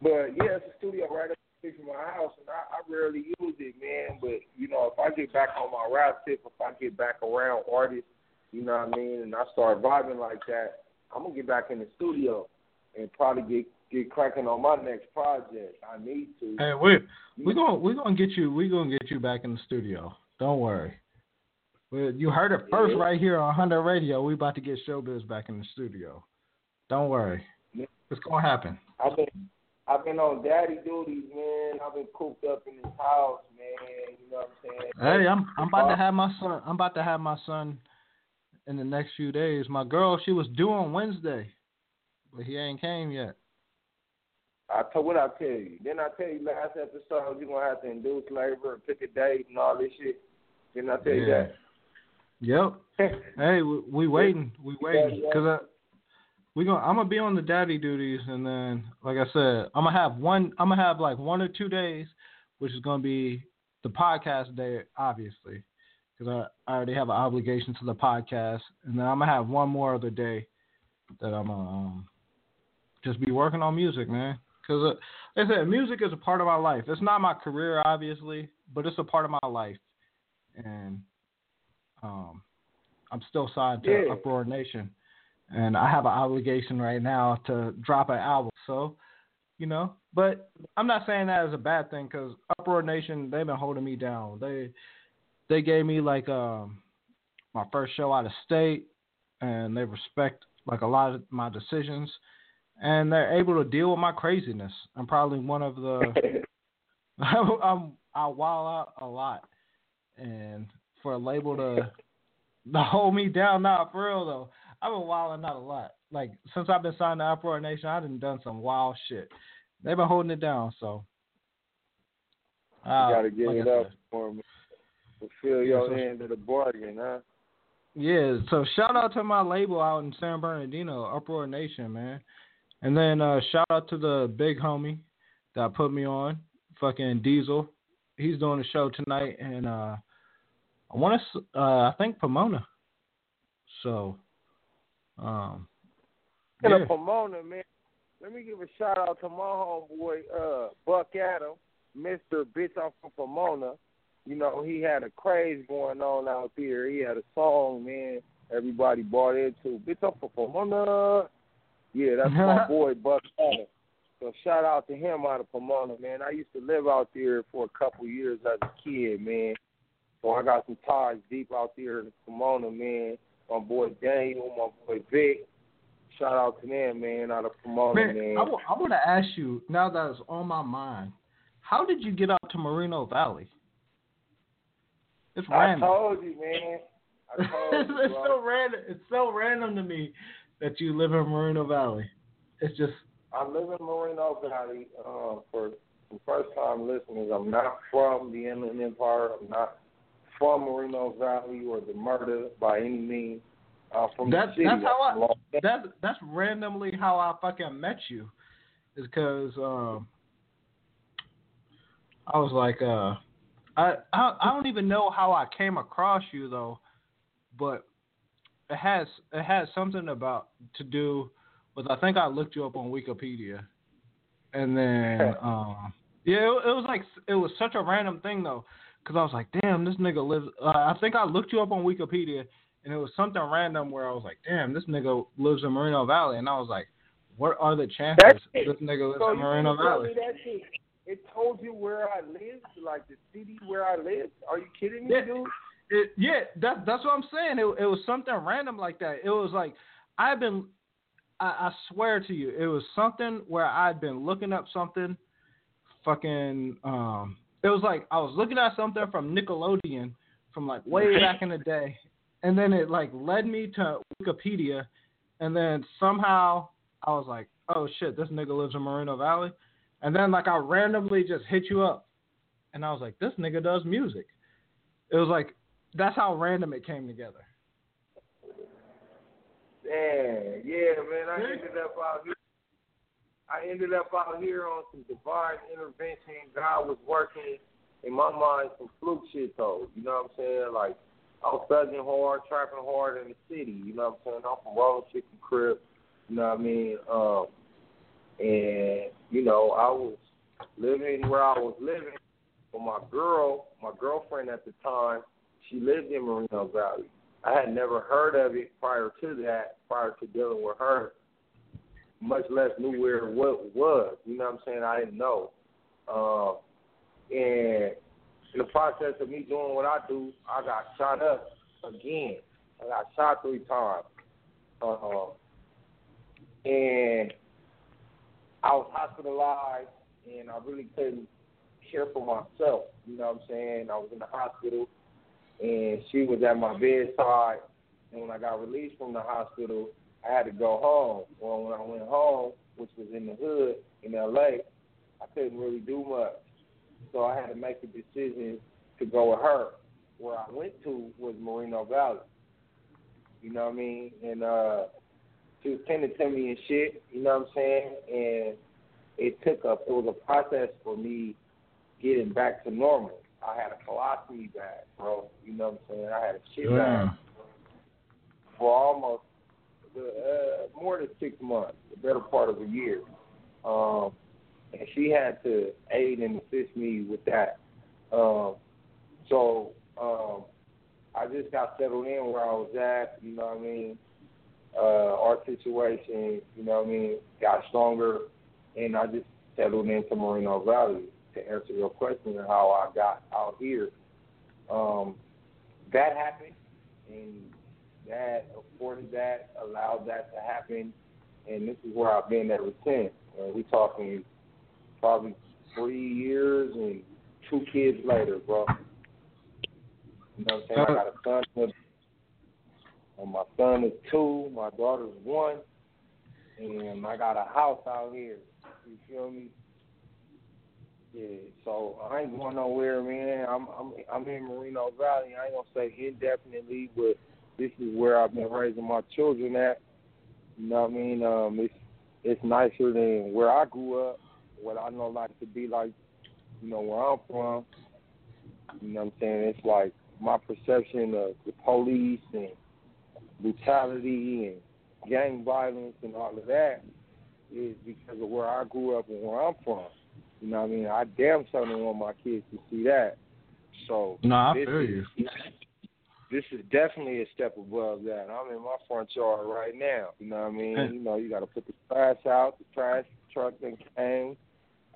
but yeah, it's a studio right up the street from my house, and I, I rarely use it, man. But you know, if I get back on my rap tip, if I get back around artists, you know what I mean, and I start vibing like that, I'm gonna get back in the studio and probably get get cracking on my next project. I need to.
Hey, we we gonna we gonna get you we gonna get you back in the studio. Don't worry. Well, you heard it first
Yeah.
right here on 100 Radio. We about to get Showbizz back in the studio. Don't worry. It's gonna happen.
I've been I've been on daddy duties, man. I've been cooped up in this house, man. You know what I'm saying?
Hey, I'm I'm about to uh, have my son. I'm about to have my son in the next few days. My girl, she was due on Wednesday, but he ain't came yet.
I told what I tell you. Then I tell you last episode you're gonna have to induce labor and pick a date and all this shit. Didn't I tell you
Yeah. Yep. *laughs* Hey, we, we waiting. We waiting because I, we gonna. I'm gonna be on the daddy duties, and then, like I said, I'm gonna have one. I'm gonna have like one or two days, which is gonna be the podcast day, obviously, because I, I already have an obligation to the podcast, and then I'm gonna have one more other day that I'm gonna um, just be working on music, man. because uh, like I said, music is a part of my life. It's not my career, obviously, but it's a part of my life, and um, I'm still signed to
Yeah.
Uproar Nation, and I have an obligation right now to drop an album. So, you know, but I'm not saying that as a bad thing because Uproar Nation they've been holding me down. They they gave me like um my first show out of state, and they respect like a lot of my decisions, and they're able to deal with my craziness. I'm probably one of the *laughs* *laughs* I'm I wild out a lot, and for a label to *laughs* to hold me down, not for real though. I've been wilding out a lot. Like since I've been signed to Uproar Nation, I done done some wild shit. They've been holding it down, so.
You
uh,
gotta get
like
it up for me. Fulfill
Yeah,
your
so-
end of the bargain, huh?
Yeah, so shout out to my label out in San Bernardino, Uproar Nation, man. And then uh shout out to the big homie that put me on, fucking Diesel. He's doing a show tonight and uh I want to uh I think Pomona. So um yeah.
a Pomona, man. Let me give a shout out to my homeboy, uh, Buck Adam, Mr. Bitch I'm from Pomona. You know, he had a craze going on out there. He had a song, man, everybody bought into. Bitch I'm from Pomona. Yeah, that's my *laughs* boy, Buck Adam. So shout out to him out of Pomona, man. I used to live out there for a couple years as a kid, man. So I got some ties deep out there in Pomona, man. My boy Daniel, my boy Vic. Shout out to them, man, out of Pomona,
Man,
man.
I, w- I want to ask you now that it's on my mind. How did you get out to Moreno Valley? It's
I
random.
told you, man. I *laughs* told
it's
you, bro.
so random. It's so random to me that you live in Moreno Valley. It's just
I live in Moreno Valley. Uh, for some first time listeners, I'm not from the Inland Empire. I'm not from Moreno Valley or the murder by any means. I'm from
that's
the city.
that's how I that's that's randomly how I fucking met you. Is because um, I was like uh, I, I I don't even know how I came across you though, but it has it has something about to do with I think I looked you up on Wikipedia, and then um, yeah, it, it was like it was such a random thing though, because I was like, damn, this nigga lives. Uh, I think I looked you up on Wikipedia, and it was something random where I was like, damn, this nigga lives in Moreno Valley, and I was like, what are the chances this nigga lives
So
in Moreno Valley?
Me that shit. It told you where I live, like the city where I live. Are you kidding me,
Yeah.
dude?
It, yeah, that that's what I'm saying. It it was something random like that. It was like I've been, I, I swear to you, it was something where I'd been looking up something, fucking. Um, it was like I was looking at something from Nickelodeon from like way back in the day, and then it like led me to Wikipedia, and then somehow I was like, oh shit, this nigga lives in Moreno Valley, and then like I randomly just hit you up, and I was like, this nigga does music. It was like that's how random it came together.
Damn, yeah, man. I ended up out here. I ended up out here on some divine intervention. God was working in my mind some fluke shit though. You know what I'm saying? Like I was thugging hard, trapping hard in the city. You know what I'm saying? I'm from Rolling Chicken Crib. You know what I mean? Um, and you know I was living where I was living. But my girl, my girlfriend at the time, she lived in Moreno Valley. I had never heard of it prior to that, prior to dealing with her, much less knew where what was. You know what I'm saying? I didn't know. Um, and in the process of me doing what I do, I got shot up again. I got shot three times. Um, and I was hospitalized, and I really couldn't care for myself. You know what I'm saying? I was in the hospital, and she was at my bedside. And when I got released from the hospital, I had to go home. Well, when I went home, which was in the hood in LA, I couldn't really do much. So I had to make a decision to go with her. Where I went to was Moreno Valley. You know what I mean? And uh she was tending to me and shit, you know what I'm saying? And it took a it was a process for me getting back to normal. I had a colostomy bag, bro. You know what I'm saying? I had a shit bag for almost uh, more than six months, the better part of a year. Um, and she had to aid and assist me with that. Um, so um, I just got settled in where I was at. You know what I mean? Uh, our situation, you know what I mean, got stronger, and I just settled into Moreno Valley. To answer your question and how I got out here, um, that happened, and that afforded that, allowed that to happen, and this is where I've been ever since. Uh, we talking probably three years and two kids later, bro. You know what I'm saying? I got a son. With, and my son is two. My daughter's one. And I got a house out here. You feel me? Yeah. So I ain't going nowhere, man. I'm I'm I'm in Moreno Valley. I ain't gonna say indefinitely, but this is where I've been raising my children at. You know what I mean? Um, it's it's nicer than where I grew up. What I know like to be like, you know, where I'm from. You know what I'm saying? It's like my perception of the police and brutality and gang violence and all of that is because of where I grew up and where I'm from. You know what I mean? I damn certainly want my kids to see that. So
No, I feel
is,
you.
This is definitely a step above that. I'm in my front yard right now. You know what I mean?
Hey.
You know, you got to put the trash out. The trash truck then came.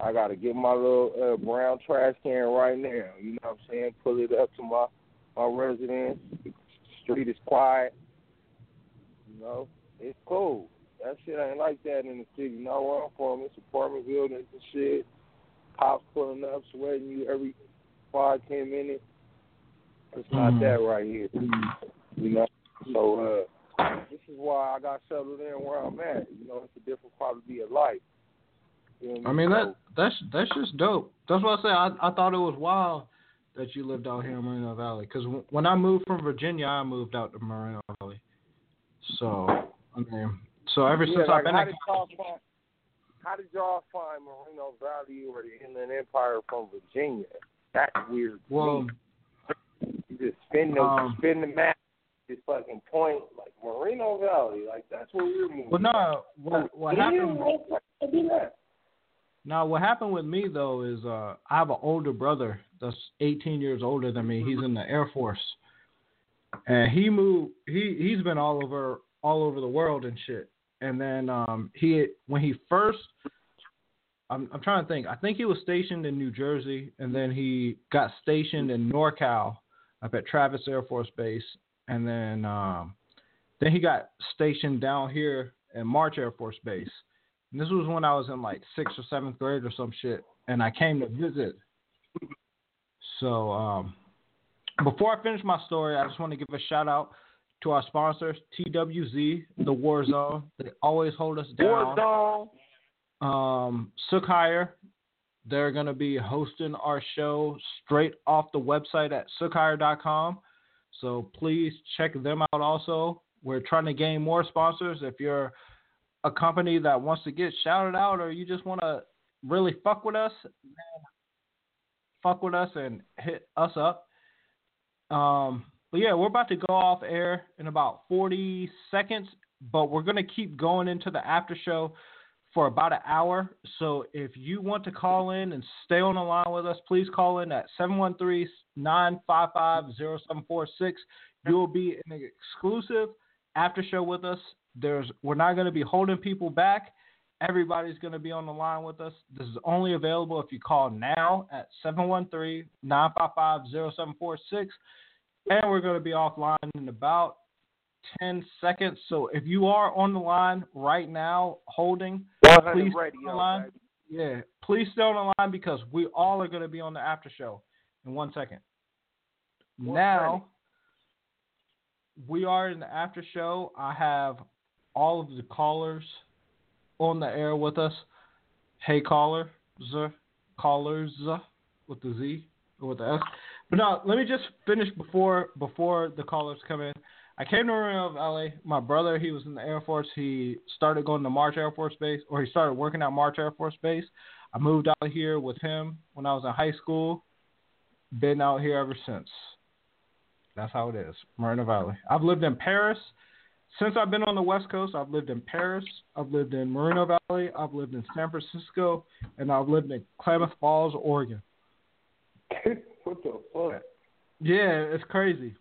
I got to get my little uh, brown trash can right now. You know what I'm saying? Pull it up to my my residence. The street is quiet. You know, it's cool. That shit ain't like that in the city. Not where I'm from. It's apartment buildings and shit. Cops pulling up, sweating you every five, ten minutes. It's not
Mhm.
that right here. You know. So uh this is why I got settled in where I'm at. You know, it's a different quality of life. You know
I mean that that's that's just dope. That's what I say. I I thought it was wild that you lived out here in Moreno Valley because when I moved from Virginia, I moved out to Moreno Valley. So I mean, so ever
yeah,
since
like,
I've been
how
in,
did y'all find how did y'all find Moreno Valley or the Inland Empire from Virginia? That's weird.
well,
you just spin the
um,
spin the map, just fucking point like Moreno Valley, like that's where we're moving.
well, no, what what happened?
like, do that.
Now, what happened with me though is uh, I have an older brother that's 18 years older than me. He's in the Air Force, and he moved. He he's been all over all over the world and shit. And then um, he when he first, I'm I'm trying to think. I think he was stationed in New Jersey, and then he got stationed in NorCal up at Travis Air Force Base, and then um, then he got stationed down here at March Air Force Base. And this was when I was in like sixth or seventh grade or some shit, and I came to visit. So um, before I finish my story, I just want to give a shout out to our sponsors, TWZ, the War Zone. They always hold us down.
Warzone.
Um, Sook Hire, they're going to be hosting our show straight off the website at sookhire.com. So please check them out also. We're trying to gain more sponsors. If you're a company that wants to get shouted out or you just want to really fuck with us, fuck with us and hit us up. Um, but yeah, we're about to go off air in about 40 seconds, but we're going to keep going into the after show for about an hour. So if you want to call in and stay on the line with us, please call in at 713-955-0746. You will be in an exclusive after show with us. There's we're not going to be holding people back. Everybody's going to be on the line with us. This is only available if you call now at 713-955-0746 and we're going to be offline in about 10 seconds. So if you are on the line right now holding,
100
please stay on the line.
baby.
Yeah, please stay on the line because we all are going to be on the after show in one second. now, we are in the after show. I have all of the callers on the air with us. Hey, caller, z, callers with the Z or with the S. But now let me just finish before before the callers come in. I came to Moreno Valley. My brother, he was in the Air Force. He started going to March Air Force Base, or he started working at March Air Force Base. I moved out here with him when I was in high school. Been out here ever since. That's how it is, Moreno Valley. I've lived in Perris since I've been on the West Coast, I've lived in Perris, I've lived in Moreno Valley, I've lived in San Francisco, and I've lived in Klamath Falls, Oregon.
what the fuck?
Yeah, it's crazy.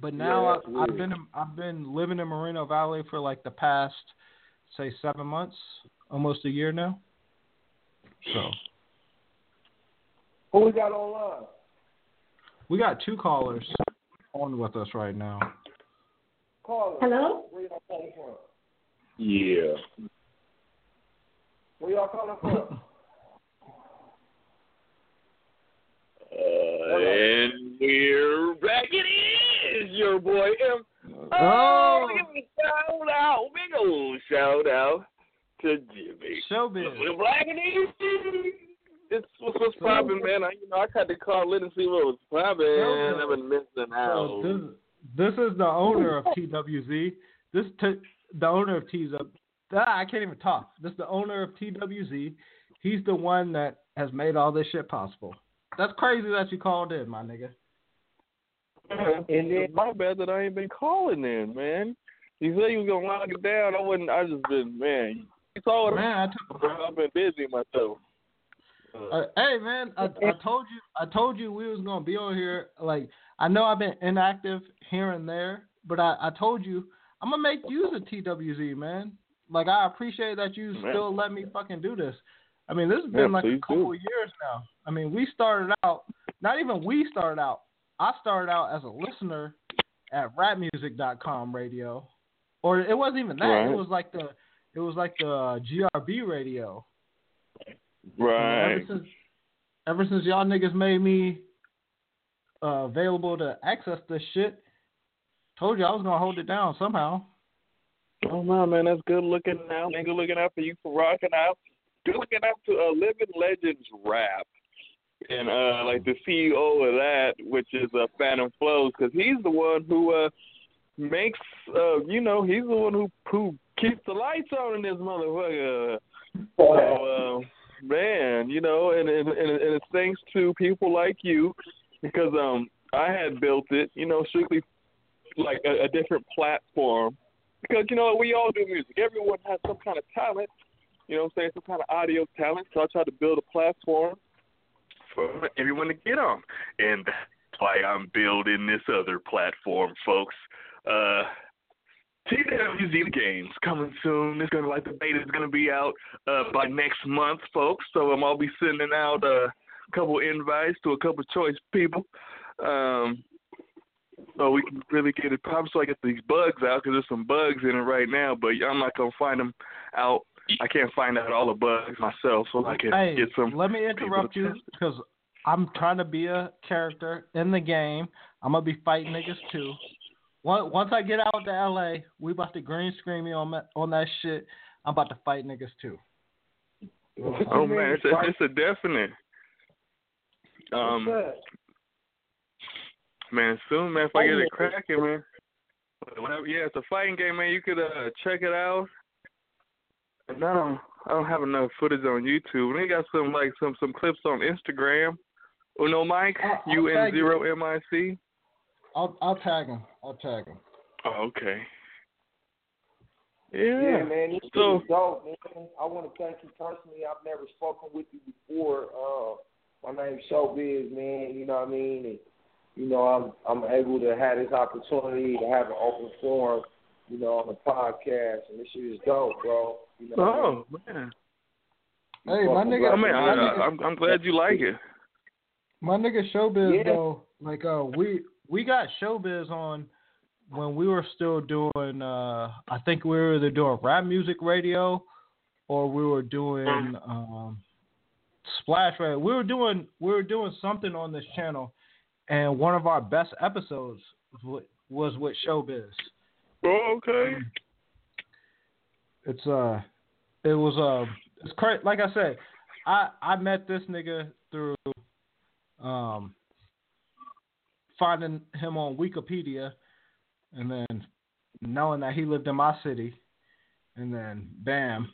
But now
Yeah,
I, I've been I've been living in Moreno Valley for like the past say seven months, almost a year now. So
Who we got online?
we got two callers on with us right now.
Caller.
Hello?
Where y'all calling from?
Yeah.
Where y'all calling from? *laughs*
Uh, and we're back. It is your boy M.
Oh.
give a shout out, big old shout out to Jimmy.
Showbizz.
We're black and easy. It's what's, what's popping, man. I, you know, I had to call in and see what was popping. I've been missing out.
So this is the owner of TWZ. This t- the owner of TWZ. Ah, I can't even talk. This is the owner of TWZ. He's the one that has made all this shit possible. That's crazy that you called in, my nigga.
And then my bad that I ain't been calling in, man. You said you was gonna lock it down. I wouldn't. I just been man. You it.
Man, I took,
I've been busy myself.
Uh, hey man, I, I told you I told you we was gonna be on here. Like I know I've been inactive here and there, but I, I told you I'm gonna make use of TWZ, man. Like I appreciate that you
Man.
still let me fucking do this. I mean, this has
Yeah,
been like a couple
do.
years now. I mean, we started out. Not even we started out. I started out as a listener at rapmusic.com radio, or it wasn't even that.
Right.
It was like the it was like the GRB radio.
Right.
Ever since, ever since y'all niggas made me uh, available to access this shit, told you I was gonna hold it down somehow.
Oh man, that's good looking out. Man, good looking out for you for rocking out. Good looking out to uh, Living Legends Rap, and uh, like the CEO of that, which is uh, Phantom Flows, because he's the one who uh, makes, uh, you know, he's the one who who keeps the lights on in this motherfucker. So, uh, man, you know, and, and and it's thanks to people like you, because um, I had built it, you know, strictly like a, a different platform because you know we all do music. Everyone has some kind of talent. You know, what I'm saying some kind of audio talent. So I tried to build a platform for everyone to get on, and that's why I'm building this other platform, folks. Uh, TWZ games coming soon. It's gonna like the beta is gonna be out uh, by next month, folks. So um, I'll be sending out uh, a couple invites to a couple choice people. Um, so we can really get it popped so I get these bugs out because there's some bugs in it right now, but I'm not gonna find them out. I can't find out all the bugs myself, so I can
Hey,
get some.
let me interrupt you because I'm trying to be a character in the game. I'm gonna be fighting niggas too. Once I get out to LA, we about to green screen me on that, on that shit. I'm about to fight niggas too.
Oh man, it's a, it's a definite. Um, man, soon, man. If I get it cracking, man. Whatever, yeah, it's a fighting game, man. You could uh, check it out. And I don't, I don't have enough footage on YouTube. They got some like some some clips on Instagram. Uno Mike, U N zero M I C.
I'll I'll tag him. I'll tag him.
Oh, okay.
Yeah,
Yeah.
man, this
So-
is dope, man. I want to thank you personally. I've never spoken with you before. Uh, my name's Showbizz, man. You know what I mean? And, you know, I'm I'm able to have this opportunity to have an open forum, you know, on the podcast, and this shit is dope, bro. You know what I mean?
Oh man.
Hey, my nigga,
I mean, I,
my nigga,
I, I'm I'm glad you like it.
my nigga Showbizz
Yeah.
though, like uh, we we got Showbizz on when we were still doing. uh I think we were either doing rap music radio, or we were doing um Splash Radio. We were doing we were doing something on this channel, and one of our best episodes was with, was with Showbizz.
Oh, okay.
It's uh, it was uh, it's crazy. Like I said, I I met this nigga through um finding him on Wikipedia, and then knowing that he lived in my city, and then bam,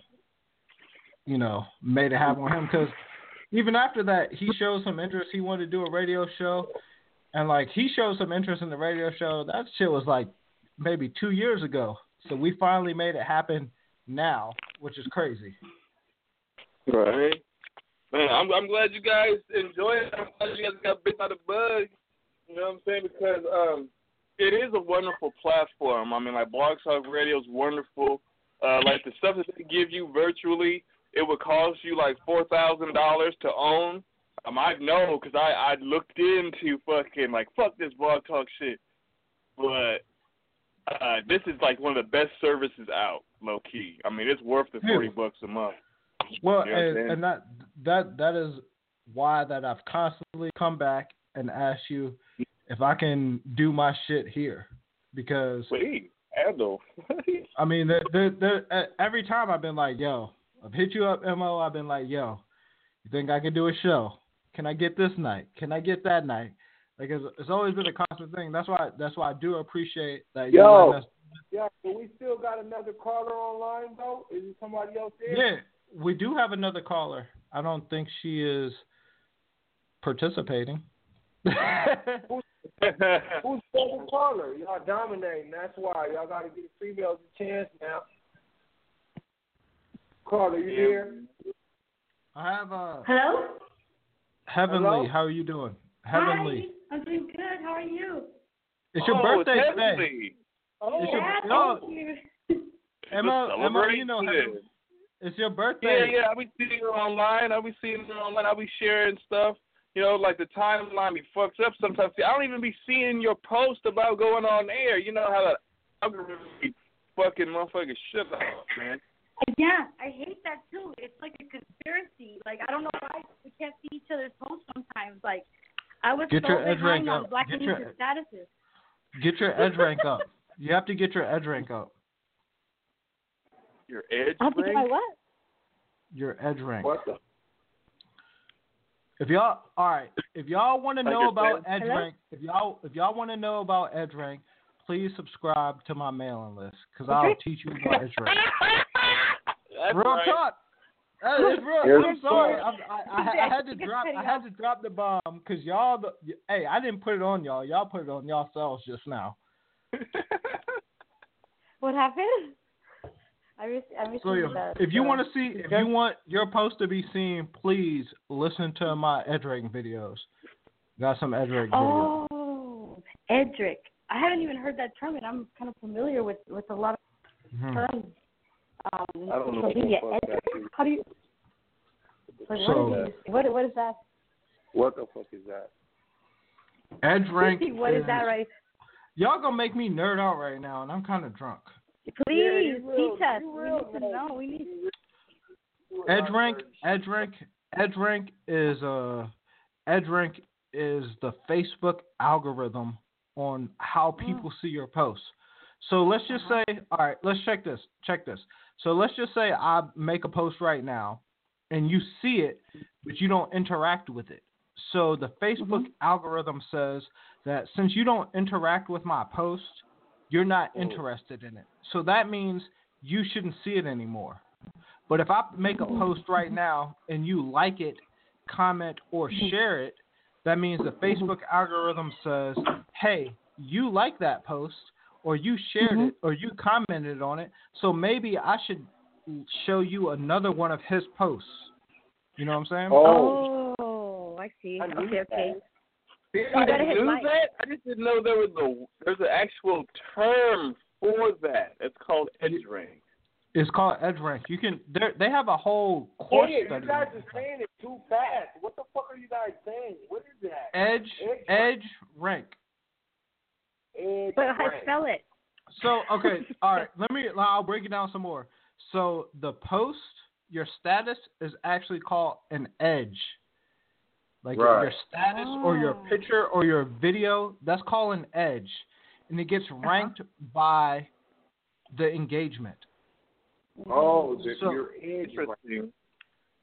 you know, made it happen with him. Because even after that, he showed some interest. He wanted to do a radio show, and like he showed some interest in the radio show. That shit was like maybe two years ago. So we finally made it happen now, which is crazy.
Right. Man, I'm I'm glad you guys enjoy it. I'm glad you guys got bit by the bug. You know what I'm saying? Because um, it is a wonderful platform. I mean, like Blog Talk Radio is wonderful. Uh, like the stuff that they give you virtually, it would cost you like four thousand dollars to own. Um, I know because I I looked into fucking like fuck this Blog Talk shit, but uh, this is like one of the best services out, low key. I mean, it's worth the forty bucks a month.
Well,
You know
and, and that that that is why that I've constantly come back and asked you if I can do my shit here because
Wait, Adolf. *laughs*
I mean, the, the, the, every time I've been like, yo, I've hit you up, Mo. I've been like, yo, you think I can do a show? Can I get this night? Can I get that night? Like it's, it's always been a constant thing. That's why that's why I do appreciate that. you
Yo. Yeah, but we still got another caller online though. Is it somebody else there?
yeah, we do have another caller. I don't think she is participating.
Who's the caller? Y'all dominating. That's why y'all got to give the females a chance now. Caller, you here?
I have a.
Hello?
Heavenly.
Hello?
How are you doing? Heavenly.
Hi, I'm doing good. How are you?
It's your
oh,
birthday
it's
today.
Heavenly.
Oh,
It's your,
yeah,
no,
thank you.
Emma, Emma, you know,
today.
Heavenly, it's your birthday.
yeah. yeah. I be seeing her online. I be seeing her online. I be sharing stuff. You know, like the timeline be fucked up sometimes. See, I don't even be seeing your post about going on air. You know how the algorithm be fucking motherfucking shit up, man.
Yeah, I hate that too. It's like a conspiracy. Like I don't know why we can't see each other's posts sometimes. Like I was
Get
so
your edge
behind
rank
on
up.
Black
Get your-
statuses.
Get your edge rank up. You have to get your edge rank up.
Your edge rank?
I have to get my what?
Your edge rank.
What the?
If y'all, all right, if y'all want to know about edge
Hello?
rank, if y'all if y'all want to know about edge rank, please subscribe to my mailing list because
Okay.
I'll teach you about edge rank. *laughs*
That's
real
right.
talk. That is real.
Here's
I'm sorry.
part.
I, I, I, *laughs* I had to drop. I had to drop the bomb because y'all. The, hey, I didn't put it on y'all. Y'all put it on y'all yourselves just now. *laughs*
What happened? I miss I miss
So yeah,
the,
if you
the-
want to see, if you want your post to be seen, please listen to my Edric videos. Got some Edric videos.
Oh, Edric. I haven't even heard that term, and I'm kind of familiar with with a lot of
Mhm.
terms. Um,
I don't know
social media.
fuck
Edric.
that is.
How do you? Like,
So-
what, is, what what is that?
What the fuck is that?
Edge *laughs* rank.
what is that, right?
Y'all gonna make me nerd out right now, and I'm kind of drunk.
Please
you real-
teach us.
you
We
real
need to know. We need.
Edge rank, edge rank, edge rank is uh, edge rank is the Facebook algorithm on how people see your posts. So let's just say, all right, let's check this. Check this. So let's just say I make a post right now, and you see it, but you don't interact with it. So the Facebook mm-hmm. algorithm says that since you don't interact with my post, you're not oh. interested in it. So that means you shouldn't see it anymore. But if I make a oh. post right mm-hmm. now and you like it, comment, or mm-hmm. share it, that means the Facebook algorithm says, hey, you like that post, or you shared mm-hmm. it, or you commented on it, so maybe I should show you another one of his posts. You know what I'm saying?
Oh, oh I see.
I
Okay, okay.
See,
You
I
gotta hit
knew
like.
that. I just didn't know there was a there's an actual term for that. It's called edge rank.
It's called Edge Rank. You can they they have a whole course
Yeah,
study.
you guys are saying it too fast. What the fuck are you guys saying? What is that?
Edge Edge Rank.
Edge
But
rank.
I spell it.
So okay, *laughs* all right. Let me. I'll break it down some more. So the post, your status is actually called an edge. Like
Right.
your status or your
Oh.
picture or your video, that's called an edge, and it gets ranked by the engagement.
Oh, the,
So-
your edge rank.
Interesting.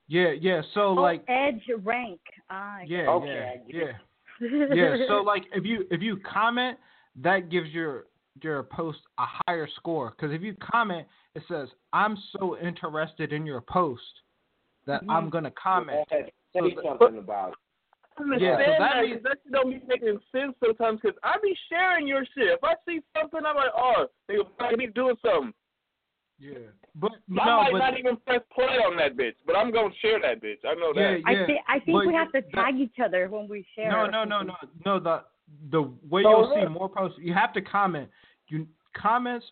Yeah, yeah. So
Oh,
like,
edge rank. Ah,
yeah,
Okay,
yeah, yeah. yeah. So *laughs* like, if you if you comment, that gives your your post a higher score. Because if you comment, it says, "I'm so interested in your post that mm-hmm. I'm gonna comment."
Say
So the-
about it.
understand
Yeah, so that
that. 'cause
means-
that shit don't be making sense sometimes. Cause I be sharing your shit. If I see something, I'm like, oh, nigga, I be doing something.
Yeah, but
I
no,
might
but
not even press play on that bitch, but I'm gonna share that bitch. I know that.
I think I think
but
we have to
that-
tag each other when we share.
No, no, no, no, no. The the way
So
you'll see more posts, you have to comment. You comments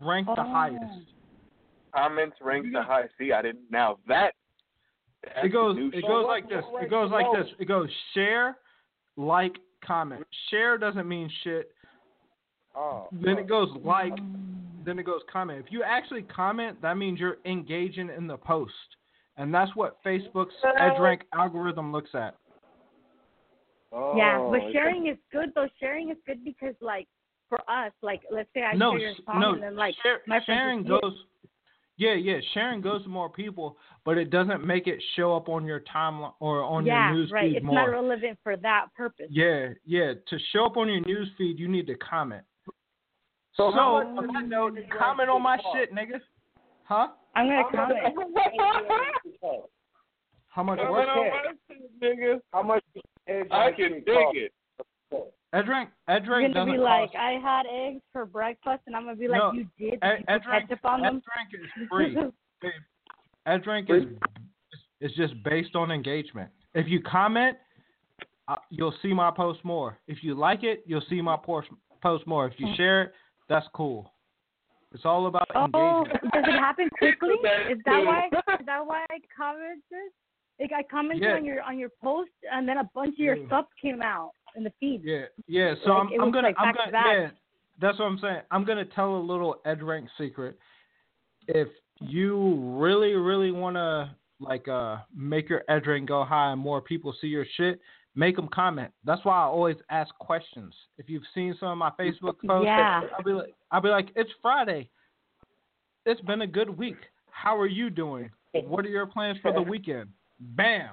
rank the
Oh.
highest.
Comments rank the highest. See, I didn't. Now that
It goes it
shit.
goes like this. It goes like this. It goes share, like, comment. Share doesn't mean shit.
Oh.
Then it goes like, then it goes comment. If you actually comment, that means you're engaging in the post, and that's what Facebook's EdgeRank algorithm looks at.
Yeah,
Oh,
but
it's-
sharing is good though. Sharing is good because like for us, like let's say I
no,
share your
sh-
song
no,
and then like
share-
my friends
sharing
will see it.
goes. Yeah, yeah, sharing goes to more people, but it doesn't make it show up on your timeline or on
yeah,
your news
right.
feed
It's
more.
not relevant for that purpose.
Yeah, yeah. To show up on your news feed, you need to comment.
So
So,
how
on that note, *laughs* comment on my shit, nigga. Huh?
I'm gonna comment.
How much
Comment
work?
on nigga.
How much?
I can
shit
dig
cost?
it.
Edrank,
You're
Edrank
gonna
doesn't
be like,
cost.
I had eggs for breakfast, and I'm gonna be like,
No,
you did?
Ed-
Did you put
Edrank,
ketchup on them?
Edrank is *laughs* free. Babe, Edrank is is just based on engagement. If you comment, uh, you'll see my post more. If you like it, you'll see my post post more. If you share it, that's cool. It's all about
Oh,
engagement.
does it happen *laughs* quickly? Is that why? Is that why I commented? Like I commented
Yeah.
on your on your post, and then a bunch of your
Yeah.
stuff came out in the feed.
Yeah, yeah. So
Like,
I'm, I'm gonna,
like
I'm gonna, yeah. That's what I'm saying. I'm gonna tell a little EdRank secret. If you really, really wanna like uh make your EdRank go high and more people see your shit, make them comment. That's why I always ask questions. If you've seen some of my Facebook *laughs* posts,
Yeah.
I'll be like, I'll be like, it's Friday. It's been a good week. How are you doing? What are your plans for the weekend? Bam.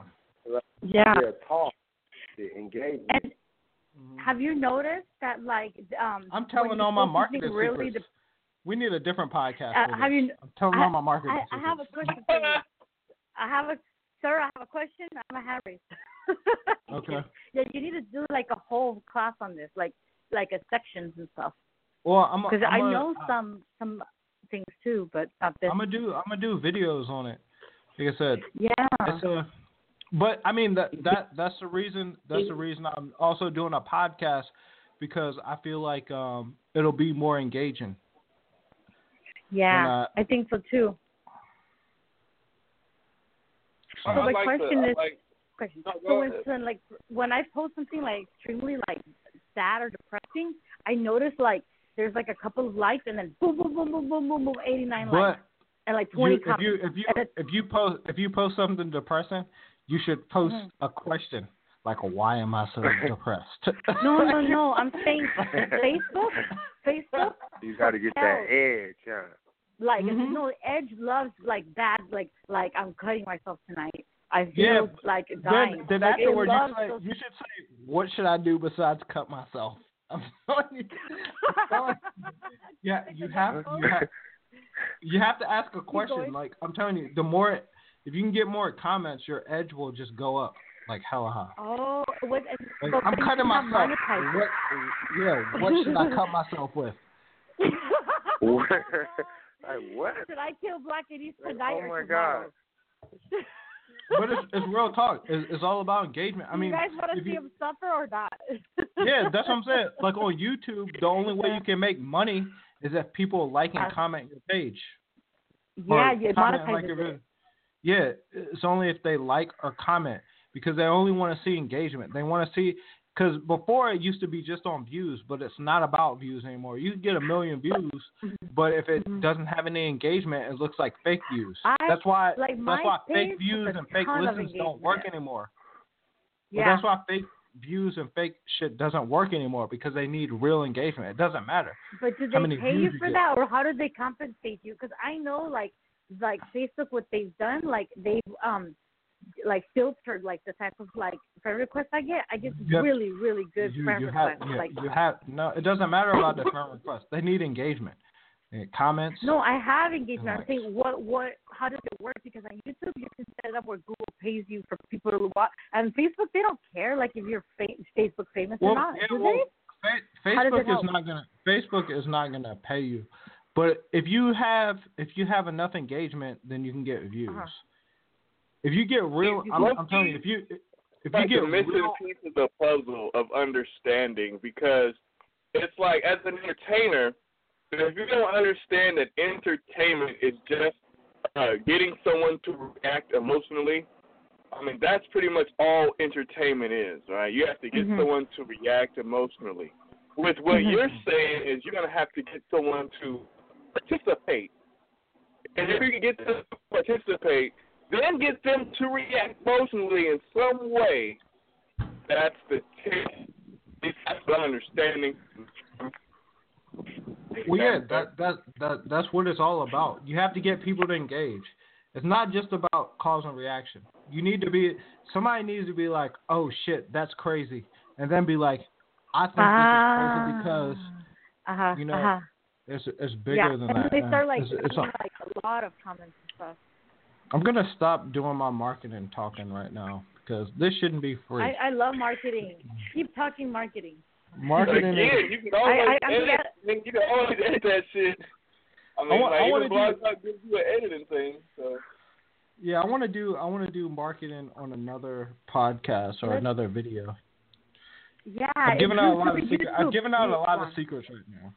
Yeah.
Yeah, talk. The engagement.
And have you noticed that like um
I'm telling all my marketing
something really
secrets. We need a different podcast.
Uh, have you?
I'm telling
I,
all my marketing
I, I have a question for you. I have a sir. I have a question. I'm a Harry. *laughs*
Okay.
Yeah, you need to do like a whole class on this, like like a sections and stuff.
Well, I'm.
Because
I'm
I
a-
know some some things too, but not this.
I'm gonna do. I'm gonna do videos on it. Like I said.
Yeah.
It's a. But I mean that that that's the reason. That's the reason I'm also doing a podcast because I feel like um it'll be more engaging.
yeah,
and, uh,
I think so too.
I
So the
like
question
the,
is,
I like,
question.
No,
so
go
when,
ahead.
when like when I post something like extremely like sad or depressing, I notice like there's like a couple of likes and then boom boom boom boom boom boom boom 89
But
likes and like 20
you, if you if you
And
if you post if you post something depressing, you should post
Mhm.
a question like, "Why am I so *laughs* depressed?"
no, no, no. *laughs* I'm saying Facebook, Facebook,
You got to get that edge, huh?
like
Mhm.
no, Edge loves like bad, like like I'm cutting myself tonight. I feel
Yeah,
like dying.
Then, then
like, it
afterward, you, say,
those-
you should say, "What should I do besides cut myself?" *laughs* I'm telling you. I'm telling you. Yeah, you have you have you have to ask a question. Like I'm telling you, the more if you can get more comments, your edge will just go up like hella high.
Oh, what?
Like,
but
I'm cutting myself. What? Yeah. What should I cut myself with? *laughs*
it. *laughs*
like what?
Should I kill Blackanese
Like,
tonight
oh my
tomorrow?
God. *laughs*
But it's, it's real talk. It's, it's all about engagement. I mean,
you guys want to see
you-
him suffer or not?
yeah, that's what I'm saying. Like on YouTube, the only way you can make money is if people like and
Uh,
comment your page.
Yeah, you
comment
monetize
like your video. Yeah, it's only if they like or comment because they only want to see engagement. They want to see because before it used to be just on views, but it's not about views anymore. You get a million views, but if it doesn't have any engagement, it looks like fake views.
Mm-hmm. I-
that's why
like,
that's why fake views and fake listens don't work anymore. But
Yeah.
that's why fake views and fake shit doesn't work anymore because they need real engagement. It doesn't matter.
But do they pay you
views you
for that, or how do they compensate you? Because I know, like, like Facebook, what they've done, like they've um, like filtered like the type of like friend requests I get. I get
Yep.
really, really good
you,
friend
you have
requests.
yeah,
like,
you have no. It doesn't matter about the friend request. They need engagement. And comments.
No, I have engagement. I'm saying what what how does it work? Because on YouTube you can set it up where Google pays you for people to watch, and Facebook they don't care like if you're fa- Facebook famous
Well,
or not.
yeah,
do
well,
they?
Fa-
How does it
Facebook is
help?
not gonna Facebook is not gonna pay you, but if you have if you have enough engagement, then you can get views.
Uh-huh.
If you get real, I'm, I'm telling you, if you if you get
the missing
real,
piece of the puzzle of understanding because it's like as an entertainer, if you don't understand that entertainment is just uh, getting someone to react emotionally, I mean that's pretty much all entertainment is, right? You have to get
Mhm.
someone to react emotionally. With what
Mhm.
you're saying is you're gonna have to get someone to participate. And if you can get them to participate, then get them to react emotionally in some way. That's the tip. That's the understanding.
Well, yeah, that that that that's what it's all about. You have to get people to engage. It's not just about cause and reaction. You need to be somebody needs to be like, oh shit, that's crazy, and then be like, I think
Ah.
this is crazy because
Uh-huh,
you know
uh-huh.
it's it's bigger
yeah,
than
and
that.
they start like
It's- it's a-
like a lot of comments and stuff.
I'm gonna stop doing my marketing talking right now because this shouldn't be free.
I, I love marketing. Keep talking marketing.
Marketing
Again,
is
you can always
I- I'm
edit.
glad-
man, you can always *laughs* edit that shit. I mean,
I want-
like
wanna
even Blog
do-
Talk gives you an editing thing. So
yeah. I want to do I want to do marketing on another podcast or
Let's-
another video.
Yeah,
I've given out a lot of secrets. I've given out a lot of secrets right now.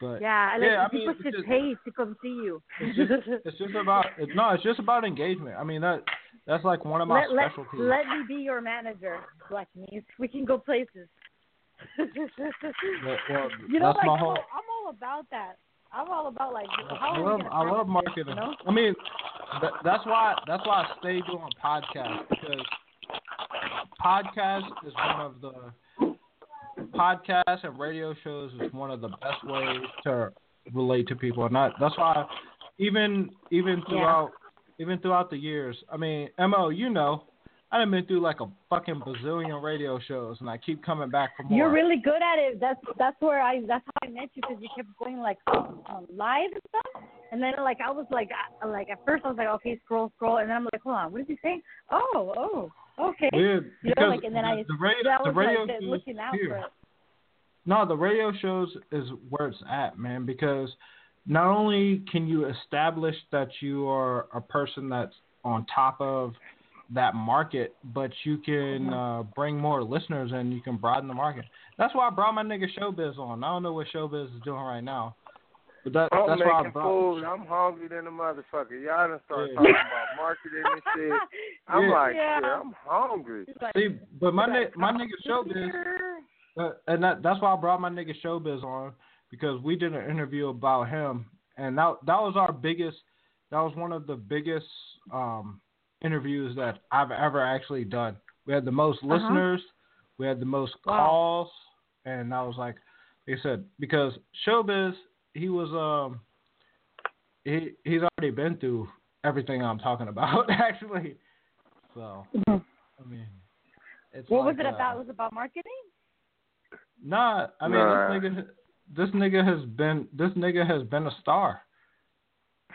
But
Yeah, like
yeah, I
people
mean,
should
it's just,
pay to come see you.
it's just it's just about it's, no, it's just about engagement. I mean that that's like one of my
let, let,
specialties.
let me be your manager, Blackanese. We can go places.
Well, *laughs*
you know, like I'm, all, I'm all about that. I'm all about like how
I love I love marketing.
You know?
I mean, that, that's why that's why I stay doing podcasts because podcast is one of the podcasts and radio shows is one of the best ways to relate to people, and that, that's why even even throughout even throughout the years, I mean, Mo, you know, I've been through like a fucking bazillion radio shows, and I keep coming back for more.
You're really good at it. That's that's where I that's how I met you because you kept going like um, live and stuff. And then like I was like I, like at first I was like okay scroll scroll and then I'm like hold on what is he saying? Oh oh okay.
Weird,
you know like and then
the-
I
the radio-
that
the radio
like
shows
looking out
here.
for it.
No, the radio shows is where it's at, man, because not only can you establish that you are a person that's on top of that market, but you can uh, bring more listeners and you can broaden the market. That's why I brought my nigga Showbizz on. I don't know what Showbizz is doing right now, but that,
I'm
that's why I
making
brought.
food. I'm hungry than a motherfucker. Y'all done start
Yeah.
talking about marketing and shit. *laughs* I'm
Yeah.
like,
Yeah.
shit, I'm hungry.
See, but my ni- my nigga Showbizz, uh, and that, that's why I brought my nigga Showbizz on because we did an interview about him, and that that was our biggest. That was one of the biggest um, interviews that I've ever actually done. We had the most
Uh-huh.
listeners, we had the most
Wow.
calls, and I was like, they said because Showbizz, he was um, he he's already been through everything I'm talking about *laughs* actually. So I mean, it's
What was
like,
it
uh,
about? Was it about marketing?
Nah, I mean
Nah.
this nigga, this nigga has been this nigga has been a star. *laughs*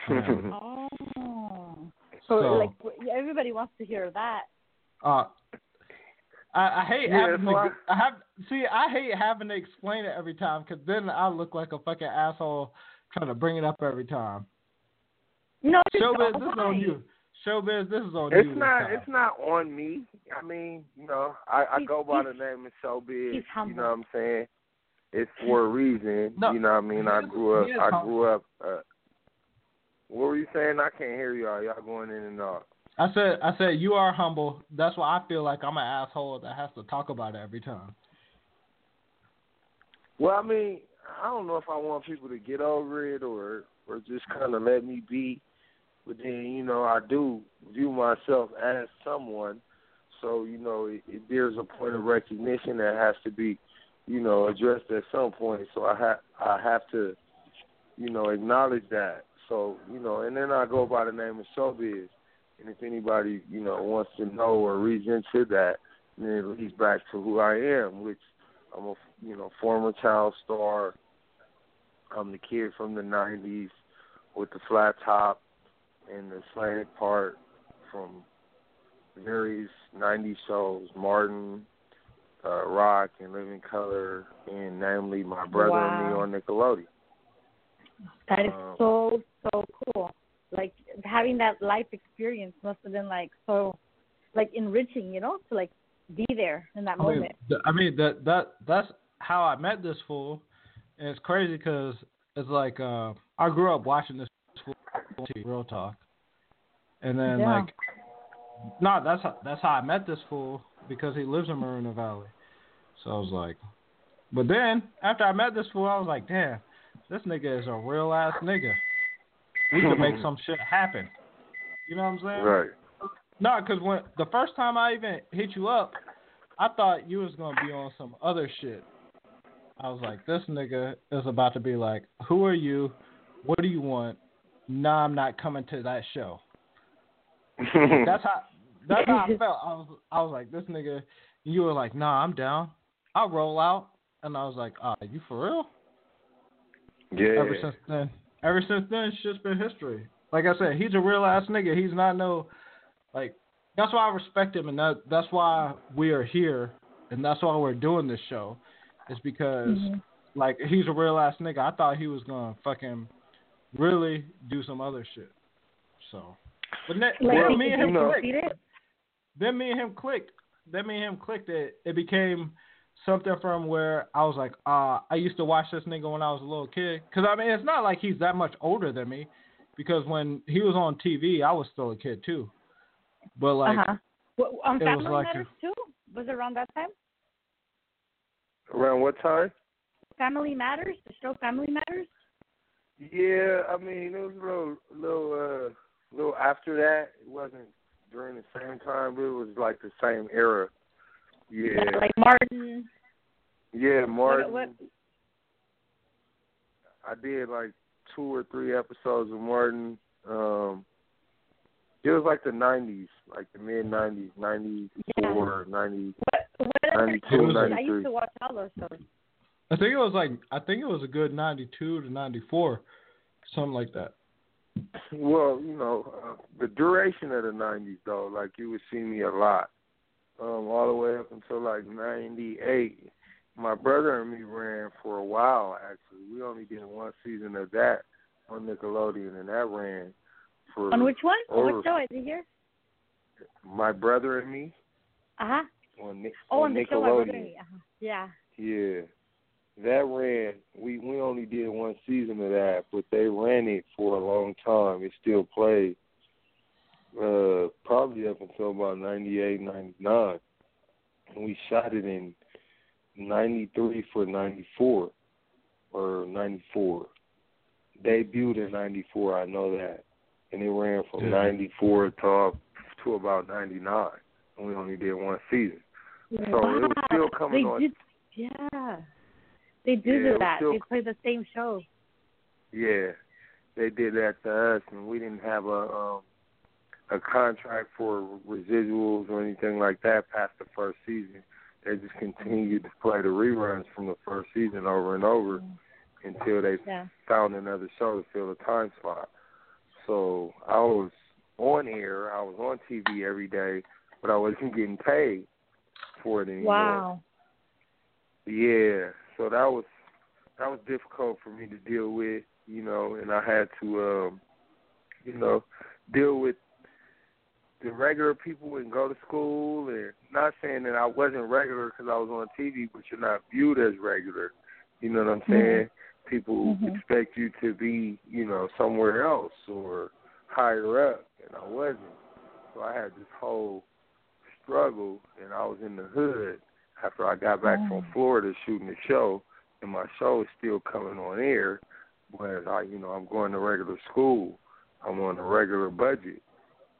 Um,
Oh. So,
So-
like everybody wants to hear that.
uh, I, I hate
Yeah,
having to,
I-
I have see I hate having to explain it every time because then I look like a fucking asshole trying to bring it up every time.
No, it's Showbizz,
this is on
right.
you. Showbizz, this is on you.
It's not. It's not on me. I mean, you know, I, I go by the name of Showbizz.
he's.
You know what I'm saying? It's for a reason.
No,
you know what I mean? I grew up. I grew up. Uh, what were you saying? I can't hear y'all. Y'all going in and out.
I said I said you are humble. That's why I feel like I'm an asshole that has to talk about it every time.
Well, I mean, I don't know if I want people to get over it or or just kind of let me be. But then, you know, I do view myself as someone. So, you know, it, it, there's a point of recognition that has to be, you know, addressed at some point. So I have I have to, you know, acknowledge that. So, you know, and then I go by the name of Showbizz. And if anybody, you know, wants to know or reads into that, then it leads back to who I am, which I'm a you know former child star, I'm the kid from the '90s with the flat top and the slanted part from various '90s shows, Martin, uh, Roc, In Living Color, and namely My Brother and Me on Nickelodeon.
That is
Um,
so so cool. Like having that life experience must have been like so, like enriching, you know, to like be there in that
I mean,
moment.
th- I mean that that that's how I met this fool, and it's crazy because it's like uh, I grew up watching this fool real talk, and then
Yeah.
like, no, that's how, that's how I met this fool because he lives in Moreno Valley, so I was like, but then after I met this fool, I was like, damn, this nigga is a real ass nigga. We could make *laughs* some shit happen. You know what I'm saying?
Right.
No, because when the first time I even hit you up, I thought you was gonna be on some other shit. I was like, this nigga is about to be like, who are you? What do you want? Nah, I'm not coming to that show. *laughs* That's how that's how I felt. I was I was like, this nigga. You were like, nah, I'm down. I'll roll out. And I was like, ah, you for real?
Yeah.
Ever since then, ever since then, shit's been history. Like I said, he's a real ass nigga. He's not no like. That's why I respect him, and that that's why we are here, and that's why we're doing this show, is because
Mhm.
like he's a real ass nigga. I thought he was gonna fucking really do some other shit. So, but ne-
Like
then me and him clicked. Then me and him clicked. Then me and him clicked. It it became something from where I was like, uh, I used to watch this nigga when I was a little kid. Cause I mean, it's not like he's that much older than me, because when he was on TV, I was still a kid too. But like,
uh-huh. Well, on
it was
Family
like
Matters too? Was it around that time?
Around what time?
Family Matters, the show Family Matters.
Yeah, I mean it was a little, little, uh, little after that. It wasn't during the same time, but it was like the same era. Yeah,
Like Martin.
Yeah, Martin.
What, what,
I did like two or three episodes of Martin. Um, it was like the '90s, like the mid '90s, '94, '90,
what other
92,
shows? I used to watch all those shows.
I think it was like I think it was a good ninety two to ninety four, something like that.
Well, you know, uh, the duration of the '90s though, like you would see me a lot, um, all the way up until like '98. My brother and me ran for a while. Actually, we only did one season of that on Nickelodeon, and that ran for
On which one? On
over
which show? Is it here?
my brother and me
Uh huh.
on, Nick
Oh,
on
on the show my
Nickelodeon.
brother. Uh-huh. Yeah.
Yeah. That ran we we only did one season of that, but they ran it for a long time. It still played. Uh probably up until about ninety eight, ninety nine. And we shot it in ninety three for ninety four or ninety four. Debuted in ninety four, I know that. And it ran from
Yeah.
ninety four to to about ninety nine. And we only did one season. So it was still coming
they
on
Did, yeah. They do
Yeah,
do that.
still-
They play the same show.
Yeah, they did that to us, and we didn't have a um, a contract for residuals or anything like that past the first season. They just continued to play the reruns from the first season over and over until they
Yeah.
found another show to fill the time slot. So I was on air, I was on TV every day, but I wasn't getting paid for it anymore.
Wow.
Yeah, so that was that was difficult for me to deal with, you know, and I had to, um, you know, deal with the regular people and go to school. And not saying that I wasn't regular because I was on TV, but you're not viewed as regular. You know what I'm saying? People
Mhm.
expect you to be, you know, somewhere else or higher up, and I wasn't. So I had this whole struggle, and I was in the hood after I got back from Florida shooting the show, and my show is still coming on air, but I, you know, I'm going to regular school. I'm on a regular budget,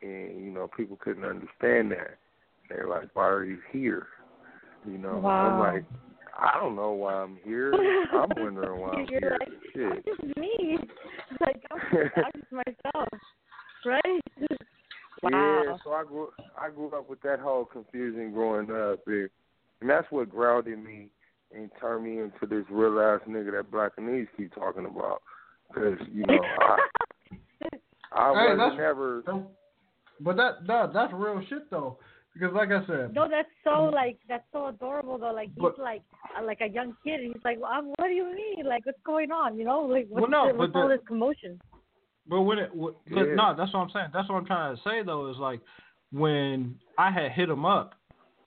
and you know, people couldn't understand that. They're like, "Why are you here?" You know, I'm like, I don't know why I'm here. *laughs* I'm wondering why I'm
You're
here.
like,
Shit.
I'm just me. *laughs* Like, I'm, *laughs* I'm just myself. Right? Wow.
Yeah, so I grew I grew up with that whole confusion growing up, and, and that's what grounded me and turned me into this real ass nigga that Black and East keep talking about. Because you know, I, I
Hey,
was
that's-
never.
But that that that's real shit though, because like I said,
No, that's so like that's so adorable though. Like he's
But-
like uh, like a young kid, and he's like, well, um, "What do you mean? Like, what's going on? You know, like what's,
Well, no,
the, what's
but
all
the-
this commotion?"
But when it, but
Yeah.
no, that's what I'm saying. That's what I'm trying to say though is like when I had hit him up,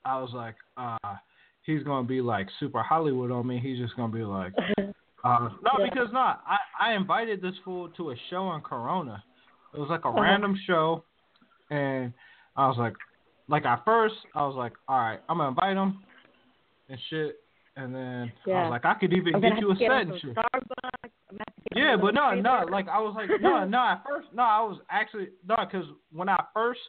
I was like, uh, he's gonna be like super Hollywood on me. He's just gonna be like, *laughs* uh, no,
Yeah.
because not. I I invited this fool to a show in Corona. It was like a
Uh-huh.
random show, and I was like, like at first I was like, all right, I'm gonna invite him and shit. And then I was like, I could even get you a set and shit.
Starbucks. I'm gonna have to get him
Yeah, but no, no, like I was like, *laughs* no, no. At first, no, I was actually no, because when I first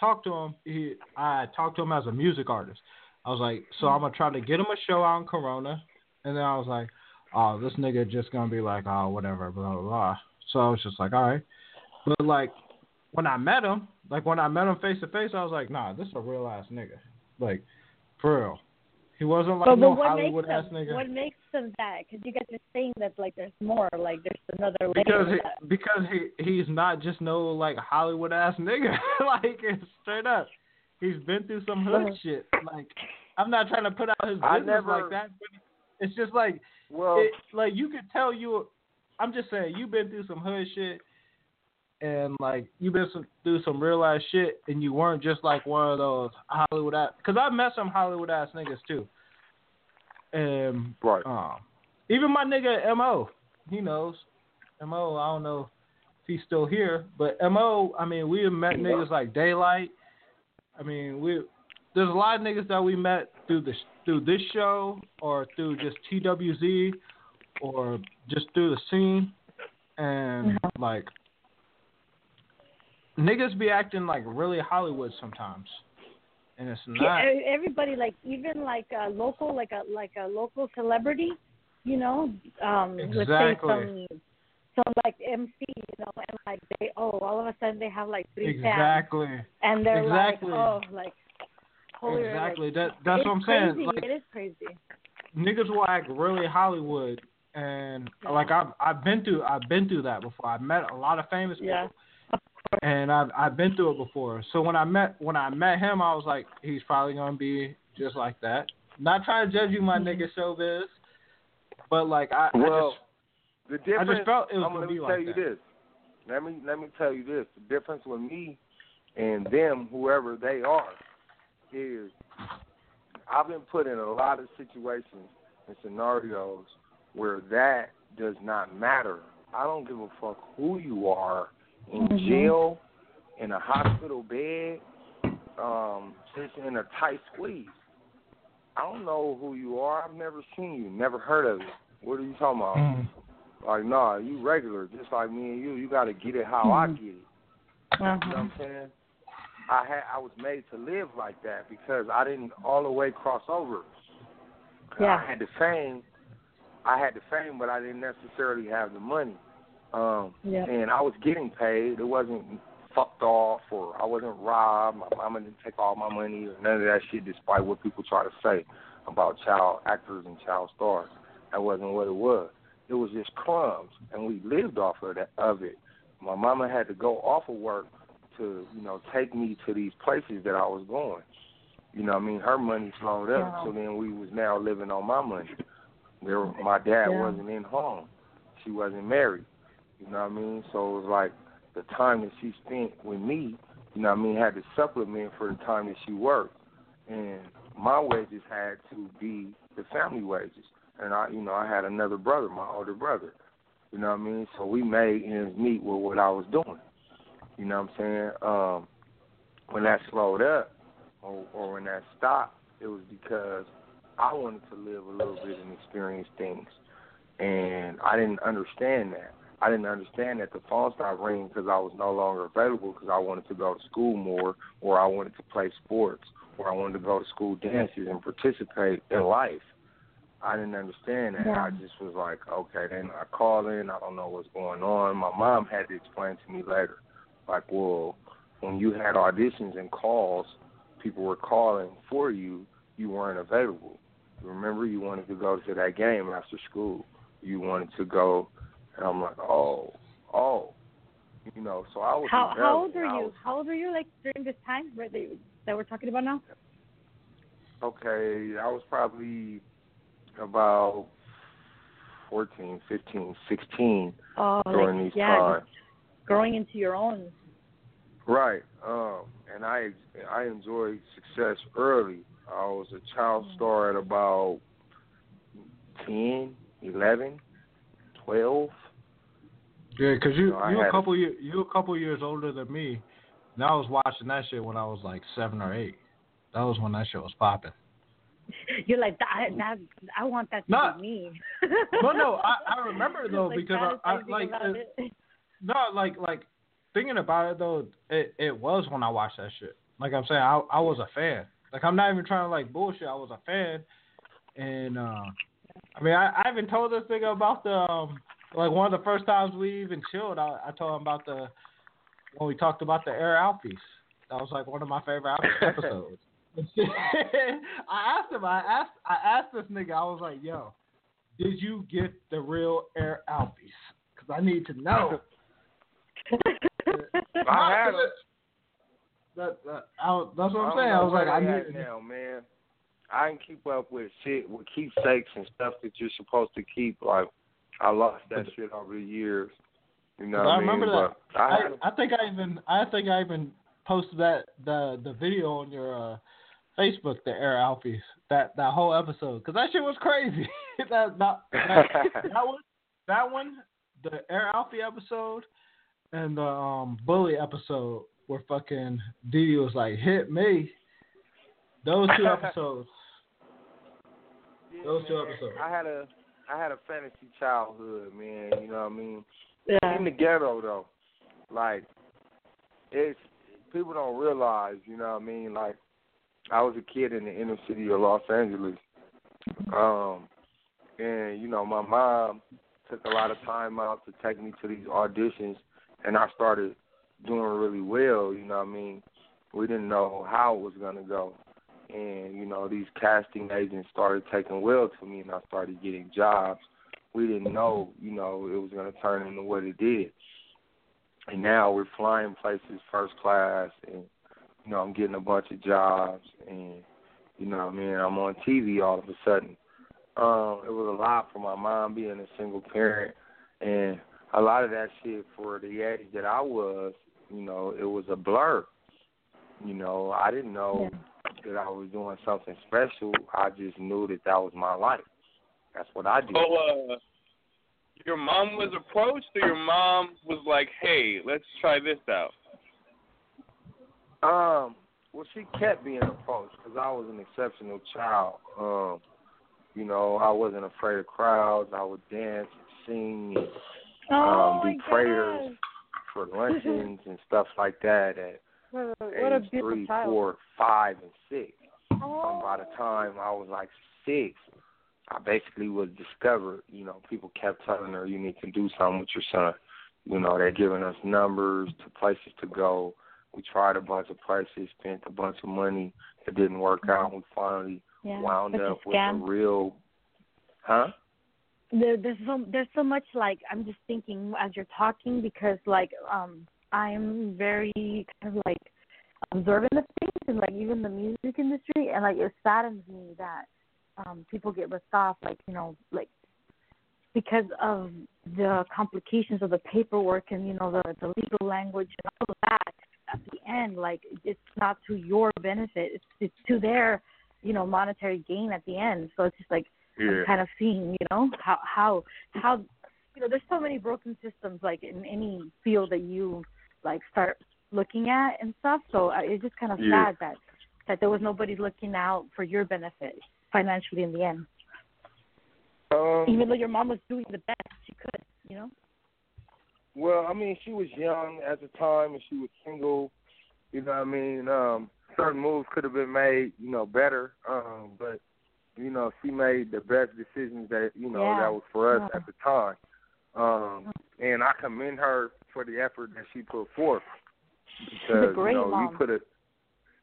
talked to him, he, I talked to him as a music artist. I was like, so I'm gonna try to get him a show out in Corona, and then I was like, oh, this nigga just gonna be like, oh, whatever, blah blah blah. So I was just like, all right, but like when I met him, like when I met him face to face, I was like, nah, this is a real ass nigga, like for real. He wasn't like
but,
no
but what
Hollywood
makes
ass
them,
nigga.
What makes them that? Because you guys are saying that like there's more, like there's another layer.
because
to
he, because he he's not just no like Hollywood ass nigga. *laughs* like it's straight up, he's been through some hood shit. Like I'm not trying to put out his
I
business
never-
like that, but it's just like
Well,
it, like you could tell you. I'm just saying you've been through some hood shit, and like you've been some, through some real ass shit, and you weren't just like one of those Hollywood ass. Because I met some Hollywood ass niggas too. And
right.
um, even my nigga Mo, he knows. Mo, I don't know if he's still here, but Mo, I mean, we have met niggas like Daylight. I mean, we there's a lot of niggas that we met through the through this show or through just TWZ or just through the scene, and like niggas be acting like really Hollywood sometimes, and it's not.
everybody like even like a local like a like a local celebrity, you know, um let's say some some like MC, you know, and like they oh all of a sudden they have like three fans
Exactly.
and they're
Exactly.
like oh like holy
Exactly.
Like,
That that's what I'm
crazy.
saying. Like
it is crazy.
niggas will act really Hollywood, and
Yeah.
like I've I've been through I've been through that before. I've met a lot of famous people,
Yeah.
And I've I've been through it before. So when I met when I met him, I was like, he's probably gonna be just like that. Not trying to judge you, my nigga mm-hmm. showbizz, but like I, I
Well,
just
the difference.
I just felt it was
I'm
gonna
let me
be
tell
like
you
that.
this. Let me let me tell you this. The difference with me and them, whoever they are, is I've been put in a lot of situations and scenarios where that does not matter. I don't give a fuck who you are in
Mhm.
jail, in a hospital bed, um, just in a tight squeeze. I don't know who you are. I've never seen you, never heard of you. What are you talking about?
Mm.
Like, nah, you regular, just like me and you. You got to get it how I
Mhm.
get it.
Uh-huh.
You know what I'm saying? I had I was made to live like that because I didn't all the way cross over.
Yeah.
I had the fame. I had the fame, but I didn't necessarily have the money. Um,
Yeah.
and I was getting paid. It wasn't fucked off or I wasn't robbed. My mama didn't take all my money or none of that shit, despite what people try to say about child actors and child stars. That wasn't what it was. It was just crumbs, and we lived off of that of it. My mama had to go off of work to, you know, take me to these places that I was going. You know, what I mean, her money slowed up,
Wow.
so then we was now living on my money. There, my dad
Yeah.
wasn't in home. She wasn't married. You know what I mean? So it was like the time that she spent with me, you know what I mean, had to supplement for the time that she worked. And my wages had to be the family wages. And I you know, I had another brother, my older brother. You know what I mean? So we made ends meet with what I was doing. You know what I'm saying? Um when that slowed up or, or when that stopped, it was because I wanted to live a little bit and experience things. And I didn't understand that. I didn't understand that the phone stopped ringing because I was no longer available because I wanted to go to school more or I wanted to play sports or I wanted to go to school dances and participate in life. I didn't understand that.
Yeah.
I just was like, okay, then I call in, I don't know what's going on. My mom had to explain to me later, like, well, when you had auditions and calls, people were calling for you, you weren't available. remember you wanted to go to that game after school. You wanted to go, and I'm like, oh, oh, you know. So I was.
How how old were you?
was-
How old were you like during this time where they that we're talking about now?
Okay, I was probably about 14, 15, 16
Oh,
during
like
these
yeah,
times.
growing into your own.
Right. Um, and I I enjoyed success early. I was a child star at about 10, 11, 12.
Yeah, cause you
No, I
you a couple year, you a couple years older than me. And I was watching that shit when I was like seven or eight. That was when that shit was popping. *laughs*
You're like that. that I want that to
No.
be me. *laughs*
Well, no, I, I *laughs* remember though
Like,
because I, I like it,
it.
no like like thinking about it though it it was when I watched that shit. Like I'm saying, I I was a fan. Like I'm not even trying to like bullshit. I was a fan, and uh I mean I I even told this nigga about the um like one of the first times we even chilled. I I told him about the when we talked about the Air Alfies. That was like one of my favorite *laughs* episodes. *laughs* I asked him. I asked. I asked this nigga. I was like, "Yo, did you get the real Air Alfies? Because I need to know." *laughs*
I had 'em.
That, that, I, that's what I'm saying. I was like, I need to
now, man. I didn't keep up with shit with keepsakes and stuff that you're supposed to keep. Like I lost that shit over the years. You know what
I
I mean?
remember that.
But I
I, I think I even I think I even posted that the the video on your uh, Facebook, the Air Alfies, that that whole episode, because that shit was crazy. *laughs* that, that, that, *laughs* that one, that one, the Air Alfie episode, and the um, Bully episode, where fucking Didi was like, "Hit me." Those two *laughs* episodes. Those two episodes.
I had a I had a fantasy childhood, man. You know what I mean?
Yeah.
In the ghetto though, like it's people don't realize. You know what I mean? Like I was a kid in the inner city of Los Angeles, um, and you know my mom took a lot of time out to take me to these auditions, and I started doing really well. You know what I mean? We didn't know how it was gonna go, and you know these casting agents started taking well to me, and I started getting jobs. We didn't know, you know, it was gonna turn into what it did. And now we're flying places first class, and you know I'm getting a bunch of jobs, and you know what I mean I'm on TV all of a sudden. Um, it was a lot for my mom being a single parent, and a lot of that shit for the age that I was, you know, it was a blur. You know, I didn't know that I was doing something special. I just knew that that was my life. That's what I did.
So, uh, your mom was approached, or your mom was like, "Hey, let's try this out."
Um, well, she kept being approached because I was an exceptional child. Um, you know, I wasn't afraid of crowds. I would dance and sing and
Oh
um,
my
do prayers
God.
for luncheons and stuff like that at
What a, what a
age three,
child.
four, five, and six.
Oh.
Um, by the time I was like six, I basically was discovered. You know, people kept telling her, "You need to do something with your son." You know, they're giving us numbers to places to go. We tried a bunch of places, spent a bunch of money. It didn't work out. We finally
Yeah,
wound up with a real, huh?
there, there's so there's so much like I'm just thinking as you're talking because like um I'm very kind of like observant of things and like even the music industry and like it saddens me that um people get ripped off like you know like because of the complications of the paperwork and you know the the legal language and all of that at the end like it's not to your benefit. It's it's to their you know monetary gain at the end. So it's just like I'm kind of seeing, you know, how how how you know, there's so many broken systems like in any field that you like start looking at and stuff. So uh, it's just kind of
Yeah.
sad that that there was nobody looking out for your benefit financially in the end.
Um,
Even though your mom was doing the best she could, you know.
Well, I mean, she was young at the time, and she was single. You know what I mean? Um, certain moves could have been made, you know, better. Um, but you know, she made the best decisions that you know
Yeah.
that was for us
Yeah.
at the time. Um, and I commend her for the effort that she put forth *laughs* because you know
mom.
you put a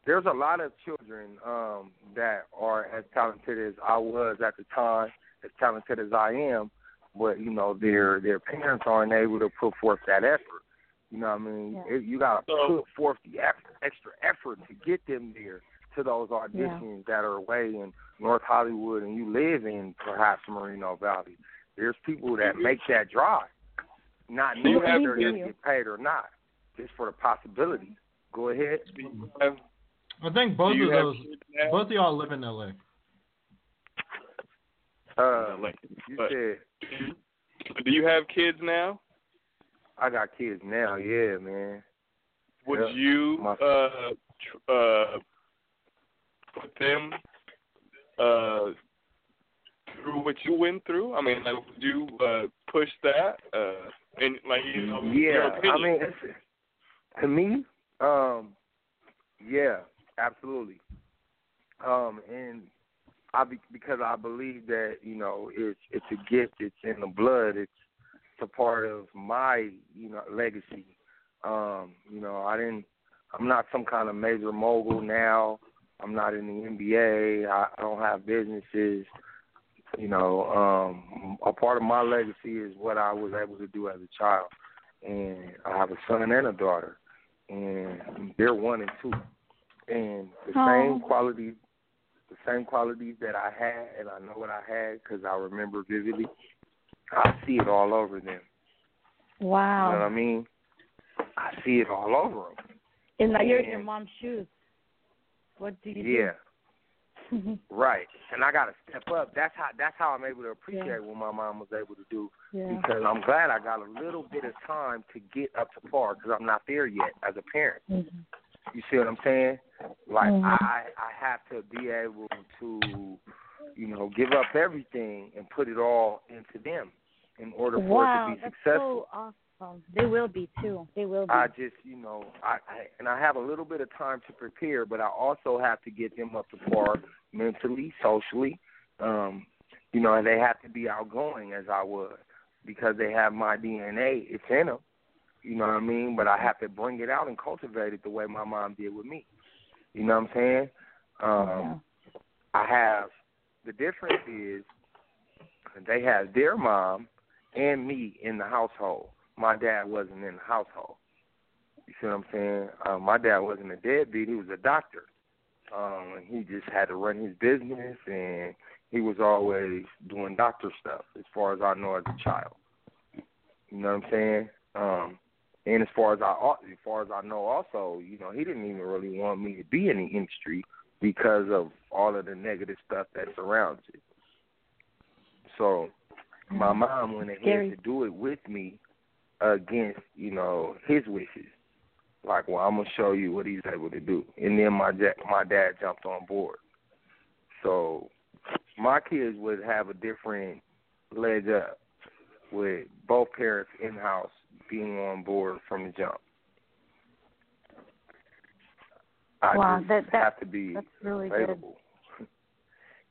there's a lot of children um, that are as talented as I was at the time, as talented as I am, but you know their their parents aren't able to put forth that effort. You know what I mean?
Yeah.
It, you got to
So-
put forth the eff- extra effort to get them there to those auditions that are away in North Hollywood, and you live in perhaps Moreno Valley. There's people that make that drive, not
Do you
knowing
have
if they're going to get paid or not, just for the possibility. Go ahead.
Do you have,
I think both of those, both of y'all live in LA.
Uh,
Like,
you
but
said
do you, do you have kids now?
I got kids now. Yeah, man.
Would
Yeah.
you
My-
uh tr- uh put them uh through what you went through? I mean, like, would you uh push that? Uh, and like, you know,
Yeah, I mean, it's, to me, um, yeah, absolutely. Um, and I be, because I believe that you know it's it's a gift. It's in the blood. It's it's a part of my you know legacy. Um, you know, I didn't. I'm not some kind of major mogul now. I'm not in the NBA. I, I don't have businesses. You know, um, a part of my legacy is what I was able to do as a child, and I have a son and a daughter, and they're one and two, and the
Aw.
same qualities, the same qualities that I had, and I know what I had because I remember vividly. I see it all over them. Wow. You know what I mean? I see it all over them.
And like you're in your mom's shoes. What do you
Yeah.
do?
Right, and I got to step up. That's how that's how I'm able to appreciate
Yeah.
what my mom was able to do.
yeah.
Because I'm glad I got a little bit of time to get up to par because I'm not there yet as a parent.
Mhm.
You see what I'm saying? Like
Mhm.
I I have to be able to, you know, give up everything and put it all into them in order for
Wow,
it to be
that's
successful.
so awesome. They will be too. They will be.
I just, you know, I, I and I have a little bit of time to prepare, but I also have to get them up to par mentally, socially. Um, you know, and they have to be outgoing as I was because they have my DNA. It's in them. You know what I mean? But I have to bring it out and cultivate it the way my mom did with me. You know what I'm saying? Um, I have the difference is they have their mom and me in the household. My dad wasn't in the household. You see what I'm saying? Um, my dad wasn't a deadbeat. He was a doctor. Um, and he just had to run his business, and he was always doing doctor stuff, as far as I know as a child. You know what I'm saying? Um, and as far as I as far as I know, also, you know, he didn't even really want me to be in the industry because of all of the negative stuff that surrounds it. So, my mom went ahead
Scary.
to do it with me against, you know, his wishes. Like, well, I'm gonna show you what he's able to do, and then my dad, my dad jumped on board. So, my kids would have a different leg up with both parents in house being on board from the jump. I
Wow,
just
that- that-
have to be
That's really good. *laughs*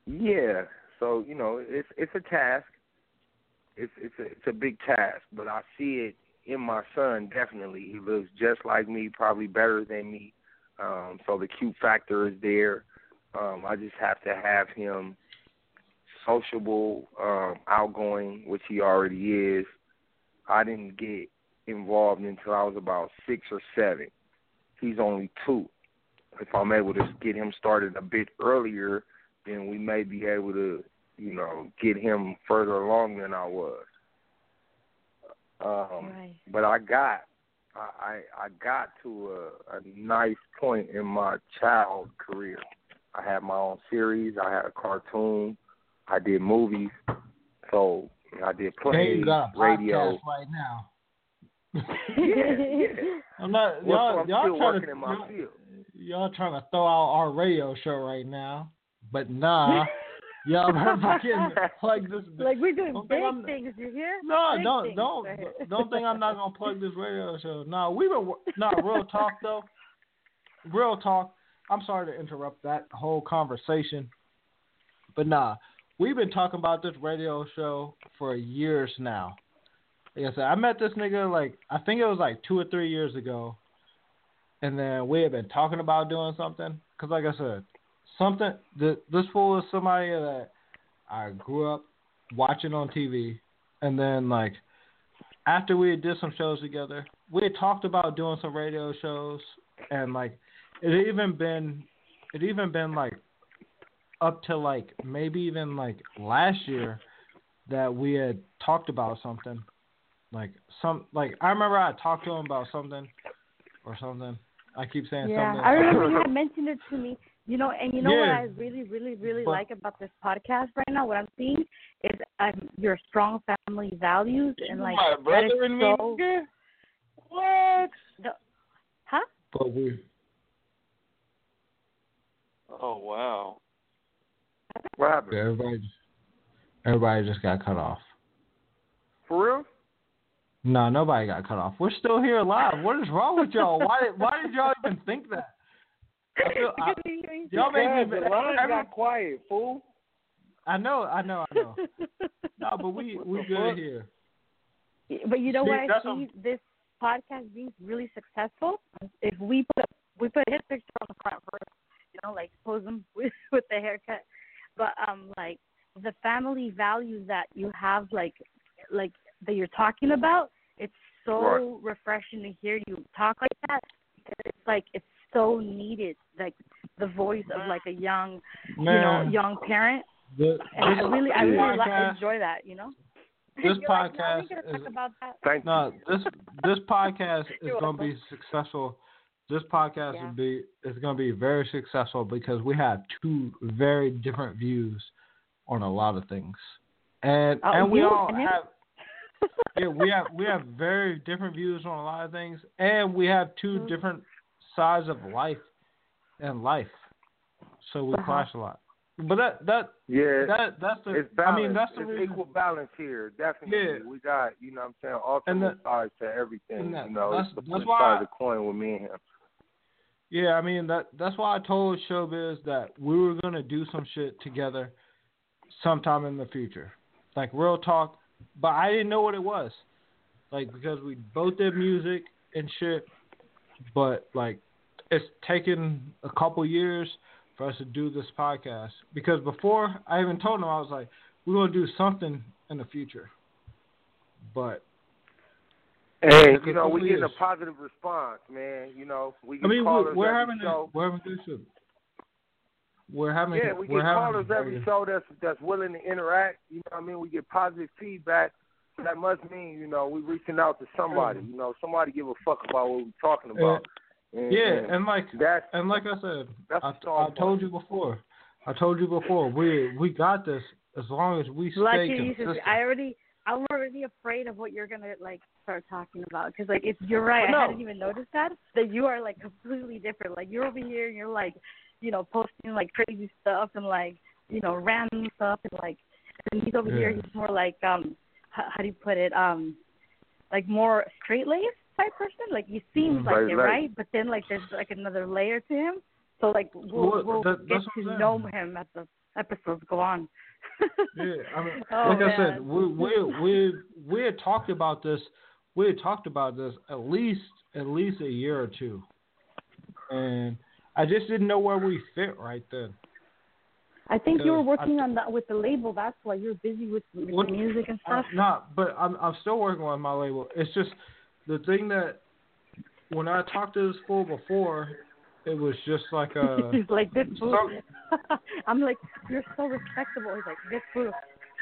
yeah, so you know, it's it's a task. It's it's a it's a big task, but I see it in my son. Definitely, he looks just like me, probably better than me. Um, so the cute factor is there. Um, I just have to have him sociable, um, outgoing, which he already is. I didn't get involved until I was about six or seven. He's only two. If I'm able to get him started a bit earlier, then we may be able to, you know, get him further along than I was. Um,
Right.
But I got, I, I I got to a, a nice point in my child career. I had my own series. I had a cartoon. I did movies. So I did
Then
plays,
you got a
radio.
right now. *laughs*
yeah.
I'm not
Well,
y'all.
I'm
y'all trying to y'all, y'all trying to throw out our radio show right now, but nah, *laughs* y'all *laughs* *laughs* better fucking plug this.
like we're doing
Don't
big
I'm-
things, you hear?
No,
Big
don't
things
don't
right
don't think I'm not gonna plug this radio show. No, we were *laughs* not real talk though. Real talk. I'm sorry to interrupt that whole conversation, but nah, we've been talking about this radio show for years now. Like I said, I met this nigga like I think it was like two or three years ago, and then we had been talking about doing something. Cause like I said, something th- this fool is somebody that I grew up watching on TV, and then like after we did some shows together, we had talked about doing some radio shows, and like it even been it even been like up to like maybe even like last year that we had talked about something like some like I remember I talked to him about something or something. I keep saying
yeah,
something.
I remember you had mentioned it to me. You know, and you know what I really, really, really
But-
like about this podcast right now. What I'm seeing is um, your strong family values and like
My brother
is
and me.
so.
nigga? What?
The, huh?
But we
Oh wow.
What happened?
everybody just, everybody just got cut off.
For real?
No, nobody got cut off. We're still here live. What is wrong with y'all? Why did why did y'all even think that? I feel, I, *laughs* y'all make me.
Because the line
every-
got quiet, fool.
I know, I know, I know. *laughs* No, but we we good here.
But you know
See,
what I
that's
see this podcast being really successful if we put we put his picture on the front first, you know, like pose him *laughs* with with the haircut. But um like the family values that you have like like that you're talking about, it's so
Right.
refreshing to hear you talk like that. because It's like it's so needed, like the voice of like a young you know, young parent.
the,
And I
this
really I really li-
podcast,
enjoy that, you know? *laughs*
this
You're like, no,
podcast
we gotta
is
about that.
Thank
no this this podcast *laughs* is going to be successful. This podcast
Yeah.
will be is going to be very successful because we have two very different views on a lot of things, and
Oh,
and we
you
all
and
have yeah, we have we have very different views on a lot of things, and we have two *laughs*
Mhm.
different sides of life and life, so we
Uh-huh.
clash a lot. But that that
Yeah,
that that's the
it's balance.
I mean that's the
it's
reason.
equal balance here. Definitely,
Yeah.
we got you know what I'm saying alternate
And that-
sides to everything.
that-
you know,
that's-
it's the
that's
flip
why
side of the coin with me and him.
Yeah, I mean that that's why I told Showbizz that we were gonna do some shit together sometime in the future. Like real talk. But I didn't know what it was. Like because we both did music and shit, but like it's taken a couple years for us to do this podcast. Because before I even told him I was like, we're gonna do something in the future. But
Hey, you know, we get a positive response, man. You know, we
I
get
mean we're, we're having
show.
a, we're having a good show. We're having
yeah, we
we're
get
having
callers every show that's that's willing to interact. You know what I mean? We get positive feedback. That must mean, you know, we reaching out to somebody. You know, somebody give a fuck about what we're talking about. And,
Yeah,
and
and like
that's
and like I said,
that's
I, I told you before. I told you before. We we got this as long as we stay
Lucky you
consistent.
I already, I'm already afraid of what you're gonna like start talking about. Because like, if you're right,
No.
I hadn't even noticed that. That you are like completely different. Like you're over here and you're like, you know, posting like crazy stuff and like, you know, random stuff and like, and he's over here. He's more like, um, how, how do you put it? Um, like more straight laced type person. Like he seems
Mhm.
like
Right,
it,
right.
right? But then like there's like another layer to him. So like we'll,
Well,
we'll
that-
get to know him as the episodes go on. *laughs*
Yeah, I mean,
Oh,
like I said, we we we we had talked about this. We had talked about this at least at least a year or two, and I just didn't know where we fit right then.
I think you were
Because I-
working on that with the label. That's why you're busy with, with
What-
the music and
Uh,
stuff.
no, but I'm I'm still working on my label. It's just the thing that when I talked to this fool before, it was just like a *laughs*
He's like this fool.
some- *laughs*
I'm like, you're so respectable. He's like this fool.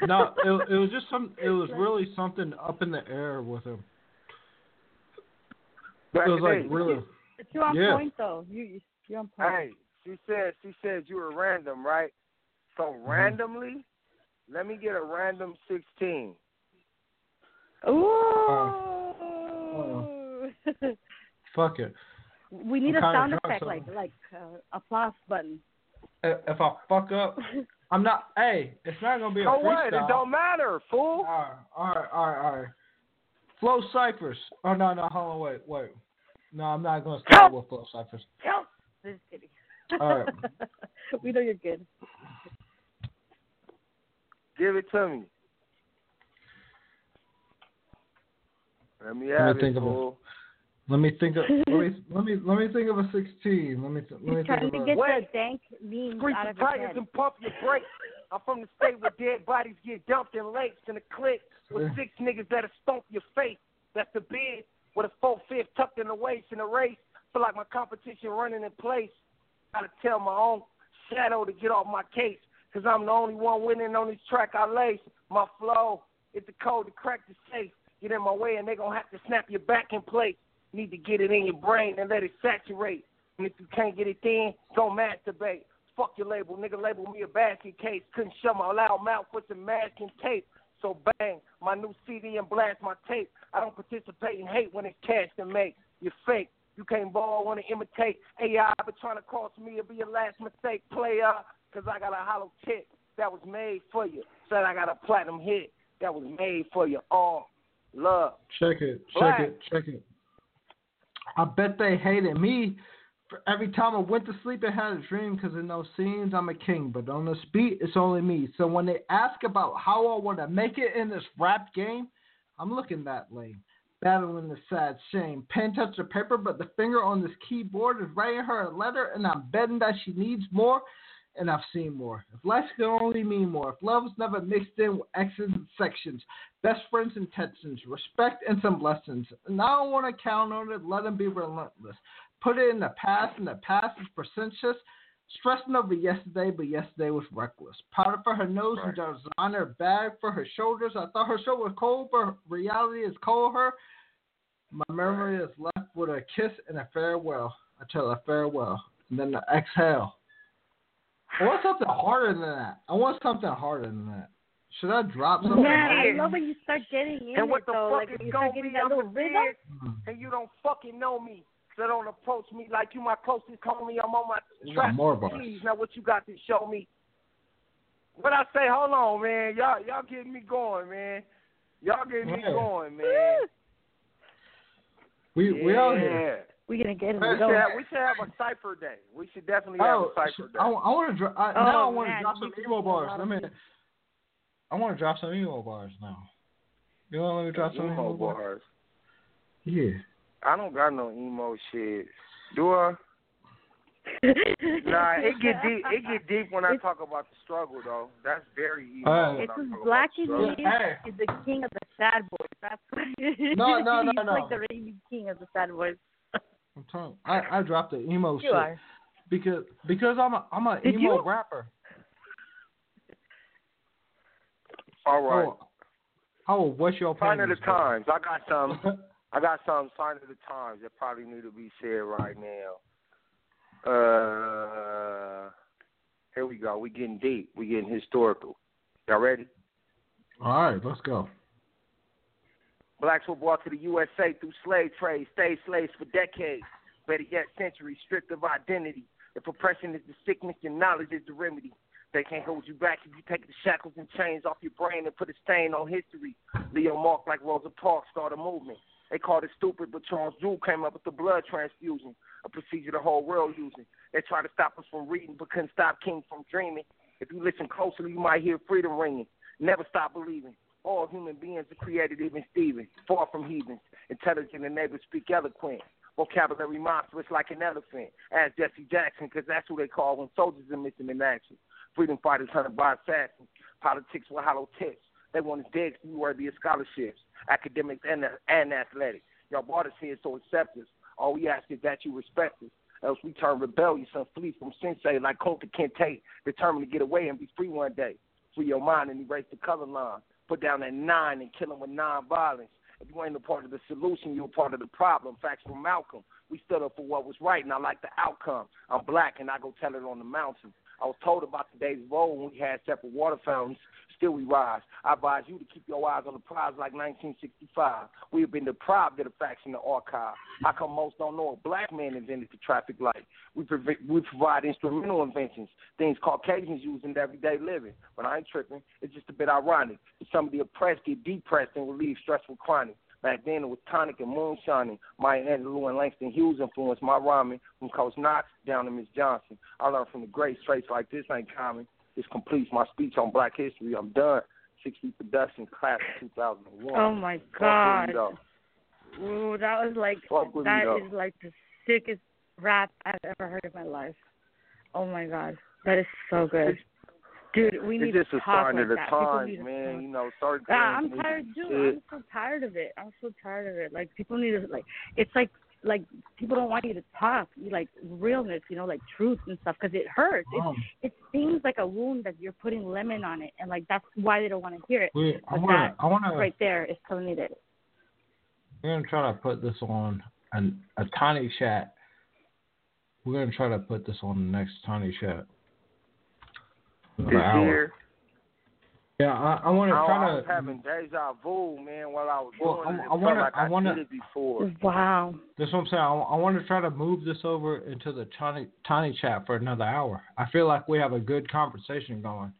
*laughs*
no, it, it was just some. It was really something up in the air with him.
Back
It was like
days.
really.
But you're on
Yeah.
point though. You you're on point.
Hey, she said she said you were random, right? So
Mm-hmm.
randomly, let me get a random sixteen.
Ooh.
Fuck it.
we need
I'm
a sound effect
so-
like like uh, applause button.
If if I fuck up, *laughs* I'm not. Hey, it's not gonna be a
So what?
freestyle.
It don't matter, fool.
All right, all right, all right, all right. Flow ciphers. Oh no, no, hold on, wait, wait. No, I'm not gonna start with flow ciphers.
Just kidding.
All right. *laughs*
we know you're good.
Give it to me. Let me
Let me think
it,
of it.
fool.
Let me think of let me *laughs* let me let me think of a sixteen. Let me th- let me
He's trying
think
to
of a
get
Wait.
the dank memes
Screech
out of his
tires
head.
and pump your brakes. I'm from the state where dead bodies get dumped in lakes in a clique with six niggas that'll stomp your face. That's the bid with a four fifth tucked in the waist in a race. Feel like my competition running in place. Gotta tell my own shadow to get off my case. Cause I'm the only one winning on this track I lace. My flow is the code to crack the safe. Get in my way and they gonna have to snap your back in place. Need to get it in your brain and let it saturate. And if you can't get it in, go masturbate. Fuck your label, nigga. Label me a basket case. Couldn't shut my loud mouth with some masking tape. So bang, my new CD and blast my tape. I don't participate in hate when it's cash to make. You're fake. You can't ball, want to imitate AI, but trying to cross me will be your last mistake, player. Cause I got a hollow tip that was made for you. Said I got a platinum hit that was made for you. All love.
Check it, check
Black.
it, check it. I bet they hated me. For every time I went to sleep and had a dream, because in those scenes I'm a king, but on this beat it's only me. So when they ask about how I want to make it in this rap game, I'm looking that lame. Battling the sad shame. Pen touched the paper, but the finger on this keyboard is writing her a letter, and I'm betting that she needs more, and I've seen more. If life can only mean more, if love's never mixed in with X's and sections, best friends intentions, respect and some lessons. And I don't want to count on it, let them be relentless. Put it in the past, and the past is pretentious. Stressing over yesterday, but yesterday was reckless. Powder for her nose and designer bag for her shoulders. I thought her show was cold, but reality is cold her. My memory is left with a kiss and a farewell. I tell her farewell, and then the exhale. I want something harder than that. I want something harder than that. Should I drop something?
Man, I love when you start getting in
And
it
the
though.
fuck
Like
is
you
gonna
start getting
be?
that
I'm
little
the
rhythm.
and you don't fucking know me. So don't approach me like you my closest homie. I'm on my
You
track.
more bars.
Please, now what you got to show me? What I say? Hold on, man. Y'all, y'all getting me going, man. Y'all getting me going, man.
We we out here.
Yeah.
We're gonna get it
We should, have, we should have a cipher day. We should definitely
Oh,
have a cipher day.
I, want to drop.
Oh,
now I want to drop some emo bars.
lot
Let
of
me.
things.
I want to drop some emo bars now. You want to let me drop some
emo
emo bars?
bars.
Yeah.
I don't got no emo shit. Do I? Nah, it get *laughs* deep. It get deep when I talk about the struggle, though. That's very emo.
Alright.
when
It's
I
just
talk about
Black
the
and
struggle.
Hey.
is the king of the sad boys. That's what
No, no, *laughs* no,
He's
no.
like the reigning king of the sad boys.
I'm telling. I I dropped the emo
You
shit
are.
because because I'm a I'm a
Did
emo
you?
rapper.
All right.
Oh, oh, what's your
Sign of
opinion?
the times. I got some. *laughs* I got some sign of the times that probably need to be said right now. Uh, here we go. We getting deep. We getting historical. Y'all ready?
All right, let's go.
Blacks were brought to the USA through slave trade, stayed slaves for decades, better yet centuries, stripped of identity. If oppression is the sickness, then knowledge is the remedy. They can't hold you back if you take the shackles and chains off your brain and put a stain on history. Leo Mark, like Rosa Parks, start a movement. They called it stupid, but Charles Drew came up with the blood transfusion, a procedure the whole world using. They tried to stop us from reading, but couldn't stop King from dreaming. If you listen closely, you might hear freedom ringing. Never stop believing. All human beings are created, even Stephen, far from heathens. Intelligent and able to speak eloquent. Vocabulary monstrous like an elephant. Ask Jesse Jackson, because that's who they call when soldiers are missing in action. Freedom fighters hunted by assassins. Politics with hollow tips. They want us dead worthy of scholarships. Academics and, and athletics. Y'all brought us here, so accept us. All we ask is that you respect us. Else we turn rebellious and flee from sensei like Kunta Kinte, determined to get away and be free one day. Free your mind and erase the color line. Put down that nine and kill them with non-violence. If you ain't a part of the solution, you're a part of the problem. Facts from Malcolm. We stood up for what was right, and I like the outcome. I'm black, and I go tell it on the mountain. I was told about today's road when we had separate water fountains. Still we rise. I advise you to keep your eyes on the prize like 1965. We have been deprived of the facts in the archive. How come most don't know a black man invented the traffic light? We, prov- we provide instrumental inventions, things Caucasians use in everyday living. But I ain't tripping. It's just a bit ironic. Some of the oppressed get depressed and relieve stressful chronic. Back then it was tonic and moonshining. Maya Angelou and Langston Hughes influenced my rhyming from Coach Knox down to Miss Johnson. I learned from the greats. Traits like this ain't common. This completes my speech on Black History. I'm done. Six Feet Production, class of 2001.
Oh my
to
God. Ooh, that was like that is like the sickest rap I've ever heard in my life. Oh my god, that is so good, dude. We need
it's just
to
a
talk like. People
times,
to
man.
talk.
You know, certain
Ah,
things
I'm tired, dude.
be
I'm so tired of it. I'm so tired of it. Like people need to like. It's like like people don't want you to talk, you like realness, you know, like truth and stuff, because it hurts.
Um,
It it seems like a wound that you're putting lemon on it, and like that's why they don't want to hear it.
we, I
But
wanna,
that
I wanna,
right there is telling me that.
we're gonna try to put this on an, a Tinychat. We're gonna try to put this on the next Tinychat.
This
For an hour.
year,
Yeah, I, I want to oh,
I,
try
I was having deja vu, man, while I was
Well,
doing
I-
it. It
I
felt
wanna-
like
I wanna-
did it before.
Wow.
That's what I'm saying. I, I want to try to move this over into the tiny Tinychat for another hour. I feel like we have a good conversation going.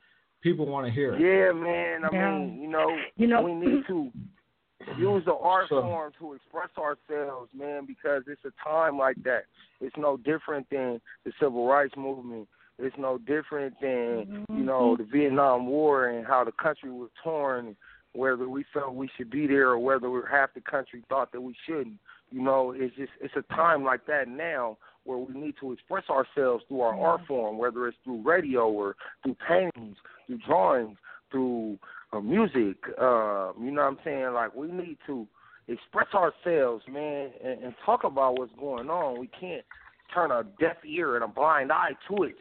People want to hear it.
Yeah, man. I
Yeah.
mean, you know,
You know-
we need to *clears throat* use the art
So-
form to express ourselves, man, because it's a time like that. It's no different than the civil rights movement. It's no different than, you know, the Vietnam War and how the country was torn, whether we felt we should be there or whether half the country thought that we shouldn't. You know, it's just it's a time like that now where we need to express ourselves through our art form, whether it's through radio or through paintings, through drawings, through uh, music. Uh, you know what I'm saying? Like we need to express ourselves, man, and, and talk about what's going on. We can't turn a deaf ear and a blind eye to it.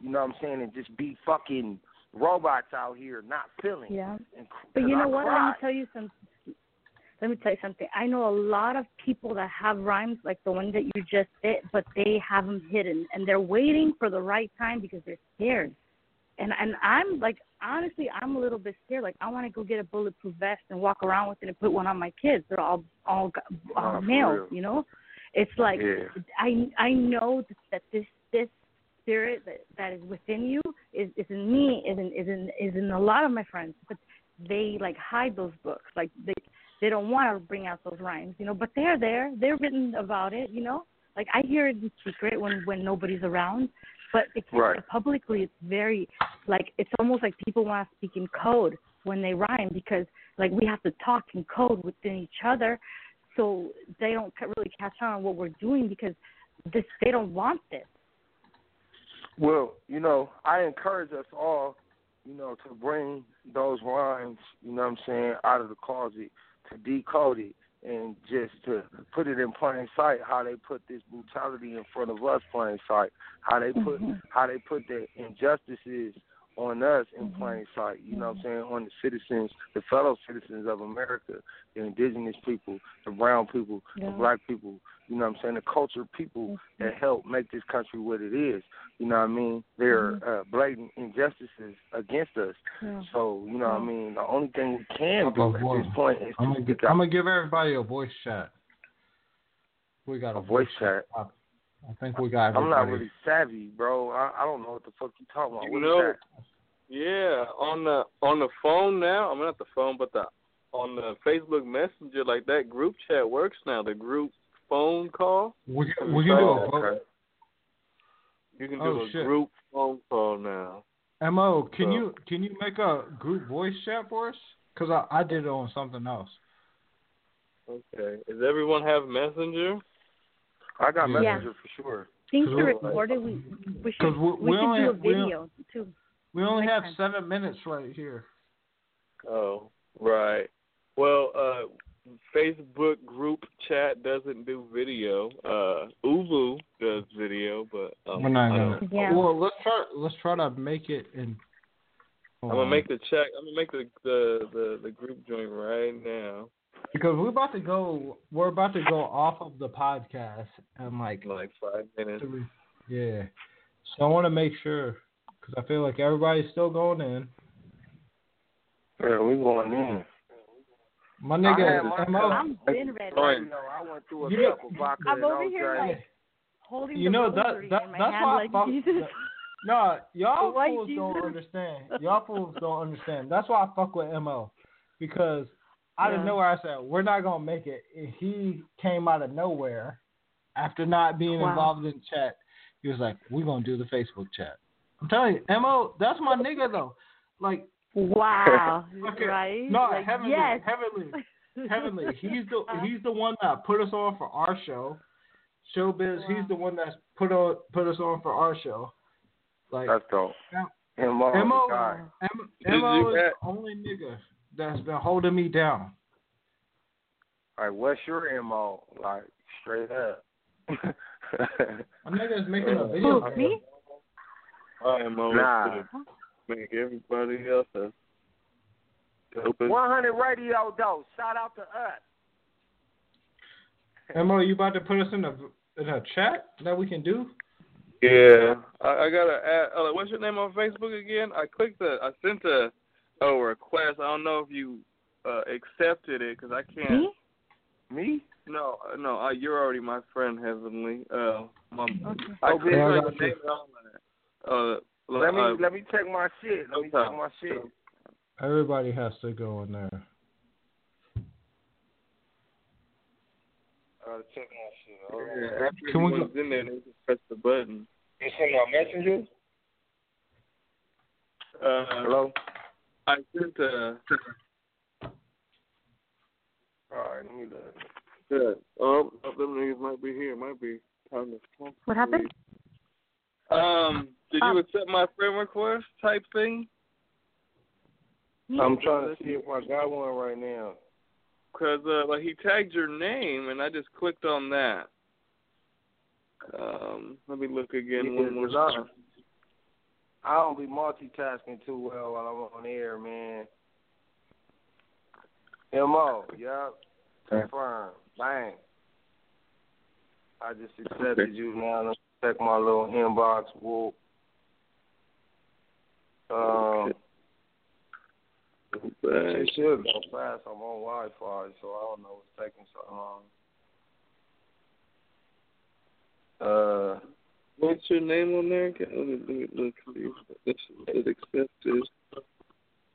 You know what I'm saying? And just be fucking robots out here not feeling.
Yeah.
And,
But you know
I
what? Let me tell you something. Let me tell you something. I know a lot of people that have rhymes like the one that you just did, but they have them hidden, and they're waiting for the right time because they're scared. And and I'm like, honestly, I'm a little bit scared. Like, I want to go get a bulletproof vest and walk around with it and put one on my kids. They're all all, all
for
males, you know. It's like
Yeah.
I I know that this this spirit that that is within you is is in me is in is in is in a lot of my friends, but they like hide those books. Like they they don't want to bring out those rhymes, you know. But they're there. They're written about it, you know. Like I hear it in secret when when nobody's around, but it's
Right.
Uh, publicly it's very like it's almost like people want to speak in code when they rhyme because like we have to talk in code within each other so they don't really catch on on what we're doing because this they don't want this
Well, you know, I encourage us all, you know, to bring those lines, you know what I'm saying, out of the closet, to decode it, and just to put it in plain sight how they put this brutality in front of us plain sight, how they put
Mhm.
how they put the injustices on us in
Mhm.
plain sight, you know what I'm saying, on the citizens, the fellow citizens of America, the indigenous people, the brown people,
Yeah.
the black people, you know what I'm saying, the cultured people that help make this country what it is. You know what I mean? There are uh, blatant injustices against us.
Yeah.
So, you know what I mean? The only thing we can do
about
at this point is
I'm
to
gonna, gi- I'm gonna give everybody a voice chat. We got a,
A voice chat.
I think we got
I'm not really savvy, bro. I, I don't know what the fuck you talking about.
You
What is
know. Yeah, on the on the phone now. I mean, not the phone, but the on the Facebook Messenger, like that group chat works now. The group phone call.
We can, we can do a vote.
You can do
Oh,
a
shit.
group phone call now.
Mo, can
So-
you can you make a group voice chat for us? Cause I I did it on something else.
Okay. Does everyone have Messenger?
I got
Yeah.
Messenger for sure.
things
are
recorded.
we-
record we we should
we,
we,
we
should
only
do a
have, we,
video too
we only have
time.
seven minutes right here.
Oh, right. Well, uh, Facebook group chat doesn't do video. Uh, ooVoo does video, but um,
We're not gonna.
Yeah.
Well, let's try let's try to make it and.
I'm gonna make the check. I'm gonna make the the the, the group join right now.
Because we're about to go. We're about to go off of the podcast and like
Like five minutes.
three- yeah. So I want to make sure because I feel like everybody's still going in.
Yeah, we going in.
My nigga,
had my
Mo,
I'm been ready
You know, I went through a
You know-
cup of vodka
I'm over here like holding
you
the
know that, that
in my
that's
hand
why
like
fuck.
Jesus. *laughs*
No, y'all
White
fools don't understand. Y'all fools don't understand. That's why I fuck with Mo, because out of nowhere I said we're not gonna make it. And he came out of nowhere after not being
Wow.
involved in chat. He was like, "We're gonna do the Facebook chat." I'm telling you, Mo, that's my nigga though. Like,
Wow. *laughs*
okay,
right?
no,
like,
heavenly,
yes.
heavenly. *laughs* Heavenly, he's the uh-huh. he's the one that put us on for our show. Showbizz, he's the one that's put on put us on for our show. Like
That's dope.
Mo,
Mo,
Mo,
the guy.
M-
Did
Mo is the only nigga that's been holding me down.
All right, what's your mo? Like straight up. *laughs*
My nigga is making a video.
Who, me?
I am always
Nah.
gonna make everybody else a
100 Radio though. Shout out to us. *laughs*
Mo, you about to put us in a in a chat that we can do?
Yeah, I, I gotta add. Uh, what's your name on Facebook again? I clicked the. I sent a a request. I don't know if you uh, accepted it because I can't.
Me?
Me?
No, uh, no. Uh, you're already my friend, Heavenly. Uh, my,
Okay.
I
Oh,
clicked
yeah, I
like
got
the
you.
name and all. Uh,
Let me
uh,
let me check my shit. Let me
no
check my shit.
Everybody has to go in there.
Uh, check my shit.
yeah, after
Can we
everyone's in there, they just press the button.
You send my messenger?
Uh,
Hello.
I sent a.
All right, let me look.
Yeah. Oh, oh, them niggas might be here. Might be time to talk.
What happened?
Um, did
Um,
you accept my friend request type thing?
I'm trying to see if I got one right now.
Cause uh, like he tagged your name and I just clicked on that. Um, let me look again
Yeah,
one more
'cause I-
time.
I don't be multitasking too well while I'm on air, man. Mo, yep. Confirm. Bang. I just accepted
Okay.
you now. Let's check my little inbox. Whoop. Um, it should go fast. I'm on Wi-Fi, so I don't know what's taking so long. Uh,
What's your name on there? again? Let me, let me look see if it's accepted.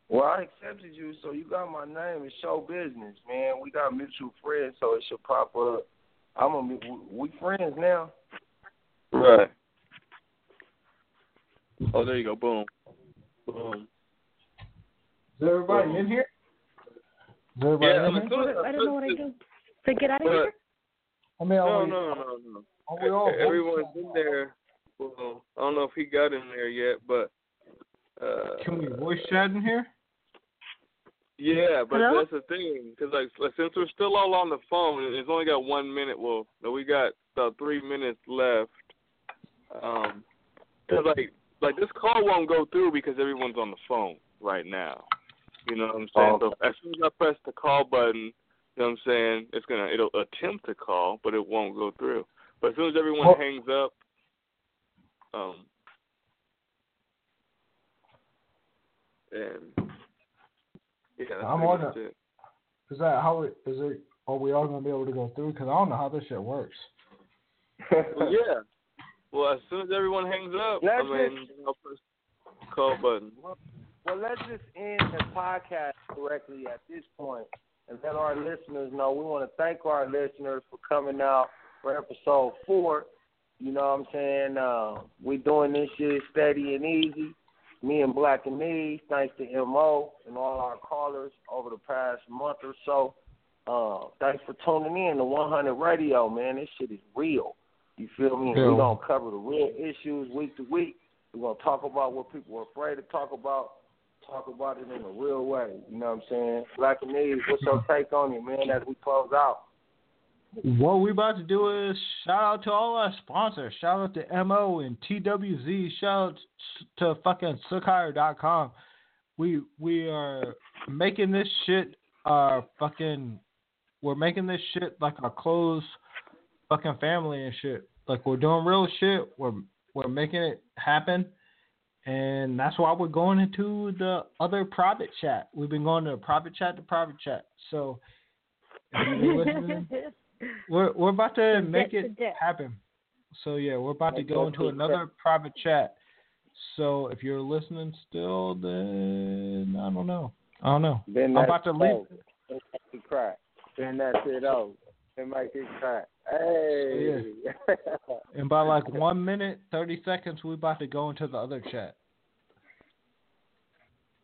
well, I accepted you, so you got my name. It's show business, man. We got mutual friends, so it should pop up. I'm a, we, we friends now.
Right. Oh, there you go. Boom. Boom.
Is everybody in here? Is everybody
Yeah,
in
I'm
here?
I don't know what I do. To get out of
But-
here?
I mean,
No,
are
no,
we,
no, no, no.
are we all
Everyone's in there. Well, I don't know if he got in there yet, but uh,
Can we voice chat in here?
Yeah, but
Hello?
that's the thing, because like, like since we're still all on the phone, it's only got one minute. Well, no, we got about three minutes left. Um, cause like like this call won't go through because everyone's on the phone right now. You know what I'm saying?
Oh.
So as soon as I press the call button, you know what I'm saying, it's gonna it'll attempt to call, but it won't go through. But as soon as everyone
Well-
hangs up, um, and yeah, that's
I'm
pretty
on
much
it.
it.
Is that how it is it? Are we all gonna be able to go through? Because I don't know how this shit works.
Well, yeah. Well, as soon as everyone hangs up, I
Let's
mean, I'll press the call button.
Well, let's just end the podcast correctly at this point and let our listeners know. We want to thank our listeners for coming out for episode four. You know what I'm saying? Uh, we doing this shit steady and easy. Me and Blackanese, thanks to MO and all our callers over the past month or so. Uh, thanks for tuning in to 100 Radio, man. This shit is real. You feel me? And
Yeah.
we gonna cover the real issues week to week. We're gonna talk about what people are afraid to talk about. Talk about it in a real way. You know what I'm saying? Blackanese, what's your take on it, man? As we close out.
What we about to do is shout out to all our sponsors. Shout out to Mo and TWZ. Shout out to fucking Sukhire.com. We we are making this shit our fucking. We're making this shit like our close fucking family and shit. Like we're doing real shit. We're we're making it happen. And that's why we're going into the other private chat. We've been going to private chat to private chat. So if been *laughs* listening, we're we're about to
From
make it happen. So yeah, we're about to go into
shit
another private chat. So if you're listening still, then I don't know. I don't know.
Then
I'm about to leave.
over. Then make crack. Then that shit over. it might it crack. Hey.
And by like *laughs* one minute, thirty seconds, we're about to go into the other chat.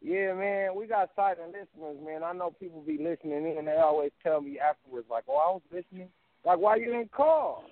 Yeah, man, we got silent listeners, man. I know people be listening in, and they always tell me afterwards, like, "Oh, I was listening." Like, why you didn't call?